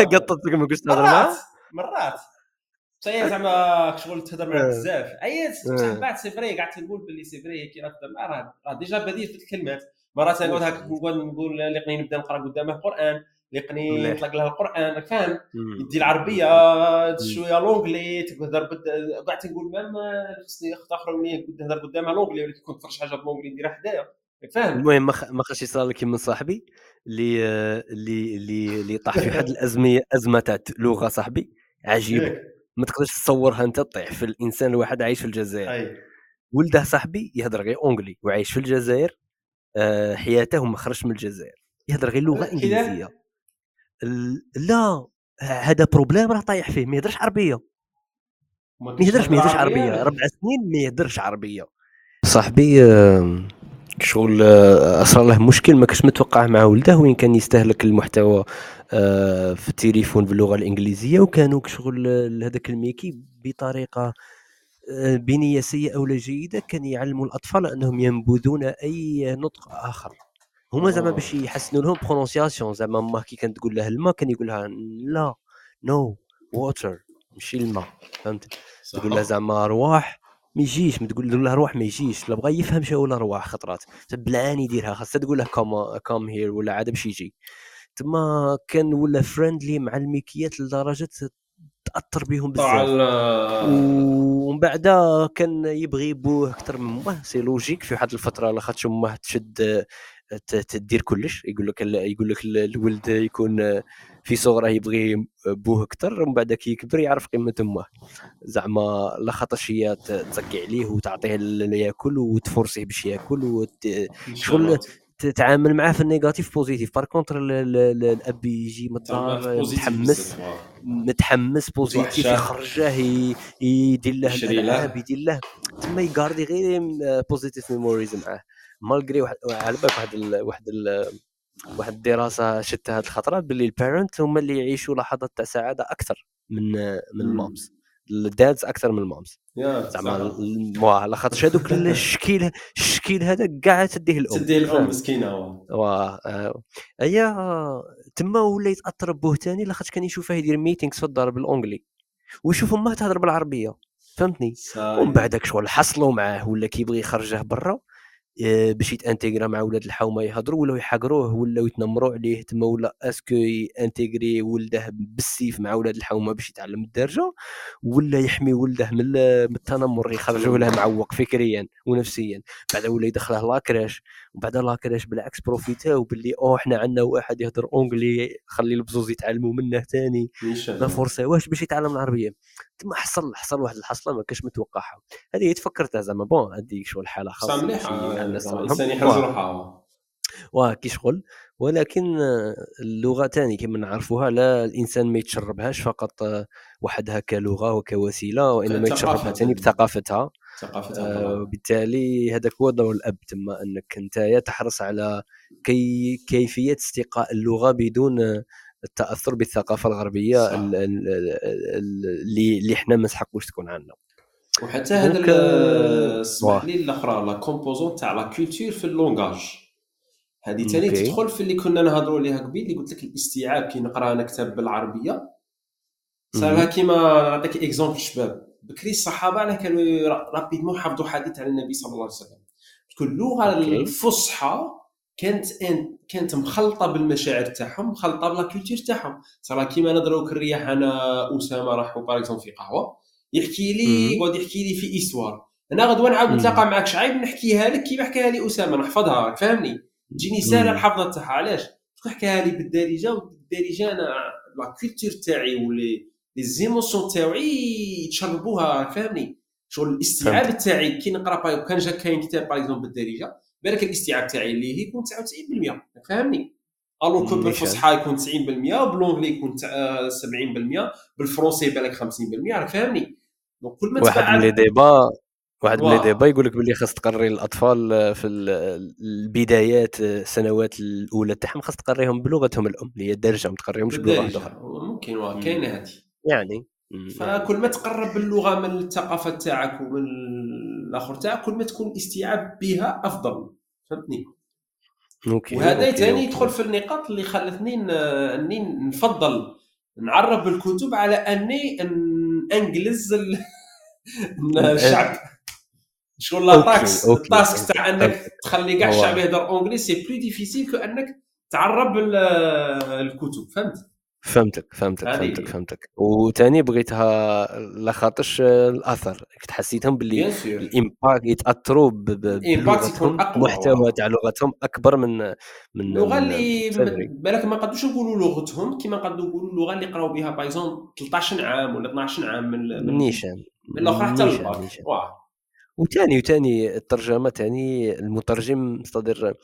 أنت قطعت ما كنتش تهدر معاه مرات صحيح زعما شغل تهدر معاه آه. بزاف. أي بعد c'est vrai قعدت نقول باللي c'est vrai كي راه تهدر معاه راه déjà بديل في الكلمات. مرات نقعد هكا نقول نقول لقني نبدأ نقرأ قدامه القران لقني يطلق له القرآن. فاهم يدي العربية شوية l'anglais تقدر قعدت نقول même خصني أخت أخرى كنت نهضر قدامها l'anglais ولا كنت نفرج حاجة ب l'anglais نديرها حدايا. فاهم المهم ما خاش يصرى لك من صاحبي اللي اللي اللي اللي طاح في واحد الازمه أزمة تاع لغة صاحبي. عجيبة. ما تقدرش تصورها أنت تطيح في الإنسان الواحد عايش في الجزائر. ولده صاحبي يهضر غير أونجلي وعايش في الجزائر. حياته ما خرج من الجزائر. يهضر غير لغة إنجليزية. لا هذا بروبليم راه طايح فيه ما يهضرش عربية. ما يهضرش ما يهضرش عربية ربع سنين ما يهضرش عربية. صاحبي شغل آه، اصرى له مشكل ما كنتش متوقعه مع ولده وين كان يستهلك المحتوى آه، في التليفون باللغة الإنجليزية وكانوا شغل هذاك الميكي بطريقة آه، بنيه سيئه ولا جيدة كان يعلموا الأطفال أنهم ينبذون أي نطق آخر. هما زعما باش يحسنوا لهم prononciation زعما ما كي كانت تقول له الماء كان يقول لها لا no water ماشي الماء فهمت؟ تقول له زعما أرواح ما يجيش ما تقول له أرواح ما يجيش لا بغى يفهم شنو الأرواح خطرات. بلعان يديرها خاصها تقول له come come here ولا عاد باش يجي. تما كان ولا friendly مع الميكيات لدرجة تأثر بهم بزاف. ومن بعد كان يبغي بوه أكثر من امه c'est logique في واحد الفترة لاخاطش امه تشد تدير كلش. يقول لك يقول لك الولد يكون في صغره يبغي بوه أكثر. ومن بعد كي يكبر يعرف قيمة امه زعما لا خاطرش هي تزكي عليه وتعطيه ياكل وتفرسيه باش ياكل شغل تتعامل معاه في ال négatif positif. par contre الأب يجي من الدار متحمس متحمس positif يخرجه يدير له الألعاب يدير له. تما ي garder غير positive memories معاه. malgré على بالك واحد ال واحد ال واحد الدراسة شتها هذه الخطره باللي ال parents هما اللي يعيشوا لحظات تاع سعادة أكثر من من ال moms ال dads أكثر من ال moms. زعما voilà خاطر هذوك الشكيل الشكيل هذا كاع تديه الأم. تديه الأم مسكينة واه. هي تما ولا يتاثر بوه ثاني لاخاطش كان يشوفه يدير meetings في الدار بال anglais. ويشوف امه تهضر بالعربية. فهمتني؟ ومن بعدك شغل حصلوا معاه ولا كيبغي يخرجه برا. آه، باش يت intégrer مع ولاد الحومة يهضروا ولاو يحقروه ولاو يتنمروا عليه. تما ولا est-ce que ي intégrer ولده بالسيف مع ولاد الحومة باش يتعلم الدرجة ولا يحمي ولده من التنمر يخرجوه له معوق فكريا ونفسيا. بعد ولا يدخله la crèche. وبعد la crèche بالعكس profit او باللي أو إحنا عندنا واحد يهضر anglais خلي البزوز يتعلموا منه ثاني. ما فرصة باش يتعلم العربية؟ تما حصل حصل واحد الحصلة ما كاش متوقعها. هذه تفكرتها زعما بون هذه شغل حالة خاصة. مليحة. الإنسان يحرز روحه. واه كي شغل. ولكن اللغة ثاني كما نعرفوها لا الإنسان ما يتشربهاش فقط وحدها كلغة وكوسيلة وإنما يتشربها ثاني بثقافتها. ثقافتها آه وبالتالي هذاك هو دور الأب تما أنك أنت تحرص على كي كيفية استقاء اللغة بدون التأثر بالثقافة الغربية اللي اللي إحنا ما نسحقوش تكون عندنا. وحتى هذا اسمح لي الأخرى la composante تاع la culture في ال langage. هذه ثاني تدخل في اللي كنا نهضروا عليها قبيل اللي قلت لك الاستيعاب كي نقرأ أنا كتاب بالعربيه صار كيما نعطيك exemple شباب. بكري الصحابة على كانوا rapidement حفظوا حديث على النبي صلى الله عليه وسلم. تكون اللغة الفصحى كانت كانت مخلطة بالمشاعر تاعهم مخلطة ب la culture تاعهم. صرا كيما نضربوا الرياح أنا أسامة راحوا باغ في قهوة. يحكي لي يقعد يحكي لي في l'histoire أنا غدوة نعاود نتلاقى معك شعيب نحكيها لك كيما حكاها لي أسامة نحفظها فهمني تجيني سهله الحفظه تاعها. علاش؟ تحكيها لي بالدارجة والدارجة أنا la culture تاعي ولي les émotions تاعي يتشربوها فاهمني؟ شغل الاستيعاب تاعي كي نقرا كان جا كاين كتاب par exemple بالدارجة بالك الاستيعاب تاعي اللي هي يكون 99% فاهمني؟ alors que بالفصحى يكون 90% بال anglais يكون 70% بال français بالك 50% راك فاهمني؟ donc كل ما واحد من les débats واحد من les débats يقول لك باللي خاص تقري الأطفال في البدايات السنوات الأولى تاعهم خاص تقريهم بلغتهم الأم اللي هي الدارجة ما تقريهمش بلغة أخرى. ممكن كاينة هذه يعني. فكل ما تقرب اللغة من الثقافة تاعك ومن الآخر تاعك كل ما تكون الاستيعاب بها أفضل. فهمتني؟ أوكي وهذا ثاني يدخل في النقاط اللي خلتني إني نفضل نعرف بالكتب على أني انجلز الشعب. شغل la tâche ال task تاع أنك تخلي كاع الشعب يهضر anglais c'est plus difficile que أنك تعرب الكتب. فهمت؟ فهمتك فهمتك فهمتك فهمتك. وثاني بغيتها لخاطرش الأثر كنت حسيتهم باللي ال impact يتأثروا بلغتهم المحتوى تاع لغتهم أكبر من من اللغة اللي بالك ما نقدروش نقولوا لغتهم كما نقدروا نقولوا اللغة اللي قراو بها بايزون 13 عام ولا 12 عام من من نيشان. من الآخر حتى وثاني وثاني الترجمة ثاني المترجم مستدر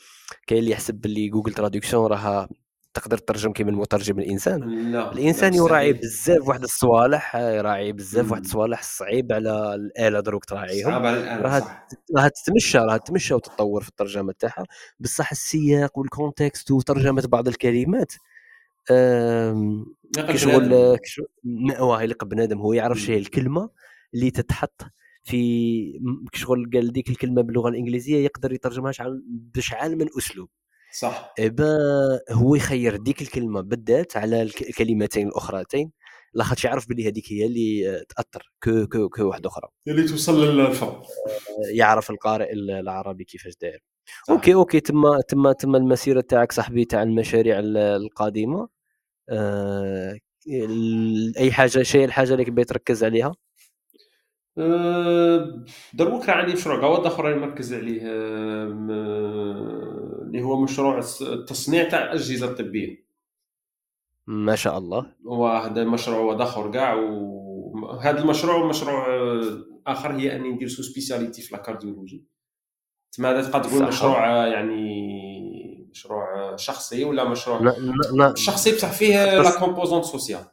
كاين اللي يحسب باللي Google traduction راها تقدر تترجم كيما المترجم الإنسان. لا الإنسان يراعي بزاف واحد الصوالح يراعي بزاف واحد الصوالح صعيب على الآلة دروك تراعيهم. صعب على الآلة راها راها تتمشى راها تتمشى وتتطور في الترجمة تاعها. بصح السياق وال context وترجمة بعض الكلمات كشغل واه يلقى بنادم. هو يعرف شي الكلمة اللي تتحط في كشغل قال ديك الكلمة باللغة الإنجليزية يقدر يترجمها بشعال من اسلوب صح. إبا هو يخير ديك الكلمة بالذات على الكلمتين الأخرتين لاخاطش يعرف بلي هذيك هي اللي تأثر que que que واحدة أخرى. اللي توصل للفم يعرف القارئ العربي كيفاش داير. أوكي أوكي تما تما تما المسيرة تاعك صاحبي تاع المشاريع القادمة. أه أي حاجة شيء الحاجة اللي كبيت تركز عليها؟ دروك راه عندي مشروع. قواعد أخرى مركز عليه اللي هو مشروع التصنيع تاع الأجهزة الطبية. ما شاء الله. وهذا مشروع اخر كاع وهذا المشروع مشروع آخر هي أني ندير sous-spécialité في la cardiologie تما هذا تقدر تقول مشروع يعني مشروع شخصي ولا مشروع؟ لا لا شخصي بصح فيه لا composante sociale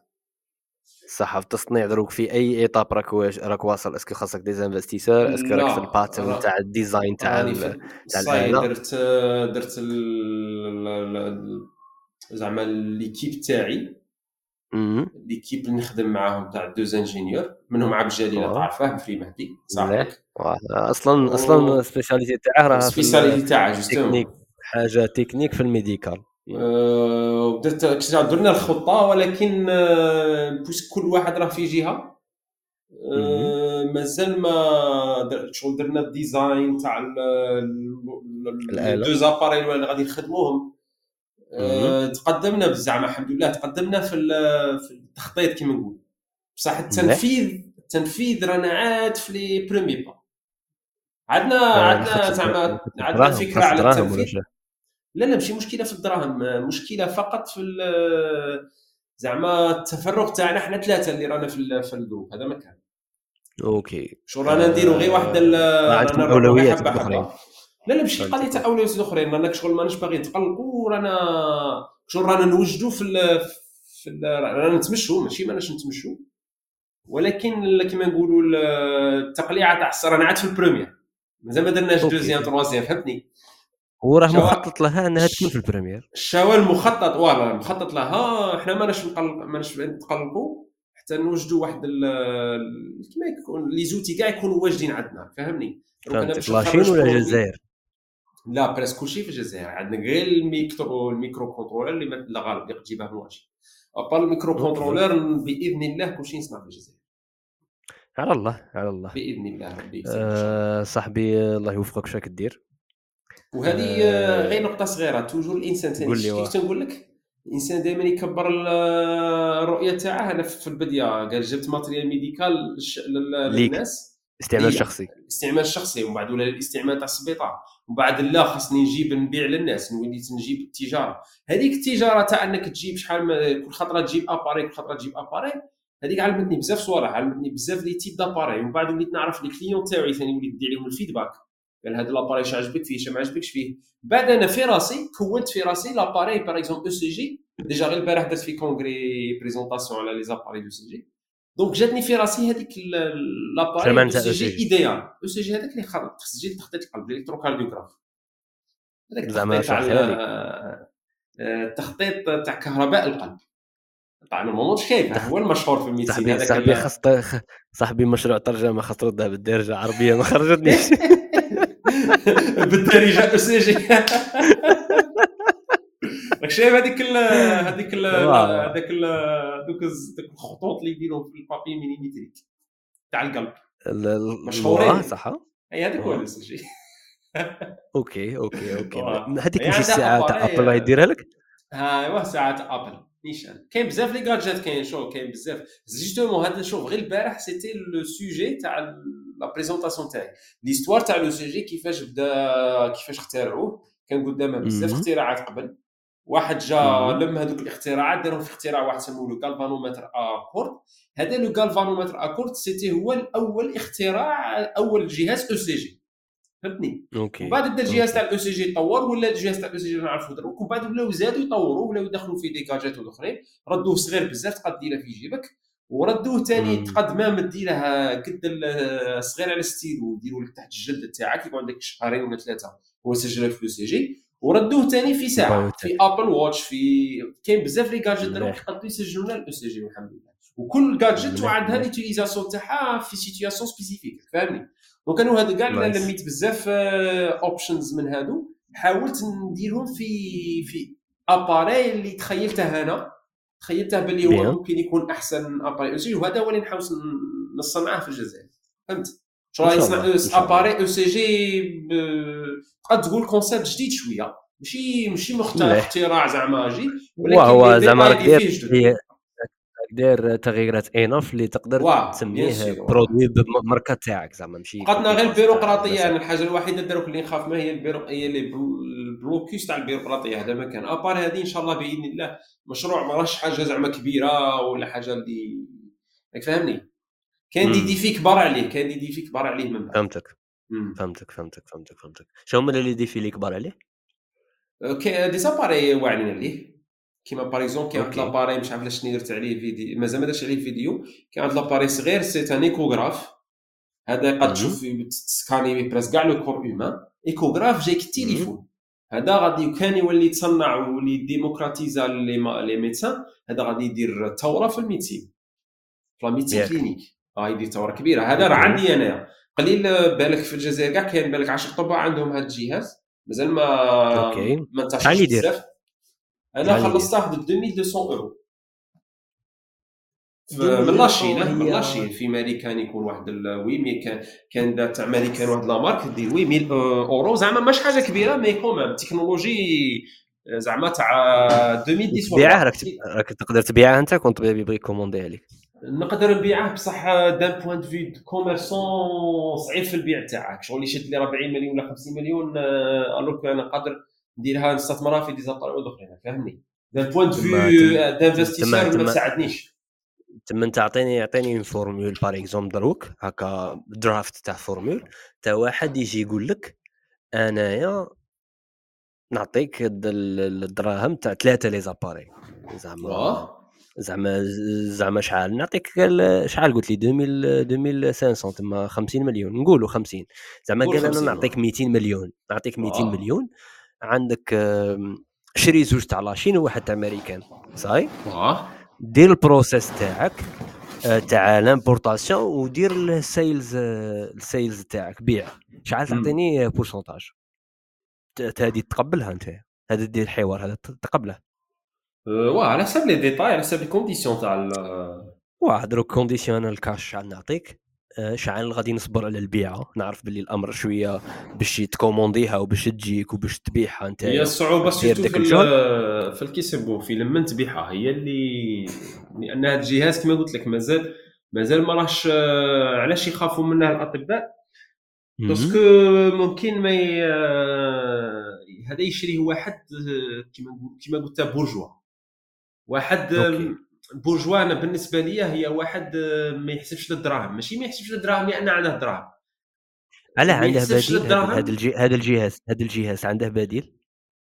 صح في التصنيع دروك في أي étape راك راك واصل est-ce que خاصك des investisseurs est-ce que راك في ال pattern تاع ال design تاع تاع درت درت زعما l'équipe تاعي. l'équipe اللي نخدم معاهم تاع deux ingénieurs منهم عبد الجليل تعرفه بفري مهدي صح أصلا أصلا ال spécialité تاعه راه ال spécialité تاعه justement. حاجة تكنيك في ال médical. بدات درنا الخطة ولكن بوس كل واحد راه في جهة. مازال ما شغل درنا ال design تاع deux appareils اللي غادي نخدموهم تقدمنا بزعما الحمد لله تقدمنا في التخطيط كما نقول بصح التنفيذ التنفيذ رانا عاد في les premiers pas عندنا عندنا زعما عندنا فكرة على التنفيذ. لا لا ماشي مشكلة في الدراهم مشكلة فقط في زعما التفرغ تاعنا حنا ثلاثة اللي رانا في في ال groupe هذا ما كان أوكي. شو رانا نديرو غير واحد رانا اولويات اخرين لا لا ماشي قضيه تاع أولويات اخرين رانا شغل ماناش باغيين نتقلقوا رانا شغل رانا نوجدوا في ال في ال رانا نتمشوا ماشي ماناش نتمشوا ولكن كما نقولوا التقليعه تاع رانا عاد في ال première مازال ما درناش deuxième troisième فهمتني؟ وراه مخطط لها انها تكون في ال première. الشوال مخطط والله مخطط لها إحنا ماناش نقلق ماناش نتقلقوا حتى نوجدوا واحد كما يكون les outils كاع يكونوا واجدين عندنا فهمني؟ لاشين ولا الجزائر لا بريس كلشي في الجزائر عندنا غير الميكرو الميكرو كونترولر اللي لا غالب اللي تجيبها من واجي ابار الميكرو كونترولر بإذن الله كلشي نصنع في الجزائر. على الله على الله. بإذن الله ربي أه صاحبي الله يوفقك واش راك دير؟ وهذه آه غير نقطة صغيرة. توجور الانسان ثاني كيف تنقول لك؟ الانسان دائما يكبر الرؤية تاعه. أنا في البداية قال جبت ماتريال ميديكال للناس. استعمال شخصي. استعمال شخصي. ومن بعد ولا الاستعمال تاع السبيطار. ومن بعد لا خاصني نجيب نبيع للناس. وليت نجيب التجارة. هذيك التجارة تاع إنك تجيب شحال كل خطرة تجيب appareil كل خطرة تجيب appareil هذيك علمتني بزاف صوالح. علمتني بزاف les types d'appareils ومن بعد وليت نعرف les clients تاعي ثاني وليت ندير لهم ال feedback قال هذا l'appareil اش عجبك فيه اش ما عجبكش فيه. بعد أنا في راسي كونت في راسي l'appareil par exemple ECG déjà غير البارح درت في congrès présentation على les appareils d'ECG Donc جاتني في راسي هذيك لاباري أو سي جي ايديال أو سي جي هذاك اللي خاص تسجيل تخطيط القلب ال électrocardiographe. هذاك زعما التخطيط تاع كهرباء القلب. طبعا ماهوش كيف هو المشهور في ال médecine. صاحبي خاص صاحبي مشروع ترجمة خاص تردها بالدارجه عربية ما خرجتنيش. بالدارجه ECG. راك شايف هذيك هذيك هذاك دوك الخطوط اللي يديروا في ال papier millimétrique تاع القلب. مشهورين. صح. أي هذاك هو ال ECG. OK OK OK. هذيك مش الساعة تاع Apple يديرها لك؟ ايوا ساعه Apple. نيشان. كاين بزاف les gadgets كاين شو كاين بزاف. justement هذا شوف غير البارح c'était le sujet تاع la présentation تاعي. l'histoire تاع le sujet كيفاش بدا كيفاش اخترعوه. كان قدامه بزاف اختراعات قبل. واحد جا لم هذوك الاختراعات دارهم في اختراع واحد سموه le galvanomètre à corde هذا le galvanomètre à corde c'était هو الأول اختراع أول جهاز ECG فهمتني؟ OK. وبعد بدا الجهاز تاع ال ECG يطور ولا الجهاز تاع ال ECG نعرفو دروك ومن بعد ولاو زادوا يطوروا ولاو يدخلوا فيه des gadgets اخرين ردوه صغير بزاف تقد ديره في جيبك. وردوه ثاني تقد ما مديره قد صغير على ستيلو ديروا لك تحت الجلد تاعك يكون عندك شهرين ولا ثلاثة هو يسجل لك ECG. وردوه ثاني في ساعة في Apple Watch في كاين بزاف les gadgets دروك يقدروا يسجلوا لنا ال ECG والحمد لله. وكل جاجيت وعندها l'utilisation تاعها في situation spécifique فاهمني donc أنا هذا كاع اللي لميت بزاف options من هادو. حاولت نديرهم في في appareil اللي تخيلته أنا تخيلته باللي هو ممكن يكون أحسن appareil ECG وهذا هو اللي نحاول نصنعه في الجزائر. فهمت؟ شغل يصنع appareil ECG تقدر تقول concept جديد شوية. ماشي ماشي مختار اختراع زعما جي ولكن هو زعما راك داير تغييرات enough اللي تقدر تسميه produit بالماركه تاعك زعما ماشي قدنا غير البيروقراطية يعني الحاجة الوحيدة دروك اللي نخاف منها هي البيرو هي اللي ال blocage تاع البيروقراطية هذا ما كان. à part هذه إن شاء الله بإذن الله مشروع ما راهش حاجة زعما كبيرة ولا حاجة اللي راك فاهمني؟ كان des défis كبار عليه كان des défis كبار عليه من بعد. فهمتك. فهمتك فهمتك فهمتك فهمتك. شنو هما les défis اللي كبار عليه؟ des appareils واعرين عليه. كيما par كاين واحد l'appareil مش عارف علاش درت عليه فيديو مازال ما درتش عليه فيديو كاين واحد l'appareil صغير c'est un échographe هذا قد تشوف تسكاني presque كاع le corps humain échographe جايك التليفون هذا غادي كان يولي يتصنع ويولي démocratiser la médecine هذا غادي يدير ثوره في ال médecine في ال médecine clinique. غادي يدير ثوره كبيرة. هذا راه عندي انايا قليل بالك في الجزائر كاع كاين بالك 10 طباع عندهم هذا الجهاز. مازال ما OK. ما انتشرش بزاف. أنا خلصتها ب 2200 أورو. من la Chine من la Chine في ماريكان يكون واحد oui mais كان كان تاع ماريكان واحد la marque دير وي 1000 أورو. زعما مش حاجة كبيرة mais quand même technologie زعما تاع 2010 تبيعه راك راك تقدر تبيعه أنت كنت بيبغي commander عليك. نقدر نبيعه بصح d'un point de vue commerçant صعيب في البيع تاعك. شغل يشد لي 40 مليون ولا 50 مليون alors أنا قادر نديرها نستثمرها في des appareils اخرين فهمني؟ d'un point de vue d'investisseur ما تساعدنيش. تما انت عطيني عطيني formule par exemple دروك. هكا draft تاع formule تاع واحد يجي يقول لك أنايا نعطيك الدراهم تاع ثلاثة les appareils. زعما زعما زعما شحال؟ نعطيك شحال؟ قلت لي 2000 2500 تما 50 مليون. نقولوا 50 زعما قال أنا نعطيك 200 مليون. نعطيك 200 مليون. عندك شري زوج تاع la Chine وواحد تاع أمريكان صاي؟ دير ال process تاعك آه، تاع l'importation ودير ال sales ال sales تاعك بيع. شحال تعطيني pourcentage هذه تقبلها أنت هذا دير الحوار هذا تقبله. واه على حسب les détails على حسب ال conditions تاع واه دروك conditions ال cash نعطيك؟ شحال غادي نصبر على البيعة نعرف باللي الأمر شوية باش تكومونديها وباش تجيك وباش تبيعها أنت. هي الصعوبه surtout في في الكيسبو في لما تبيعها. هي اللي لأن هذا الجهاز كما قلت لك مازال مازال ما راهش آه، علاش يخافوا منه الأطباء؟ parce que ممكن ما ي... آه، هذا يشريه واحد كما كما قلت bourgeois واحد OK. bourgeois أنا بالنسبة لي هي واحد ما يحسبش للدراهم. ماشي ما يحسبش للدراهم لأن عنده دراهم. على عنده بديل؟ هذا الجي... هذا الجهاز هذا الجهاز عنده بديل؟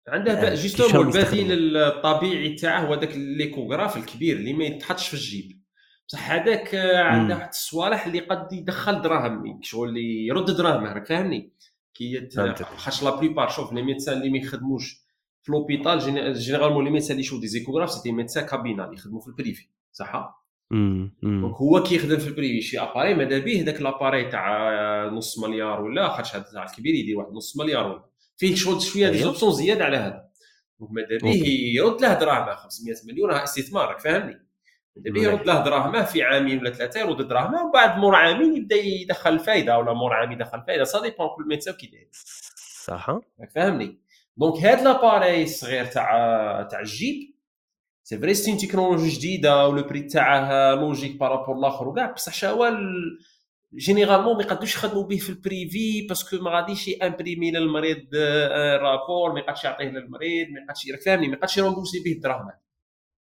عنده justement البديل الطبيعي تاعه هو ذاك l'échographe الكبير اللي ما يتحطش في الجيب. بصح هذاك عنده واحد الصوالح اللي قد يدخل دراهم شغل اللي يرد دراهم راك فاهمني؟ كي خاطش la plupart شوف les médecins اللي ما يخدموش في l'hôpital généralement les médecins اللي يشوفوا des échographes c'est des médecins cabinet اللي يخدموا في ال privé صح؟ donc هو كيخدم في ال privé شي appareil ماذا به ذاك l'appareil تاع نص مليار ولا خاطش هذا تاع الكبير يدير واحد نص مليار ولا. فيه شغل شوية des options زيادة على هذا. donc ماذا به يرد له دراهمه 500 مليون راه استثمار راك فاهمني؟ ماذا به يرد له دراهمه في عامين ولا ثلاثة يرد دراهمه ومن بعد مور عامين يبدأ يدخل الفائده ولا مور عام يدخل الفائده ça dépend كل médecin كي داير. صح. فاهمني؟ donc هاد l'appareil الصغير تاع تاع الجيب c'est vrai c'est technologie جديده ولو بري تاعها logique par rapport الآخر وكاع بصح شاوا généralement ما يقدوش يخدموا به في ال privé parce que ما غاديش imprimer للمريض rapport ما يقدش يعطيه للمريض ما يقدش فاهمني ما يقدش ي rembourser به الدراهم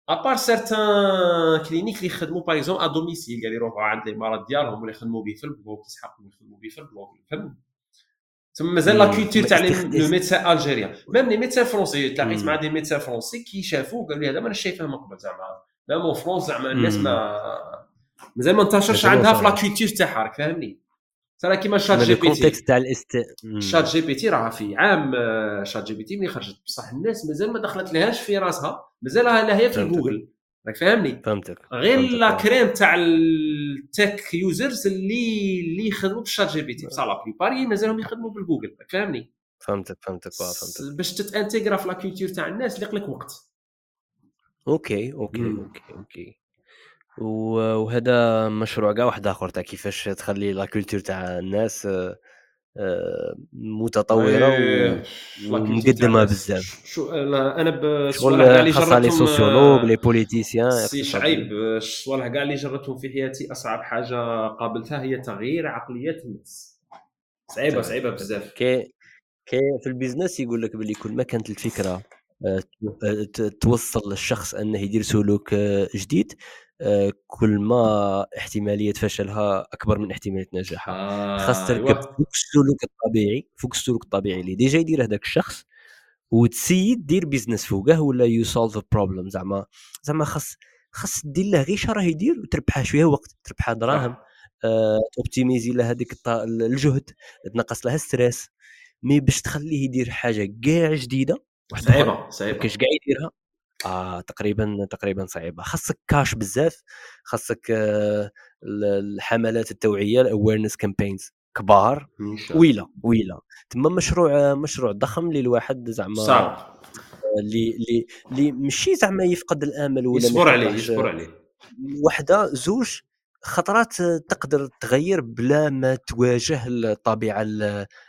à part certaines cliniques اللي يخدموا par exemple à domicile قال يروحوا عند les مرض ديالهم ولا يخدموا به في ال bloc يسحقوا يخدموا به في ال bloc فهمت ثم مازال la culture تاع le médecin الجيريان. même les médecins français تلاقيت مع des médecins français كي شافوا قالوا لي هذا ما أنا شايفه من قبل زعما. même en France زعما الناس ما مازال ما انتشرش عندها في la culture تاعها راك فاهمني؟ ترى كيما ChatGPT. تاع الاست شات جي بي تي راه في عام ChatGPT ملي خرجت. بصح الناس مازال ما دخلت لهاش في راسها مازال لا هي في جوجل. راك فاهمني؟ فهمتك غير la crème تاع ال tech users اللي اللي يخدموا بال ChatGPT بصح la plupart مازالهم يخدموا بالجوجل راك فاهمني؟ فهمتك فهمتك فهمتك. باش تت intégrer في la culture تاع الناس اللي يقلك وقت. okay okay okay okay. وهذا مشروع كاع واحد آخر تاع كيفاش تخلي لا كولتور تاع الناس آه، متطوره ومقدمه بزاف. شو أنا بشغل كاع خاصها لي سوسيولوج لي بوليتيسيان سي شعيب الصوالح كاع اللي جربتهم في حياتي أصعب حاجة قابلتها هي تغيير عقليات الناس. صعيبة صعيبة بزاف. كي كي في البيزنس يقول لك باللي كل ما كانت الفكرة آه، توصل للشخص أنه يدير سلوك آه، جديد آه، كل ما احتمالية فشلها أكبر من احتمالية نجاحها. آه خاص تركب أيوة. فوق السلوك الطبيعي فوق السلوك الطبيعي اللي ديجا يدير هذاك الشخص وتسيد دير بيزنس فوقه ولا يو سولف بروبلم زعما زعما خاص خاص دير له غير راه يدير وتربحها شوية وقت تربحها دراهم آه، توبتيميزي له هذيك الجهد تنقص له stress mais باش تخليه يدير حاجة كاع جديدة صعيبة صعيبة. كاش كاع يديرها آه تقريبا تقريبا صعيبة. خاصك كاش بزاف خاصك آه الحملات التوعية ال awareness campaigns كبار. ويله ويله تما مشروع مشروع ضخم اللي الواحد زعما صعب. اللي اللي اللي ماشي زعما يفقد الآمل ولا يصبر عليه يصبر عليه. وحدة زوج خطرات تقدر تغير بلا ما تواجه الطبيعة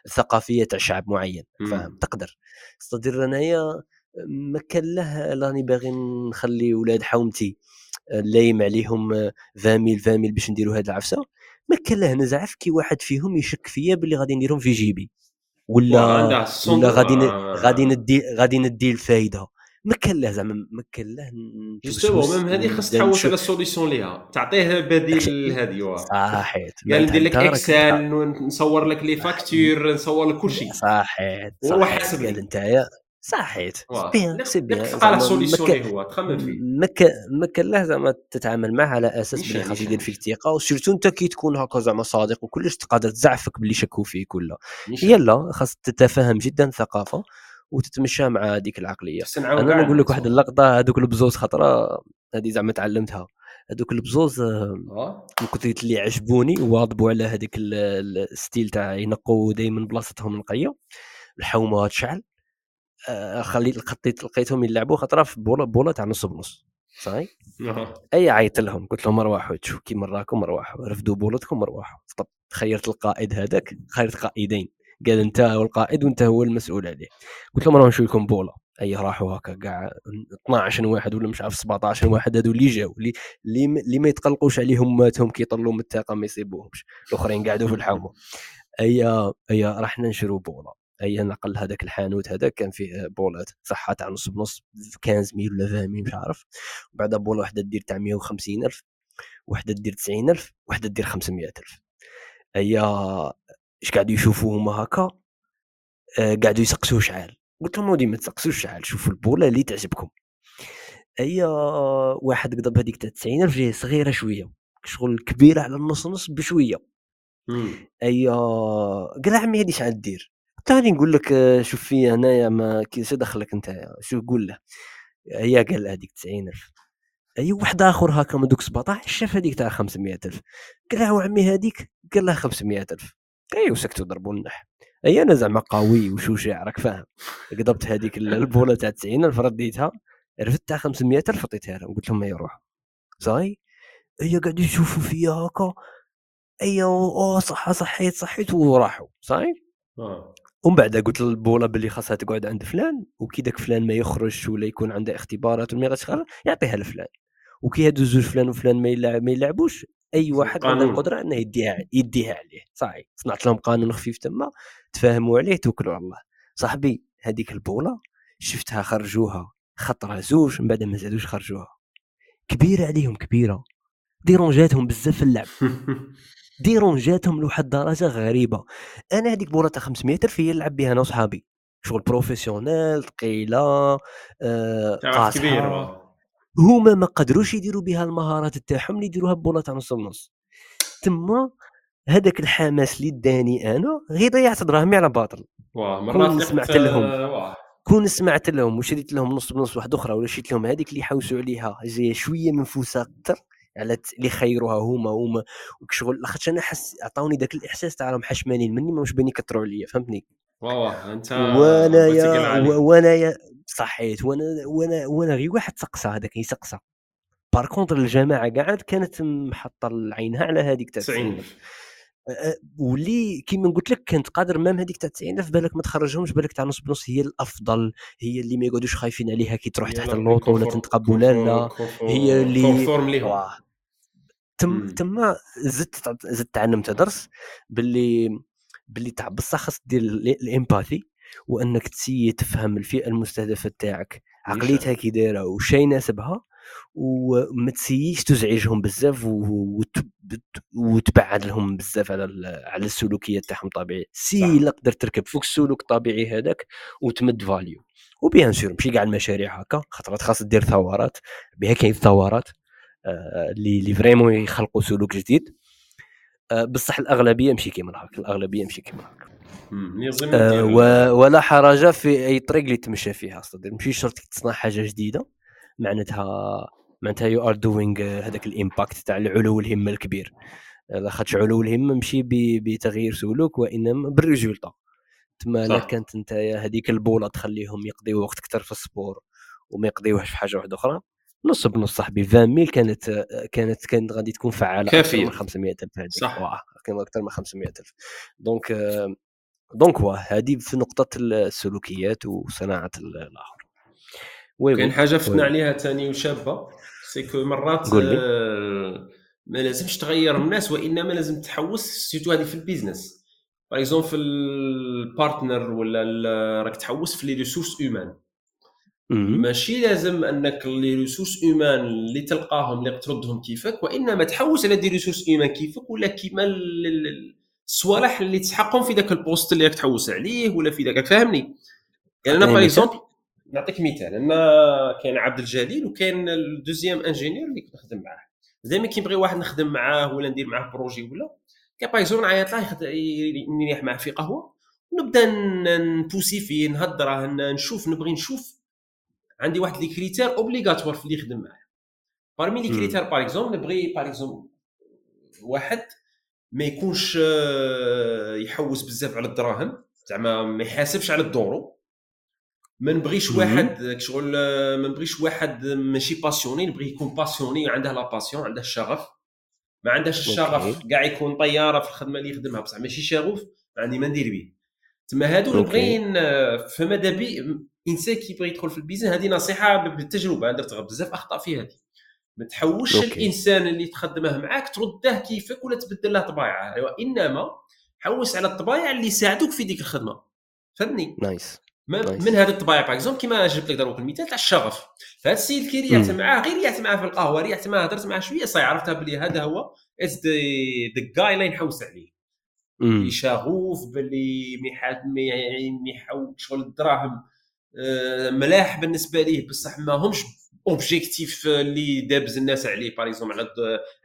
الثقافية تاع شعب معين. فاهم؟ تقدر. صدر أنايا ما كان له راني باغي نخلي ولاد حومتي آه، لايم عليهم 20 ميل 20 ميل باش نديروا هاد العفسة. ما كان له نزعف كي واحد فيهم يشك فيا باللي غادي نديرهم في جيبي. ولا ولا غادي غادي ندي غادي ندي الفايدة. ما كان له زعما ما كان له justement même هذه خاص تحوس على ال solution ليها. تعطيه بديل لهذه صحيت. قال ندير لك Excel نصور لك les factures نصور لك كل شيء صحيت. وحسب قال انت صحيت. bien c'est bien على solution اللي هو تخمم فيه. ما كان له زعما تتعامل معاه على أساس بلي خاص يدير فيك ثقه و surtout أنت كي تكون هكا زعما صادق وكلش تقدر تزعفك باللي شكوا فيك ولا يلا خاص تتفهم جدا الثقافه وتتمشى مع هذيك العقلية. أنا نقول لك واحد اللقطة هذوك البزوز خطرة هذه زعما تعلمتها. هذوك البزوز آه. من كثر اللي عجبوني واضبوا على هذيك الستيل تاع ينقوا دائما بلاصتهم نقيه الحومه تشعل آه، خليت لقيت لقيتهم يلعبوا خطره في بوله بولة تاع نص بنص صحيح؟ أي عيط لهم قلت لهم ارواحوا تشوف كيما راكم ارواحوا رفدوا بولتكم ارواحوا طب خيرت القائد هذاك؟ خيرت قائدين قال أنت هو القائد وأنت هو المسؤول عليه. قلت لهم راهم نشوي لكم بولة. أي راحوا هكا كاع 12 واحد ولا مش عارف 17 واحد هادو اللي جاو اللي اللي ما يتقلقوش عليهم ماتهم كيطلوا من الثقه ما يصيبوهمش الأخرين قعدوا في الحومة. اي اي رحنا نشرو بولا أي نقل هذاك الحانوت هذاك كان فيه بولات صحة تاع نص بنص 15 ميل ولا 20 ميل مش عارف. بعد بولا وحدة دير تاع 150 ألف وحدة دير 90 ألف وحدة دير 500 ألف. اي إش قاعدوا يشوفوا هما هكا؟ آه، قاعدوا يسقسوا شعال. قلت لهم ودي ما تسقسوش شعال شوفوا البولة اللي تعجبكم. اي واحد قضب هذيك تاع 90 ألف جاية صغيرة شوية. شغل كبيرة على النص نص بشوية. اي قال عمي هذه شحال دير؟ له نقول لك آه، شوف فيا هنايا ما كيش دخلك أنت؟ شو قول له؟ هي قال هذيك 90000 أي واحد آخر هكا من دوك 17 شاف هذيك تاع 500000 قال له عمي هذيك؟ قال له 500000 أي وسكتوا ضربوا النح أي أنا زعما قوي وشوشع راك فاهم؟ قضبت هذيك البولة تاع 90000 رديتها. رفدت تاع 500000 عطيتها لهم. قلت لهم يروح صاي؟ هي قاعد يشوفوا فيا هكا أي أو صح صحيت صحيت وراحوا. صاي؟ آه. ومن بعد قلت للبوله باللي خاصها تقعد عند فلان وكي داك فلان ما يخرجش ولا يكون عنده اختبارات وما يغادرش يعطيها لفلان. وكي هادو زوج فلان وفلان ما, يلعب ما يلعبوش أي واحد عنده القدرة إنه يديها يديها عليه صحيح. صنعت لهم قانون خفيف تما تفاهموا عليه توكلوا على الله. صاحبي هذيك البوله شفتها خرجوها خطرة زوج من بعد ما زادوش خرجوها. كبيرة عليهم كبيرة. ديرونجاتهم بزاف في اللعب. ديرونجاتهم لواحد الدرجه غريبة. أنا هذيك بوله تاع 500 الف هي نلعب بها أنا وصحابي. شغل بروفيسيونيل ثقيله آه قاصحة. هما ما قدروش يديروا بها المهارات تاعهم اللي يديروها بوله تاع نص بنص تما هذاك الحماس اللي داني أنا غير ضيعت دراهمي على باطل. واه مرات سمعت لهم. واه. كون سمعت لهم وشريت لهم نص بنص واحدة أخرى ولا شريت لهم هذيك اللي يحوسوا عليها جاية شوية منفوسه أكثر على اللي خيروها هما هما وكشغل لاخاطش أنا حس عطاوني ذاك الإحساس تاع راهم حشمانين مني ماهوش باني كثروا عليا فهمتني؟ واه أنت وانايا وانايا صحيت وأنا وأنا وأنا غير واحد سقسى هذاك يسقسى par contre الجماعة قاعد كانت محطة عينها على هذيك تاع 90000 واللي كيما قلت لك كانت قادر même هذيك تاع 90000 بالك ما تخرجهمش بالك تاع نص بنص هي الأفضل هي اللي ما يقعدوش خايفين عليها كي تروح تحت ل l'auto ولا تنتقب ولا لا هي اللي تم تما زدت زدت تعلمت درس باللي باللي تاع بصح خاص دير ال empathy وأنك ت essayer تفهم الفئة المستهدفة تاعك عقليتها كي دايرة وش يناسبها وما ت essayer ش تزعجهم بزاف وتبعد لهم بزاف على على السلوكيات تاعهم طبيعي sauf إلا قدرت تركب فوق السلوك الطبيعي هذاك وتمد value و bien sûr ماشي كاع المشاريع هكا خاطرات خاص دير ثورات بها كاين ثورات. اللي اللي vraiment يخلقوا سلوك جديد. آه، بصح الأغلبية ماشي كيما هكا الأغلبية ماشي كيما هكا آه ولا حرج في أي طريق اللي تمشى فيها صدق ماشي شرط تصنع حاجة جديدة معناتها معناتها you are doing هذاك ال impact تاع العلو الهمه الكبير. لاخاطش علو الهمه ماشي بتغيير سلوك وإنما بال résultat. تما لا كانت أنت هذيك البوله تخليهم يقضيو وقت أكثر في ال sport وما يقضيوهش في حاجة واحدة أخرى. نص بنص صاحبي 20 mille كانت كانت كانت غادي تكون فعالة كافيه من 500 ألف صح. كان أكثر من 500 ألف. donc donc واه هذه في نقطة السلوكيات وصناعة الآخر. كاين حاجة فتنا عليها ثاني وشابة c'est que مرات آه ما لازمش تغير الناس وإنما لازم تحوس surtout هذه في ال business. par في ال partner ولا راك تحوس في les ressources humaines ماشي لازم أنك les ressources humaines اللي تلقاهم اللي تردهم كيفك وإنما تحوس على des ressources humaines كيفك ولا كيما الصوالح اللي تسحقهم في ذاك ال poste اللي راك تحوس عليه ولا في ذاك فاهمني؟ يعني أنا par exemple نعطيك مثال. أنا كاين عبد الجليل وكاين ال deuxième ingénieur اللي كنت نخدم معاه. دائما كيبغي واحد نخدم معاه ولا ندير معاه projet ولا. كان par exemple نعيط له نريح معاه في قهوة ونبدأ نبوسي فيه نهضره نشوف نبغي نشوف عندي واحد les critères obligatoires في اللي يخدم معاه. parmi les critères par exemple نبغي par exemple واحد ما يكونش آه، يحوس بزاف على الدراهم زعما ما يحاسبش على الدورو ما نبغيش واحد شغل آه، ما نبغيش واحد ماشي passionné نبغي يكون passionné عنده la passion عنده الشغف. ما عندهاش الشغف كاع يكون طيارة في الخدمة اللي يخدمها بصح ماشي شغوف ما عندي ما ندير به تما هادو اللي بغين في ماذا بي إنسان كيبغي يدخل في ال business هذه نصيحة بالتجربة درت بزاف أخطاء في هذه ما تحوش الإنسان اللي تخدمه معاك ترده كيفك ولا تبدل له طبايعه. وانما حوس على الطبايع اللي يساعدوك في ديك الخدمة. فهمني nice من هذه الطبايع par exemple كيما جبت لك دروك المثال تاع الشغف. فهذا السيد كي ريحت معاه غير ريحت معاه في القهوة ريحت معاه هضرت معاه شوية صاي عرفتها بلي هذا هو it's the guy اللي نحوس عليه. اللي شغوف باللي ما شغل الدراهم آه، ملاح بالنسبة ليه. بصح ما همش objectif اللي دابز الناس عليه. par exemple على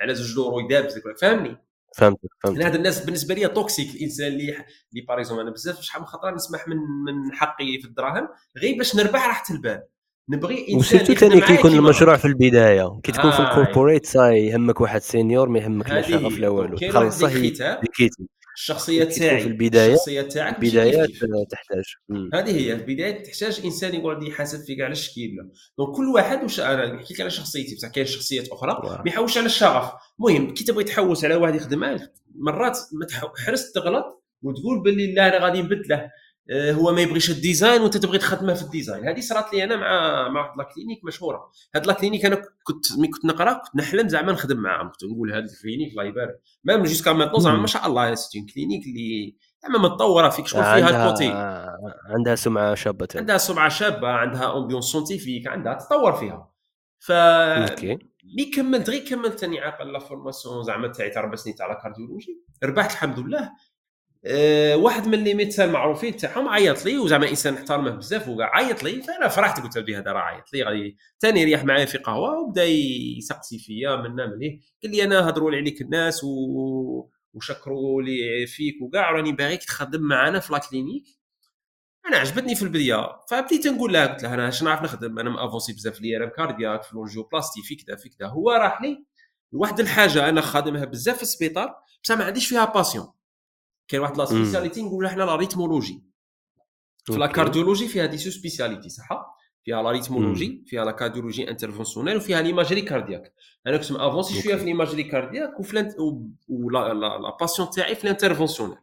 على زوج دورو يدابز فهمني؟ فهمتك فهمتك. هذا الناس بالنسبة لي toxique الانسان اللي اللي par exemple أنا بزاف شحال من خطرة نسمح من من حقي في الدراهم غير باش نربح راحة البال. نبغي إنسان و surtout ثاني كيكون المشروع في البداية. كي تكون آه في ال corporate ça y est يهمك واحد senior ما يهمك لا شغف لا والو. هي ديكيتي الشخصية تاعي في البداية الشخصية تاعك البدايات تحتاج. هذه هي البدايات تحتاج إنسان يقعد يحاسب فيك على الشكل donc كل واحد وش أنا نحكي لك على شخصيتي بصح كاين شخصيات أخرى ما يحوش على الشغف. المهم كي تبغي تحوس على واحد يخدم معك مرات ما حرص تغلط وتقول باللي لا أنا غادي نبدله. هو ما يبغيش ال design وانت تبغي تخدمه في ال design. هذه صارت لي أنا مع مع واحد la clinique مشهورة. هاد la clinique أنا كنت ملي كنت نقرأ كنت نحلم زعما نخدم معاهم كنت نقول هاد ال clinique الله يبارك. même jusqu'à maintenant زعما ما شاء الله c'était clinique اللي زعما متطورة فيك. شغل فيها ال côté؟ عندها سمعة شابة عندها سمعة شابة عندها ambiance scientifique عندها تطور فيها. ف مي كملت غير كملت ثاني عاقل la formation زعما تاعي تاع أربع سنين تاع la cardiologie ربحت الحمد لله. أه واحد من les médecins المعروفين تاعهم عيط لي وزعما إنسان نحترمه بزاف وكاع عيط لي فأنا فرحت قلت له هذا راه عيط لي غادي ثاني ريح معايا في قهوة وبدا يسقسي فيا منا مليه قال لي أنا هضروا لي عليك الناس و... وشكروا لي فيك وكاع راني باغيك تخدم معنا في la clinique. أنا عجبتني في البداية فبديت نقول لها قلت لها أنا اش نعرف نخدم؟ أنا avancé بزاف l'IRM cardiaque في بلاستي في كذا في كذا. هو راح لي واحد الحاجة أنا خادمها بزاف في السبيطار بصح ما عنديش فيها passion كاين واحد la spécialité نقول إحنا la rythmologie. في la cardiologie فيها des sous-spécialités صح فيها la rythmologie فيها la cardiologie interventionnelle وفيها l'imagerie cardiaque أنا كنت avancé شوية في l'imagerie cardiaque وفي ولا la passion تاعي في ال interventionnelle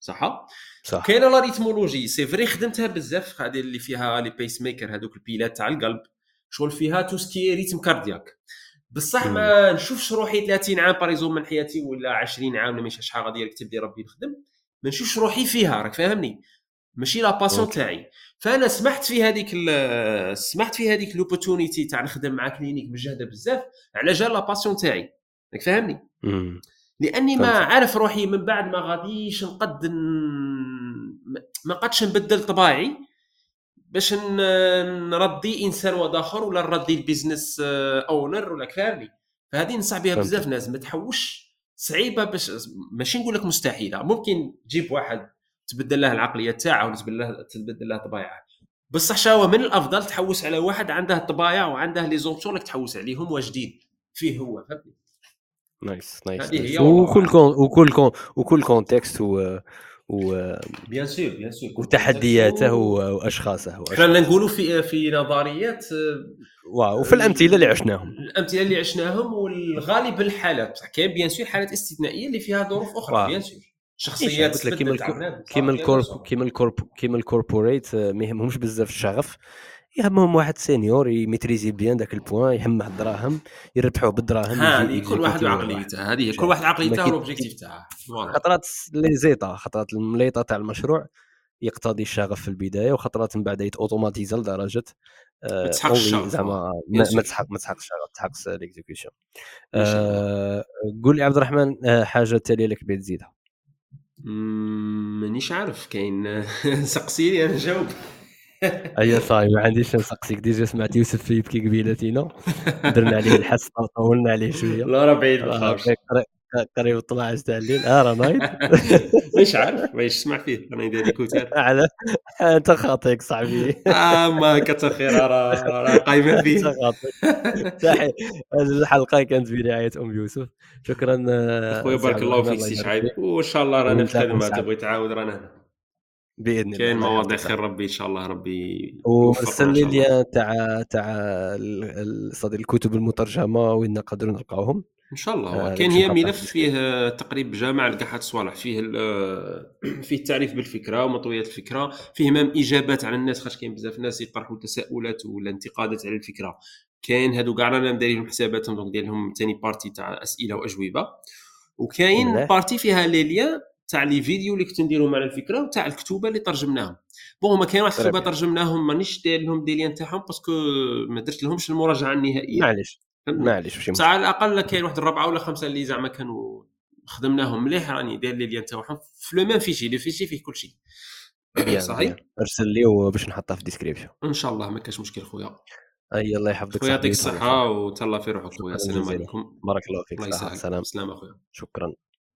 صح صح. كاينة la rythmologie. c'est vrai خدمتها بزاف هذه اللي فيها les pacemakers هذوك البيلات تاع القلب. شغل فيها tout ce qui rythme cardiaque بصح ما نشوفش روحي 30 عام par exemple من حياتي ولا 20 عام ولا ماشي شحال غادي يكتب لي ربي نخدم ما نشوفش روحي فيها راك فاهمني؟ ماشي la passion تاعي. فأنا سمحت في هذيك سمحت في هذيك l'opportunité تاع نخدم مع clinique مجهدة بزاف على جال la passion تاعي. راك فاهمني؟ لأني ما عارف روحي من بعد ما غاديش نقد ما قدش نبدل طباعي. باش نردي إنسان واحد اخر ولا نردي ال business owner ولا كفارني فهذه ننصح بها بزاف ناس ما تحوش صعيبة باش ماشي نقول لك مستحيلة ممكن تجيب واحد تبدل له العقلية تاعه وتبدل له تبدل له طبايعه بصح شاو من الأفضل تحوس على واحد عنده طبايع وعنده les options راك تحوس عليهم واجدين. فيه هو فهمتني؟ nice nice وكل كون وكل كون وكل contexte و و bien sûr bien sûr وتحدياته وأشخاصه إحنا نقولوا في في نظريات واو وفي الأمثلة اللي عشناهم. الأمثلة اللي عشناهم والغالب الحالات بصح كاين bien sûr حالات استثنائية اللي فيها ظروف أخرى bien sûr شخصيات كيما كيما ال corp كيما ال corp كيما ال corporate ما يهمهمش بزاف الشغف. يهمهم واحد senior يميتريزي bien ذاك ال point يهمه الدراهم يربحوه بالدراهم هذه كل واحد وعقليته هذه كل واحد عقليته وال objectif تاعه. خطرات les états خطرات المليطة تاع المشروع يقتضي الشغف في البداية وخطرات من بعد يتوتوماتيزا لدرجة ما تسحقش زعما ما تسحق ما تسحقش الشغف تسحق l'exécution آه قول لي عبد الرحمن آه، حاجة التاليه اللي بغيت تزيدها. مانيش عارف كاين سقسيني أنا نجاوب اي صاحبي ما عنديش نسقسيك déjà سمعت يوسف في يبكي قبيلتينا. درنا عليه الحس طولنا عليه شوية. لا راه بعيد قريب 12 تاع الليل آه راه نايض مش عارف واش سمع فيه. أنا ندير كوتار على أنت خاطيك صاحبي. آه ما خير راه راه قايمة فيه. خاطيك هذه الحلقة كانت برعاية أم يوسف. شكرا خويا بارك الله فيك سي شعيب. وإن شاء الله رانا في الخدمه تبغي تعاود رانا هنا بإذن الله كاين مواضيع خير ربي إن شاء الله ربي ورسل لي تاع تاع الكتب المترجمة وين نقدروا نلقاوهم. إن شاء الله. آه كاين هي ملف فيه تقريب جامع لكاع هاد الصوالح فيه فيه التعريف بالفكرة ومطويات الفكرة. فيه مام إجابات على الناس خاطر كاين بزاف ناس يطرحوا تساؤلات ولا انتقادات على الفكرة. كاين هادو كاع رانا دايرين حساباتهم donc داير لهم ثاني partie تاع أسئلة وأجوبة. وكاين partie فيها les liens تاع les vidéos اللي كنت نديرهم على الفكرة وتاع الكتوبة اللي ترجمناهم. bon هما كاين واحد الكتوبة ترجمناهم مانيش داير لهم des liens تاعهم parce que ما درت لهمش المراجعة النهائية. معليش. معليش ماشي على الأقل كاين واحد الربعة ولا خمسة اللي زعما كانوا خدمناهم مليح راني داير les liens تاعهم في le même fichier le fichier فيه كل شيء صحيح؟ ارسل لي باش نحطها في الديسكريبشن. إن شاء الله ما كاش مشكل خويا. أي الله يحفظك خويا يعطيك الصحة وتهلا في روحك خويا. السلام عليكم. بارك الله فيك الله يسلمك السلام شكرا.